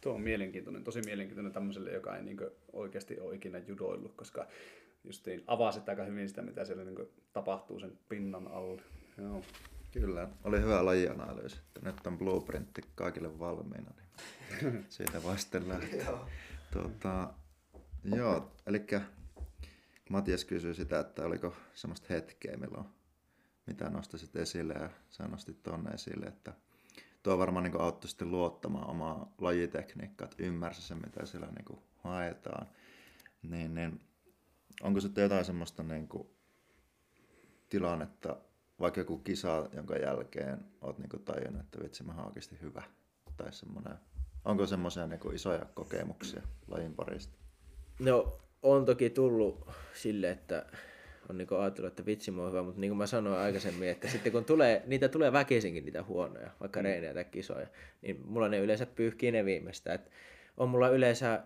Tuo on mielenkiintoinen, tosi mielenkiintoinen tämmöiselle, joka ei niin oikeasti ole ikinä judoillut, koska justiin avasit aika hyvin sitä, mitä siellä niin tapahtuu sen pinnan alle. Joo. Kyllä, oli hyvä lajianalyysi. Nyt on blueprintti kaikille valmiina, niin siitä vasten lähtee. tuota, joo, eli Matias kysyi sitä, että oliko semmoista hetkeä, milloin mitä nostaisit esille ja sä nostit tonne esille, että tuo varmaan niin auttoi sitten luottamaan omaa lajitekniikkaa, että ymmärsi sen, mitä siellä niin haetaan. Niin, niin, onko sitten jotain semmoista niin kuin tilannetta, vaikka joku kisa, jonka jälkeen oot niin kuin tajunnut, että vitsi, mä oon oikeasti hyvä. Tai semmoinen, onko semmoisia niin isoja kokemuksia lajin parista? No, on toki tullut sille, että on niin ajatellut, että vitsi mä hyvä, mutta niin kuin mä sanoin aikaisemmin, että sitten kun tulee, niitä tulee väkisinkin niitä huonoja, vaikka mm. reinejä tai kisoja, niin mulla ne yleensä pyyhkii ne viimeistä. Et on mulla yleensä,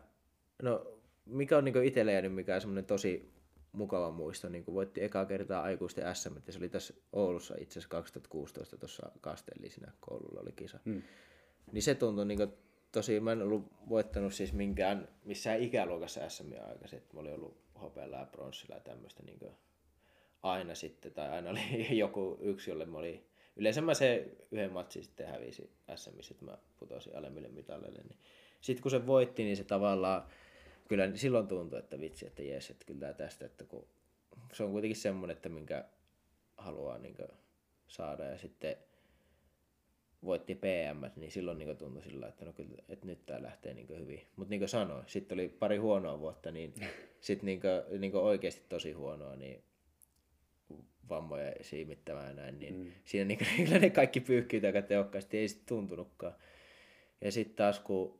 no mikä on niin itselle jäänyt mikä on semmoinen tosi mukava muisto, niin kuin voitti ekaa kertaa aikuisten SM, että se oli tässä Oulussa itse asiassa 2016 tuossa Kastellisina koululla oli kisa. Mm. Niin se tuntui niin kuin, tosi, mä en ollut voittanut siis minkään, missään ikäluokassa SM aikaisemmin, että mä olin ollut hopealla ja bronssilla ja tämmöistä niin aina sitten, tai aina oli joku yksi, jolle mä oli, yleensä mä se yhden matsin sitten hävisi SMissä, että mä putosin alemmille mitalleille, niin sitten kun se voitti, niin se tavallaan, kyllä silloin tuntui, että vitsi, että jes, että kyllä tästä, että kun se on kuitenkin semmoinen, että minkä haluaa niin saada, ja sitten voitti PM, niin silloin niin tuntui sillä, että, no kyllä, että nyt tämä lähtee niin hyvin. Mutta niin kuin sanoin, sitten oli pari huonoa vuotta, niin sitten niin kuin, niin oikeasti tosi huonoa, niin vammoja siimittämään ja näin, niin mm. siinä niin kuin, ne kaikki pyyhkii aika tehokkaasti, ei sitten tuntunutkaan. Ja sitten taas kun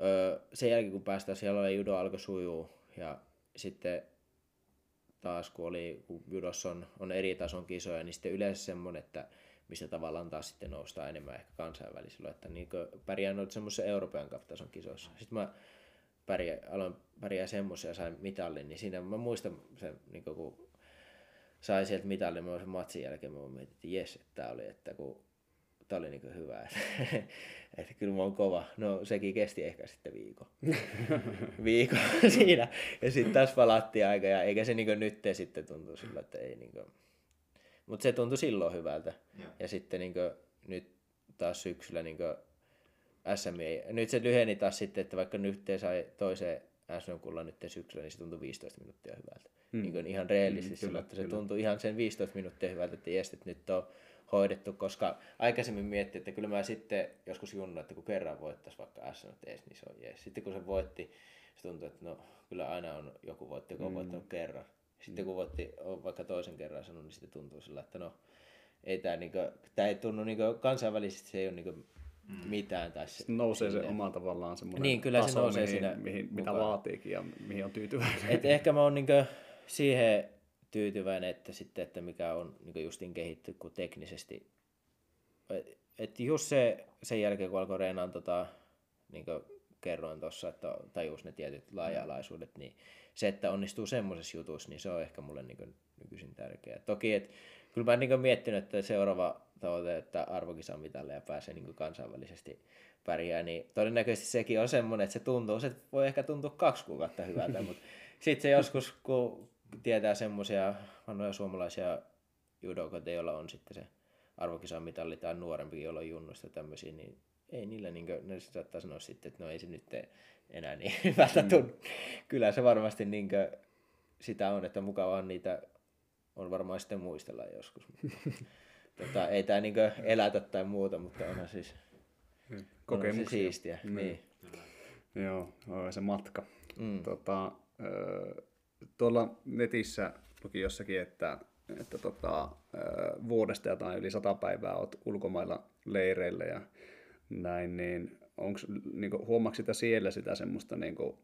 öö, sen jälkeen kun päästään siellä judo alkoi sujuu ja sitten taas kun oli, kun judossa on, on eri tason kisoja, niin sitten yleensä semmoinen, että mistä tavallaan taas sitten noustaan enemmän ehkä kansainvälisillä, että niin pärjää noita semmoisessa Euroopan tason kisoissa. Sitten mä pärjää, aloin pärjää semmoisia ja sain mitallin, niin siinä mä muistan sen, niin kun sai sieltä mitallin, mä sen matsin jälkeen mä mietin, että jes, että tää oli, että kun tää oli niin hyvä, että, että kyllä mä oon kova. No sekin kesti ehkä sitten viikon. viikon siinä. Ja sitten taas palattiin aika ja eikä se niin nyt sitten tuntu sillä, että ei niin kuin... Mutta se tuntui silloin hyvältä. Ja, ja sitten niin kuin, nyt taas syksyllä niin kuin SMI, nyt se lyheni taas sitten, että vaikka nyt sai toiseen SM-kullan nyt syksyllä, niin se tuntui 15 minuuttia hyvältä. Mm. Niin ihan reellisesti mm, kyllä, että se kyllä. tuntui ihan sen 15 minuuttia hyvältä, että jes, että nyt on hoidettu, koska aikaisemmin miettii, että kyllä mä sitten joskus junnu, että kun kerran voittaisi vaikka S ees, niin se on jees. Sitten kun se voitti, se tuntui, että no kyllä aina on joku voitti, joka on mm. voittanut kerran. Sitten kun voitti vaikka toisen kerran sanonut, niin sitten tuntuu sillä, että no ei tämä, niinku, tämä ei tunnu niinku, kansainvälisesti, se ei ole niinku mm. mitään. Tai se, nousee se oma tavallaan semmoinen niin, kyllä taso, se nousee mihin, siinä mihin, mitä vaatiikin ja mihin on tyytyväinen. Et ehkä mä oon niinku, siihen tyytyväinen, että, sitten, että mikä on niin justin kehitty kuin teknisesti. Et, et just se, sen jälkeen, kun alkoi reenaan, tota, niin kuin kerroin tuossa, että tajus ne tietyt laaja-alaisuudet, niin se, että onnistuu semmoisessa jutussa, niin se on ehkä mulle niin nykyisin tärkeää. Toki, että kyllä mä niin miettinyt, että seuraava tavoite, että arvokisan mitalle ja pääsee niin kansainvälisesti pärjää, niin todennäköisesti sekin on semmoinen, että se tuntuu, se voi ehkä tuntua kaksi kuukautta hyvältä, mutta sitten se joskus, kun tietää semmoisia vanhoja suomalaisia judokoita, joilla on sitten se arvokisan mitalli tai nuorempi, jolla on junnusta tämmöisiä, niin ei niillä, niin kuin, ne saattaa sanoa sitten, että no ei se nyt enää niin hyvältä mm. Kyllä se varmasti niin kuin, sitä on, että mukavaa niitä on varmaan sitten muistella joskus. Tota, ei tämä niin elätä tai muuta, mutta onhan siis onhan se siistiä. Mm. Niin. Joo, se matka. Mm. Tota, tuolla netissä luki jossakin, että, että tota, vuodesta jotain yli sata päivää olet ulkomailla leireillä ja näin, niin onko, niin huomaako sitä siellä sitä semmoista niin kuin,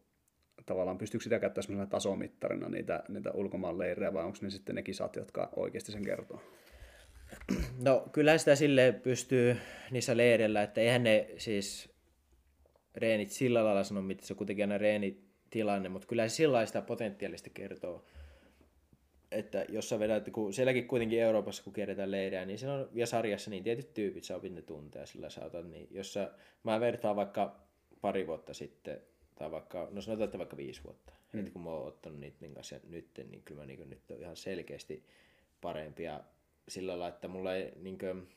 tavallaan pystyykö sitä käyttämään semmoisena tasomittarina niitä, niitä ulkomaan leirejä vai onko ne sitten ne kisat, jotka oikeasti sen kertoo? No kyllä sitä sille pystyy niissä leireillä, että eihän ne siis reenit sillä lailla sano, mitä se kuitenkin aina reenit tilanne, mutta kyllä se sillä sitä potentiaalista kertoo, että jos sä vedät, kun sielläkin kuitenkin Euroopassa, kun kierretään leirejä, niin on, ja sarjassa niin tietyt tyypit, sä opit ne tunteja, sillä sä otat, niin jos sä, mä vertaan vaikka pari vuotta sitten, tai vaikka, no sanotaan, että vaikka viisi vuotta, mm. että kun mä oon ottanut niiden kanssa nyt, niin kyllä mä niin nyt on ihan selkeästi parempia sillä lailla, että mulla ei, niin kuin,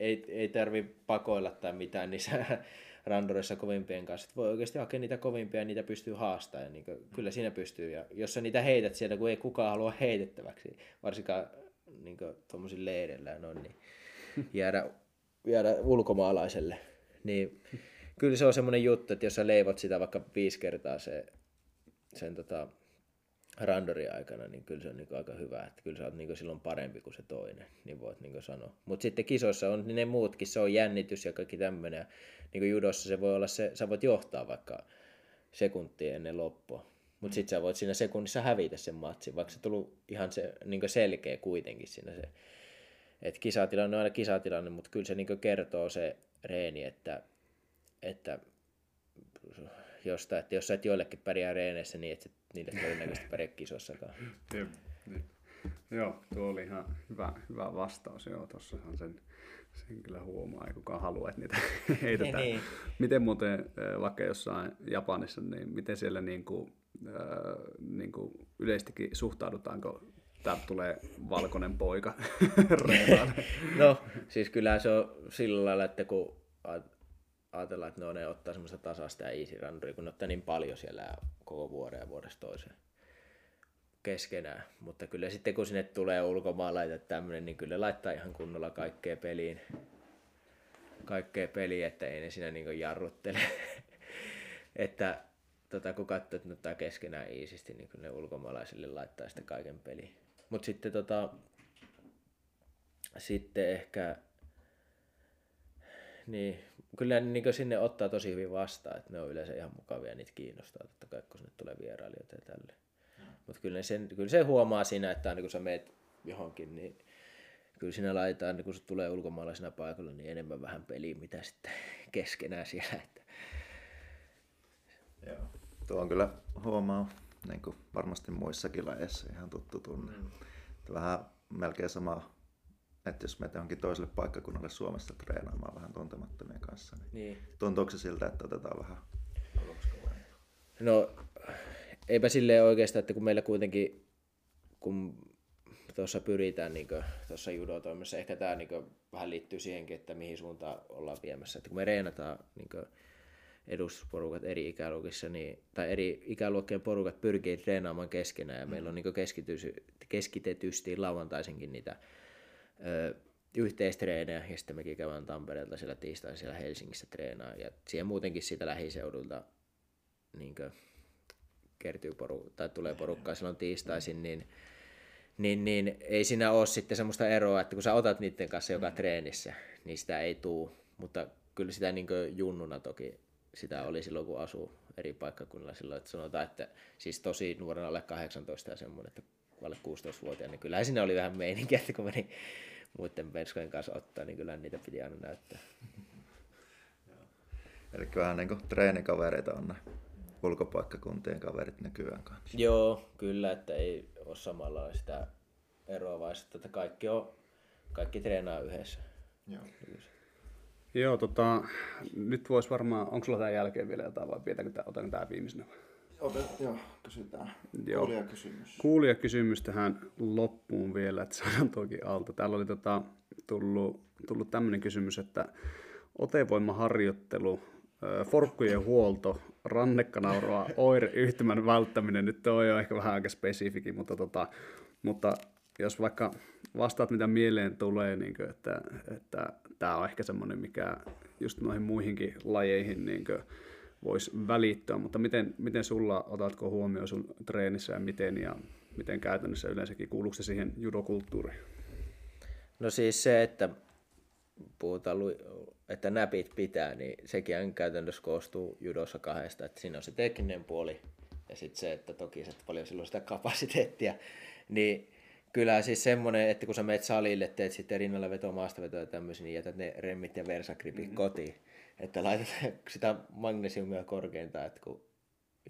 ei, ei tarvi pakoilla tai mitään niissä randorissa kovimpien kanssa. Että voi oikeasti hakea niitä kovimpia ja niitä pystyy haastamaan. Ja niin kuin, kyllä siinä pystyy. Ja jos sä niitä heität sieltä, kun ei kukaan halua heitettäväksi, varsinkaan niin tuommoisilla leireillä noin, niin jäädä, jäädä ulkomaalaiselle. Niin kyllä se on semmoinen juttu, että jos sä leivot sitä vaikka viisi kertaa se, sen tota, randorin aikana, niin kyllä se on niin aika hyvä, että kyllä sä oot niin silloin parempi kuin se toinen, niin voit niin sanoa. Mutta sitten kisoissa on niin ne muutkin, se on jännitys ja kaikki tämmöinen. Niin judossa se voi olla se, sä voit johtaa vaikka sekuntia ennen loppua. Mutta sitten sä voit siinä sekunnissa hävitä sen matsin, vaikka se tullut ihan se, niin selkeä kuitenkin siinä se. Et kisatilanne on aina kisatilanne, mutta kyllä se niin kertoo se reeni, että, että josta, että jos sä et joillekin pärjää reeneissä, niin et niille todennäköisesti pärjää kisossakaan. Jep, jep. Joo, tuo oli ihan hyvä, hyvä vastaus. Joo, tossahan sen, sen kyllä huomaa, ei kukaan halua, että niitä heitetään. niin. Miten muuten vaikka jossain Japanissa, niin miten siellä niin kuin, äh, niin kuin yleistikin suhtaudutaanko täältä tulee valkoinen poika No, siis kyllä se on sillä lailla, että kun ajatellaan, että no, ne ottaa semmoista tasasta ja easy runneria, kun ne ottaa niin paljon siellä koko vuoden ja vuodesta toiseen keskenään. Mutta kyllä sitten kun sinne tulee ulkomaalaita tämmöinen, niin kyllä laittaa ihan kunnolla kaikkea peliin. Kaikkea peliin, että ei ne siinä niin jarruttele. että tota, kun katsoo, että ne ottaa keskenään iisisti, niin kyllä ne ulkomaalaisille laittaa sitä kaiken peliin. Mutta sitten, tota, sitten ehkä niin, kyllä ne niin sinne ottaa tosi hyvin vastaan, että ne on yleensä ihan mukavia, niitä kiinnostaa, totta kai kun sinne tulee vierailijoita ja tälle. Mutta kyllä, sen, kyllä se huomaa siinä, että aina kun sä meet johonkin, niin kyllä siinä laitetaan, niin kun se tulee ulkomaalaisena paikalla, niin enemmän vähän peliä, mitä sitten keskenään siellä. Että... Joo. Tuo on kyllä huomaa niin kuin varmasti muissakin lajeissa ihan tuttu tunne. Mm. Vähän melkein sama että jos menet johonkin toiselle paikkakunnalle Suomesta treenaamaan vähän tuntemattomien kanssa, niin, niin. tuntuuko se siltä, että otetaan vähän No eipä silleen oikeastaan, että kun meillä kuitenkin, kun tuossa pyritään niin tuossa judotoimessa, ehkä tämä niin vähän liittyy siihenkin, että mihin suuntaan ollaan viemässä. Että kun me reenataan niin edustusporukat eri ikäluokissa, niin, tai eri ikäluokkien porukat pyrkii treenaamaan keskenään, ja meillä on niin keskitetysti lauantaisinkin niitä yhteistreenejä ja sitten mekin käydään Tampereelta siellä tiistain siellä Helsingissä treenaa ja siihen muutenkin siitä lähiseudulta niin kertyy poru, tai tulee porukkaa silloin tiistaisin, niin, niin, niin ei siinä ole sitten semmoista eroa, että kun sä otat niiden kanssa joka treenissä, niin sitä ei tuu, mutta kyllä sitä niin junnuna toki sitä oli silloin, kun asuu eri paikkakunnilla silloin, että sanotaan, että siis tosi nuorena alle 18 ja semmoinen, että alle 16-vuotiaana, niin kyllähän siinä oli vähän meininkiä, että kun meni muiden penskojen kanssa ottaa, niin kyllä niitä piti aina näyttää. Eli vähän niin kuin treenikavereita on ne ulkopaikkakuntien kaverit nykyään kanssa. Joo, kyllä, että ei ole samalla sitä eroa, vaan että kaikki, on, kaikki treenaa yhdessä. Joo. Joo, tota, nyt voisi varmaan, onko sulla tämän jälkeen vielä jotain vai pidetäänkö tämä, otanko tämä viimeisenä? Otet, joo, kysytään. Joo. Kuulijakysymys. Kuulijakysymys tähän loppuun vielä, että saadaan toki alta. Täällä oli tota, tullut, tullut tämmöinen kysymys, että otevoimaharjoittelu, forkkujen huolto, rannekanauroa, oireyhtymän välttäminen, nyt toi on ehkä vähän aika spesifikin, mutta, tota, mutta jos vaikka vastaat mitä mieleen tulee, niin kuin, että, että tämä on ehkä semmoinen, mikä just noihin muihinkin lajeihin niin kuin, voisi välittyä, mutta miten, miten sulla, otatko huomioon sun treenissä ja miten ja miten käytännössä yleensäkin, kuuluuko se siihen judokulttuuriin? No siis se, että puhutaan, että näpit pitää, niin sekin käytännössä koostuu judossa kahdesta, että siinä on se tekninen puoli ja sitten se, että toki se paljon silloin sitä kapasiteettia, niin kyllä siis semmoinen, että kun sä meet salille, teet sitten rinnalla veto maastavetoa ja tämmöisiä, niin jätät ne remmit ja versakripit mm-hmm. kotiin että laitetaan sitä magnesiumia korkeintaan, että kun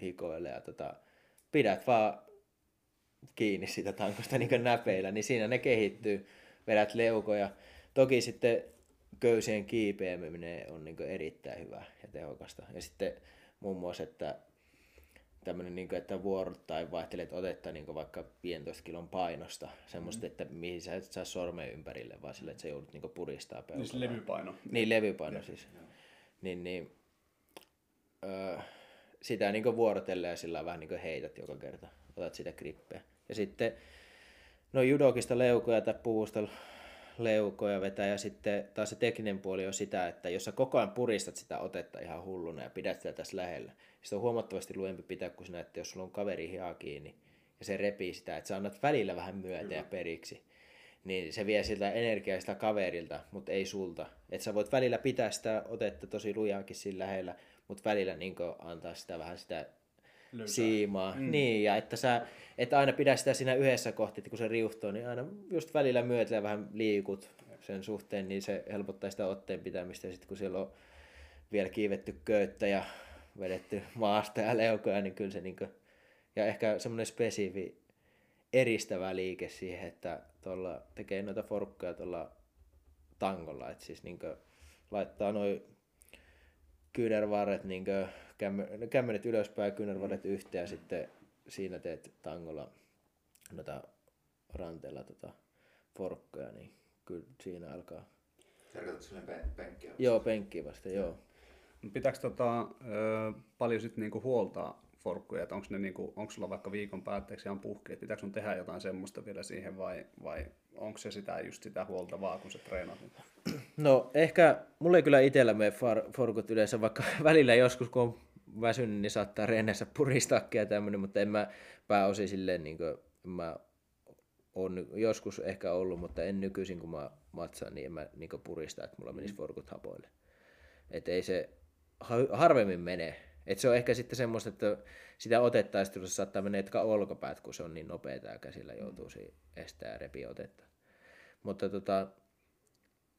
hikoilee ja tota, pidät vaan kiinni sitä tankosta niin näpeillä, niin siinä ne kehittyy, vedät leukoja. Toki sitten köysien kiipeäminen on niin erittäin hyvä ja tehokasta. Ja sitten muun muassa, että tämmöinen, niin että vuorottain vaihtelet otetta niin vaikka 15 kilon painosta, semmoista, mm. että mihin sä et saa sormen ympärille, vaan sille, että sä joudut niin puristaa peukaloa. Niin levypaino. Niin, levypaino ja, siis. Ja. Niin, niin, öö, sitä niin vuorotellen ja sillä vähän niin heität joka kerta, otat sitä grippeä. Ja sitten no judokista leukoja tai puvusta leukoja vetää. Ja sitten taas se tekninen puoli on sitä, että jos sä koko ajan puristat sitä otetta ihan hulluna ja pidät sitä tässä lähellä, niin on huomattavasti luempi pitää kuin sinä, että jos sulla on kaveri hiaa kiinni ja se repii sitä, että sä annat välillä vähän myötä ja periksi, niin se vie siltä energiaa sitä kaverilta, mutta ei sulta. Että sä voit välillä pitää sitä otetta tosi lujaakin siinä lähellä, mutta välillä niin antaa sitä vähän sitä Löytää. siimaa. Mm. Niin, ja että sä et aina pidä sitä siinä yhdessä kohti, että kun se riuhtoo, niin aina just välillä myötä vähän liikut sen suhteen, niin se helpottaa sitä otteen pitämistä. Ja sitten kun siellä on vielä kiivetty köyttä ja vedetty maasta ja leukoja, niin kyllä se niin kuin, ja ehkä semmoinen spesifi eristävä liike siihen, että tuolla tekee noita forkkoja tuolla tangolla, että siis niin laittaa noin kyynärvarret, niin kämmenet ylöspäin, kyynärvarret yhteen ja sitten siinä teet tangolla noita ranteella tota forkkoja, niin kyllä siinä alkaa. Tarkoitatko sinne penkkiä vasta? Joo, penkkiä vasta, joo. joo. Pitääkö tota, paljon sitten niinku huoltaa forkkuja, että onko ne niinku, onko sulla vaikka viikon päätteeksi ihan puhki, että pitääkö sun tehdä jotain semmoista vielä siihen vai, vai onko se sitä just sitä huoltavaa, kun sä treenaat? No ehkä, mulle ei kyllä itsellä mene far, forkut yleensä, vaikka välillä joskus kun on väsynyt, niin saattaa reenessä puristaakin ja tämmöinen, mutta en mä pääosin silleen, niin kuin, mä on joskus ehkä ollut, mutta en nykyisin kun mä matsaan, niin en mä niin purista, että mulla menisi forkut hapoille. Että ei se harvemmin mene. Et se on ehkä sitten semmoista, että sitä otettaisiin, jos saattaa mennä olkapäät, kun se on niin nopeeta ja käsillä joutuu estää ja repiä otetta. Mutta tota,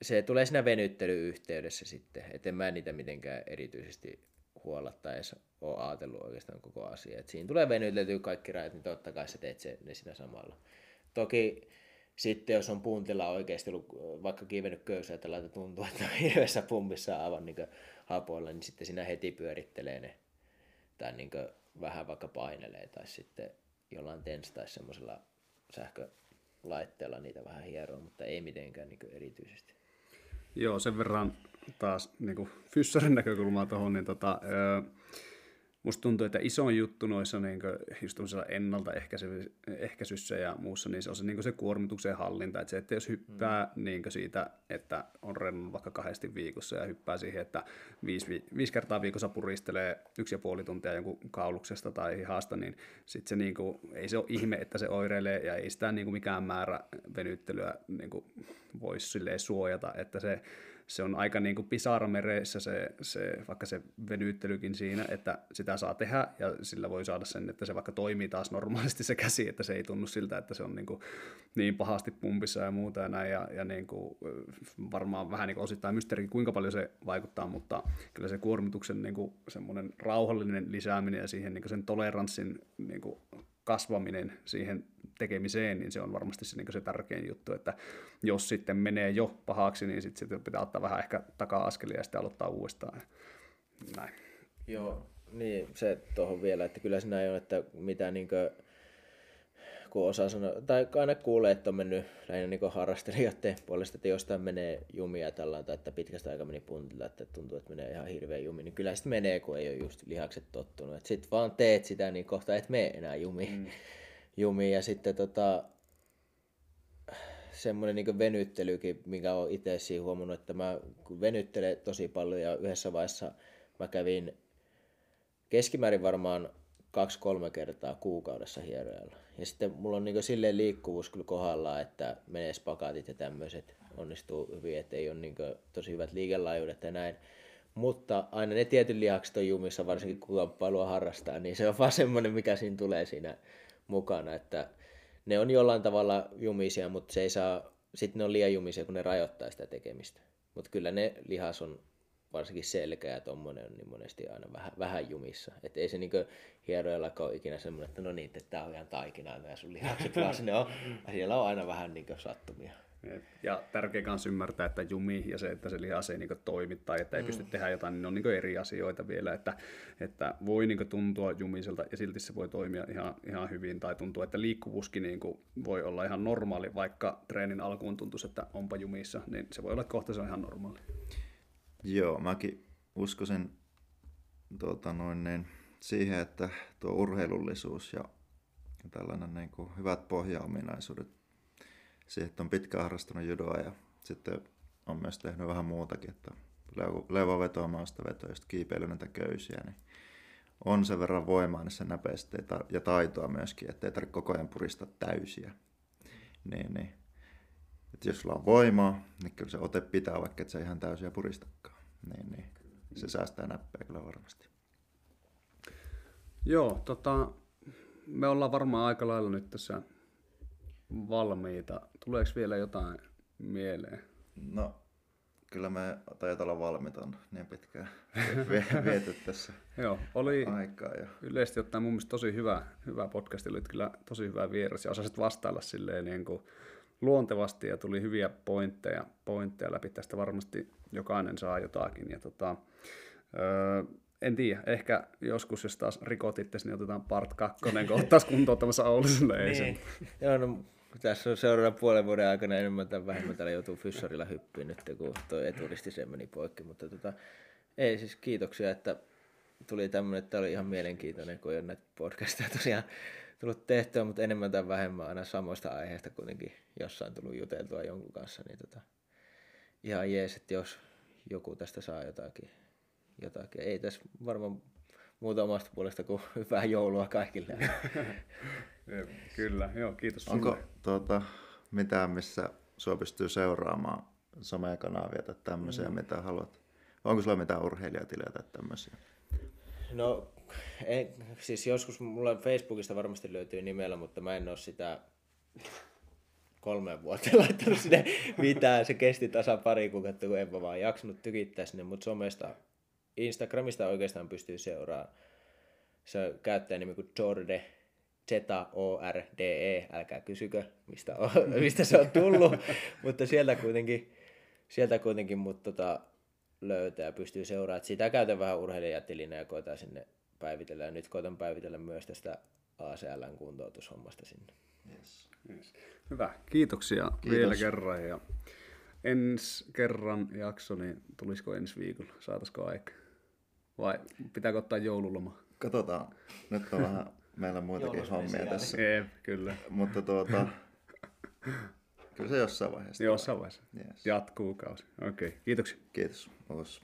se tulee siinä venyttelyyhteydessä sitten, että en mä niitä mitenkään erityisesti huolla tai edes ole ajatellut oikeastaan koko asia. Et siinä tulee venyteltyä kaikki rajat, niin totta kai sä teet se, ne siinä samalla. Toki sitten jos on puntilla oikeasti ollut vaikka kivennyt köysää, että laita tuntuu, että on hirveässä pumpissa aivan niin hapoilla, niin sitten siinä heti pyörittelee ne tai niin vähän vaikka painelee tai sitten jollain TENS tai semmoisella sähkölaitteella niitä vähän hieroa, mutta ei mitenkään niin erityisesti. Joo, sen verran taas niin fyssarin näkökulmaa tuohon, niin tota, öö, musta tuntuu, että iso juttu noissa niin just ennaltaehkäisyssä ja muussa, niin se on se, niin se kuormituksen hallinta. Että se, että jos hyppää mm. niin siitä, että on rennut vaikka kahdesti viikossa ja hyppää siihen, että viisi, viisi kertaa viikossa puristelee yksi ja puoli tuntia jonkun kauluksesta tai haasta, niin sit se niin kuin, ei se ole ihme, että se oireilee ja ei sitä niin kuin mikään määrä venyttelyä niin voisi suojata, että se se on aika niin kuin pisaramereissä se, se, vaikka se venyttelykin siinä, että sitä saa tehdä ja sillä voi saada sen, että se vaikka toimii taas normaalisti se käsi, että se ei tunnu siltä, että se on niin, kuin niin pahasti pumpissa ja muuta ja näin. Ja, ja niin kuin varmaan vähän niin kuin osittain mysteeri, kuinka paljon se vaikuttaa, mutta kyllä se kuormituksen niin kuin semmoinen rauhallinen lisääminen ja siihen niin kuin sen toleranssin niin kuin kasvaminen siihen tekemiseen, niin se on varmasti se, niin se tärkein juttu, että jos sitten menee jo pahaksi, niin sitten sit pitää ottaa vähän ehkä taka-askelia ja sitten aloittaa uudestaan. Näin. Joo, niin se tuohon vielä, että kyllä siinä ei ole, että mitä niin kuin, kun osaa sanoa, tai aina kuulee, että on mennyt lähinnä niin harrastelijoiden puolesta, että jostain menee jumia tällä tai että pitkästä aikaa meni puntilla, että tuntuu, että menee ihan hirveä jumi, niin kyllä sitten menee, kun ei ole just lihakset tottunut. Sitten vaan teet sitä, niin kohta et mene enää jumiin. Mm jumiin. Ja sitten tota, semmoinen niin venyttelykin, mikä on itse siinä huomannut, että mä venyttelen tosi paljon ja yhdessä vaiheessa mä kävin keskimäärin varmaan kaksi-kolme kertaa kuukaudessa hierojalla. Ja sitten mulla on niin silleen liikkuvuus kyllä kohdallaan, että menee spakaatit ja tämmöiset onnistuu hyvin, että ei ole niin tosi hyvät liikelaajuudet ja näin. Mutta aina ne tietyn lihakset on jumissa, varsinkin kun kamppailua harrastaa, niin se on vaan semmoinen, mikä siinä tulee siinä mukana, että ne on jollain tavalla jumisia, mutta se ei saa, sitten ne on liian jumisia, kun ne rajoittaa sitä tekemistä. Mutta kyllä ne lihas on varsinkin selkä ja tommonen on niin monesti aina vähän, vähän jumissa. Että ei se niinku hierojalla ole ikinä semmoinen, että no niin, että tämä on ihan taikina ja sun lihakset, vaan ne on, siellä on aina vähän niinku sattumia. Ja tärkeää myös ymmärtää, että jumi ja se, että se lihas ei niin toimi tai että ei mm. pysty tehdä jotain, niin ne on niin eri asioita vielä. Että, että voi niin tuntua jumiselta ja silti se voi toimia ihan, ihan hyvin. Tai tuntuu, että liikkuvuuskin niin voi olla ihan normaali, vaikka treenin alkuun tuntuisi, että onpa jumissa, niin se voi olla, kohta se on ihan normaali. Joo, mäkin uskoisin tuota, noin, niin, siihen, että tuo urheilullisuus ja tällainen niin kuin hyvät pohjaominaisuudet siihen, että on pitkään harrastanut judoa ja sitten on myös tehnyt vähän muutakin, että leivovetoa, maastavetoa ja kiipeily näitä köysiä, niin on sen verran voimaa niissä näpeistä ja taitoa myöskin, ettei tarvitse koko ajan puristaa täysiä. Niin, niin. Et jos sulla on voimaa, niin kyllä se ote pitää, vaikka et se ihan täysiä puristakaan. Niin, niin. Se säästää näppejä kyllä varmasti. Joo, tota, me ollaan varmaan aika lailla nyt tässä valmiita. Tuleeko vielä jotain mieleen? No, kyllä me taitaa olla valmiita niin pitkään viety tässä Joo, oli aikaa. Jo. yleisesti ottaen mun mielestä tosi hyvä, hyvä podcast, oli kyllä tosi hyvä vieras ja osasit vastailla silleen niin kuin luontevasti ja tuli hyviä pointteja, pointteja läpi tästä varmasti jokainen saa jotakin. Ja tota, öö, en tiedä, ehkä joskus, jos taas rikot itse, niin otetaan part kakkonen, kun ottaisiin kuntouttamassa Ouluselle. niin. Joo, no, tässä on seuraavan puolen vuoden aikana enemmän tai vähemmän täällä joutuu fyssarilla hyppyyn nyt, kun tuo eturisti sen meni poikki. Mutta tota, ei siis kiitoksia, että tuli tämmöinen, että oli ihan mielenkiintoinen, kun ei ole näitä podcasteja tosiaan tullut tehtyä, mutta enemmän tai vähemmän aina samoista aiheista kuitenkin jossain tullut juteltua jonkun kanssa, niin tota, ihan jees, että jos joku tästä saa jotakin, jotakin. Ei tässä varmaan muuta omasta puolesta kuin hyvää joulua kaikille. Kyllä, joo, kiitos Onko sulle. tuota, mitään, missä sua pystyy seuraamaan somekanavia tai tämmöisiä, mm. mitä haluat? Onko sulla mitään urheilijatilejä tai tämmöisiä? No, en, siis joskus mulla Facebookista varmasti löytyy nimellä, mutta mä en ole sitä kolme vuotta laittanut sinne mitään. Se kesti tasa pari kuukautta, kun en vaan jaksanut tykittää sinne, mutta somesta, Instagramista oikeastaan pystyy seuraamaan. Se käyttäjä nimi kuin Jorde, Z-O-R-D-E, älkää kysykö, mistä, on, mistä se on tullut, mutta sieltä kuitenkin, sieltä kuitenkin mut tota, löytää ja pystyy seuraamaan. Sitä käytän vähän urheilijatilinä ja koitan sinne päivitellä. Ja nyt koitan päivitellä myös tästä ACLn kuntoutushommasta sinne. Yes. Yes. Hyvä, kiitoksia Kiitos. vielä kerran. Ja ensi kerran jakso, niin tulisiko ensi viikolla? Saataisiko aika? Vai pitääkö ottaa joululoma? Katsotaan. Nyt on vähän meillä on muitakin hommia tässä. Eep, kyllä. Mutta tuota, kyllä se jossain vaiheessa. Jossain vaiheessa. Yes. Jatkuu kausi. Okei, okay. kiitoksia. Kiitos. Kiitos.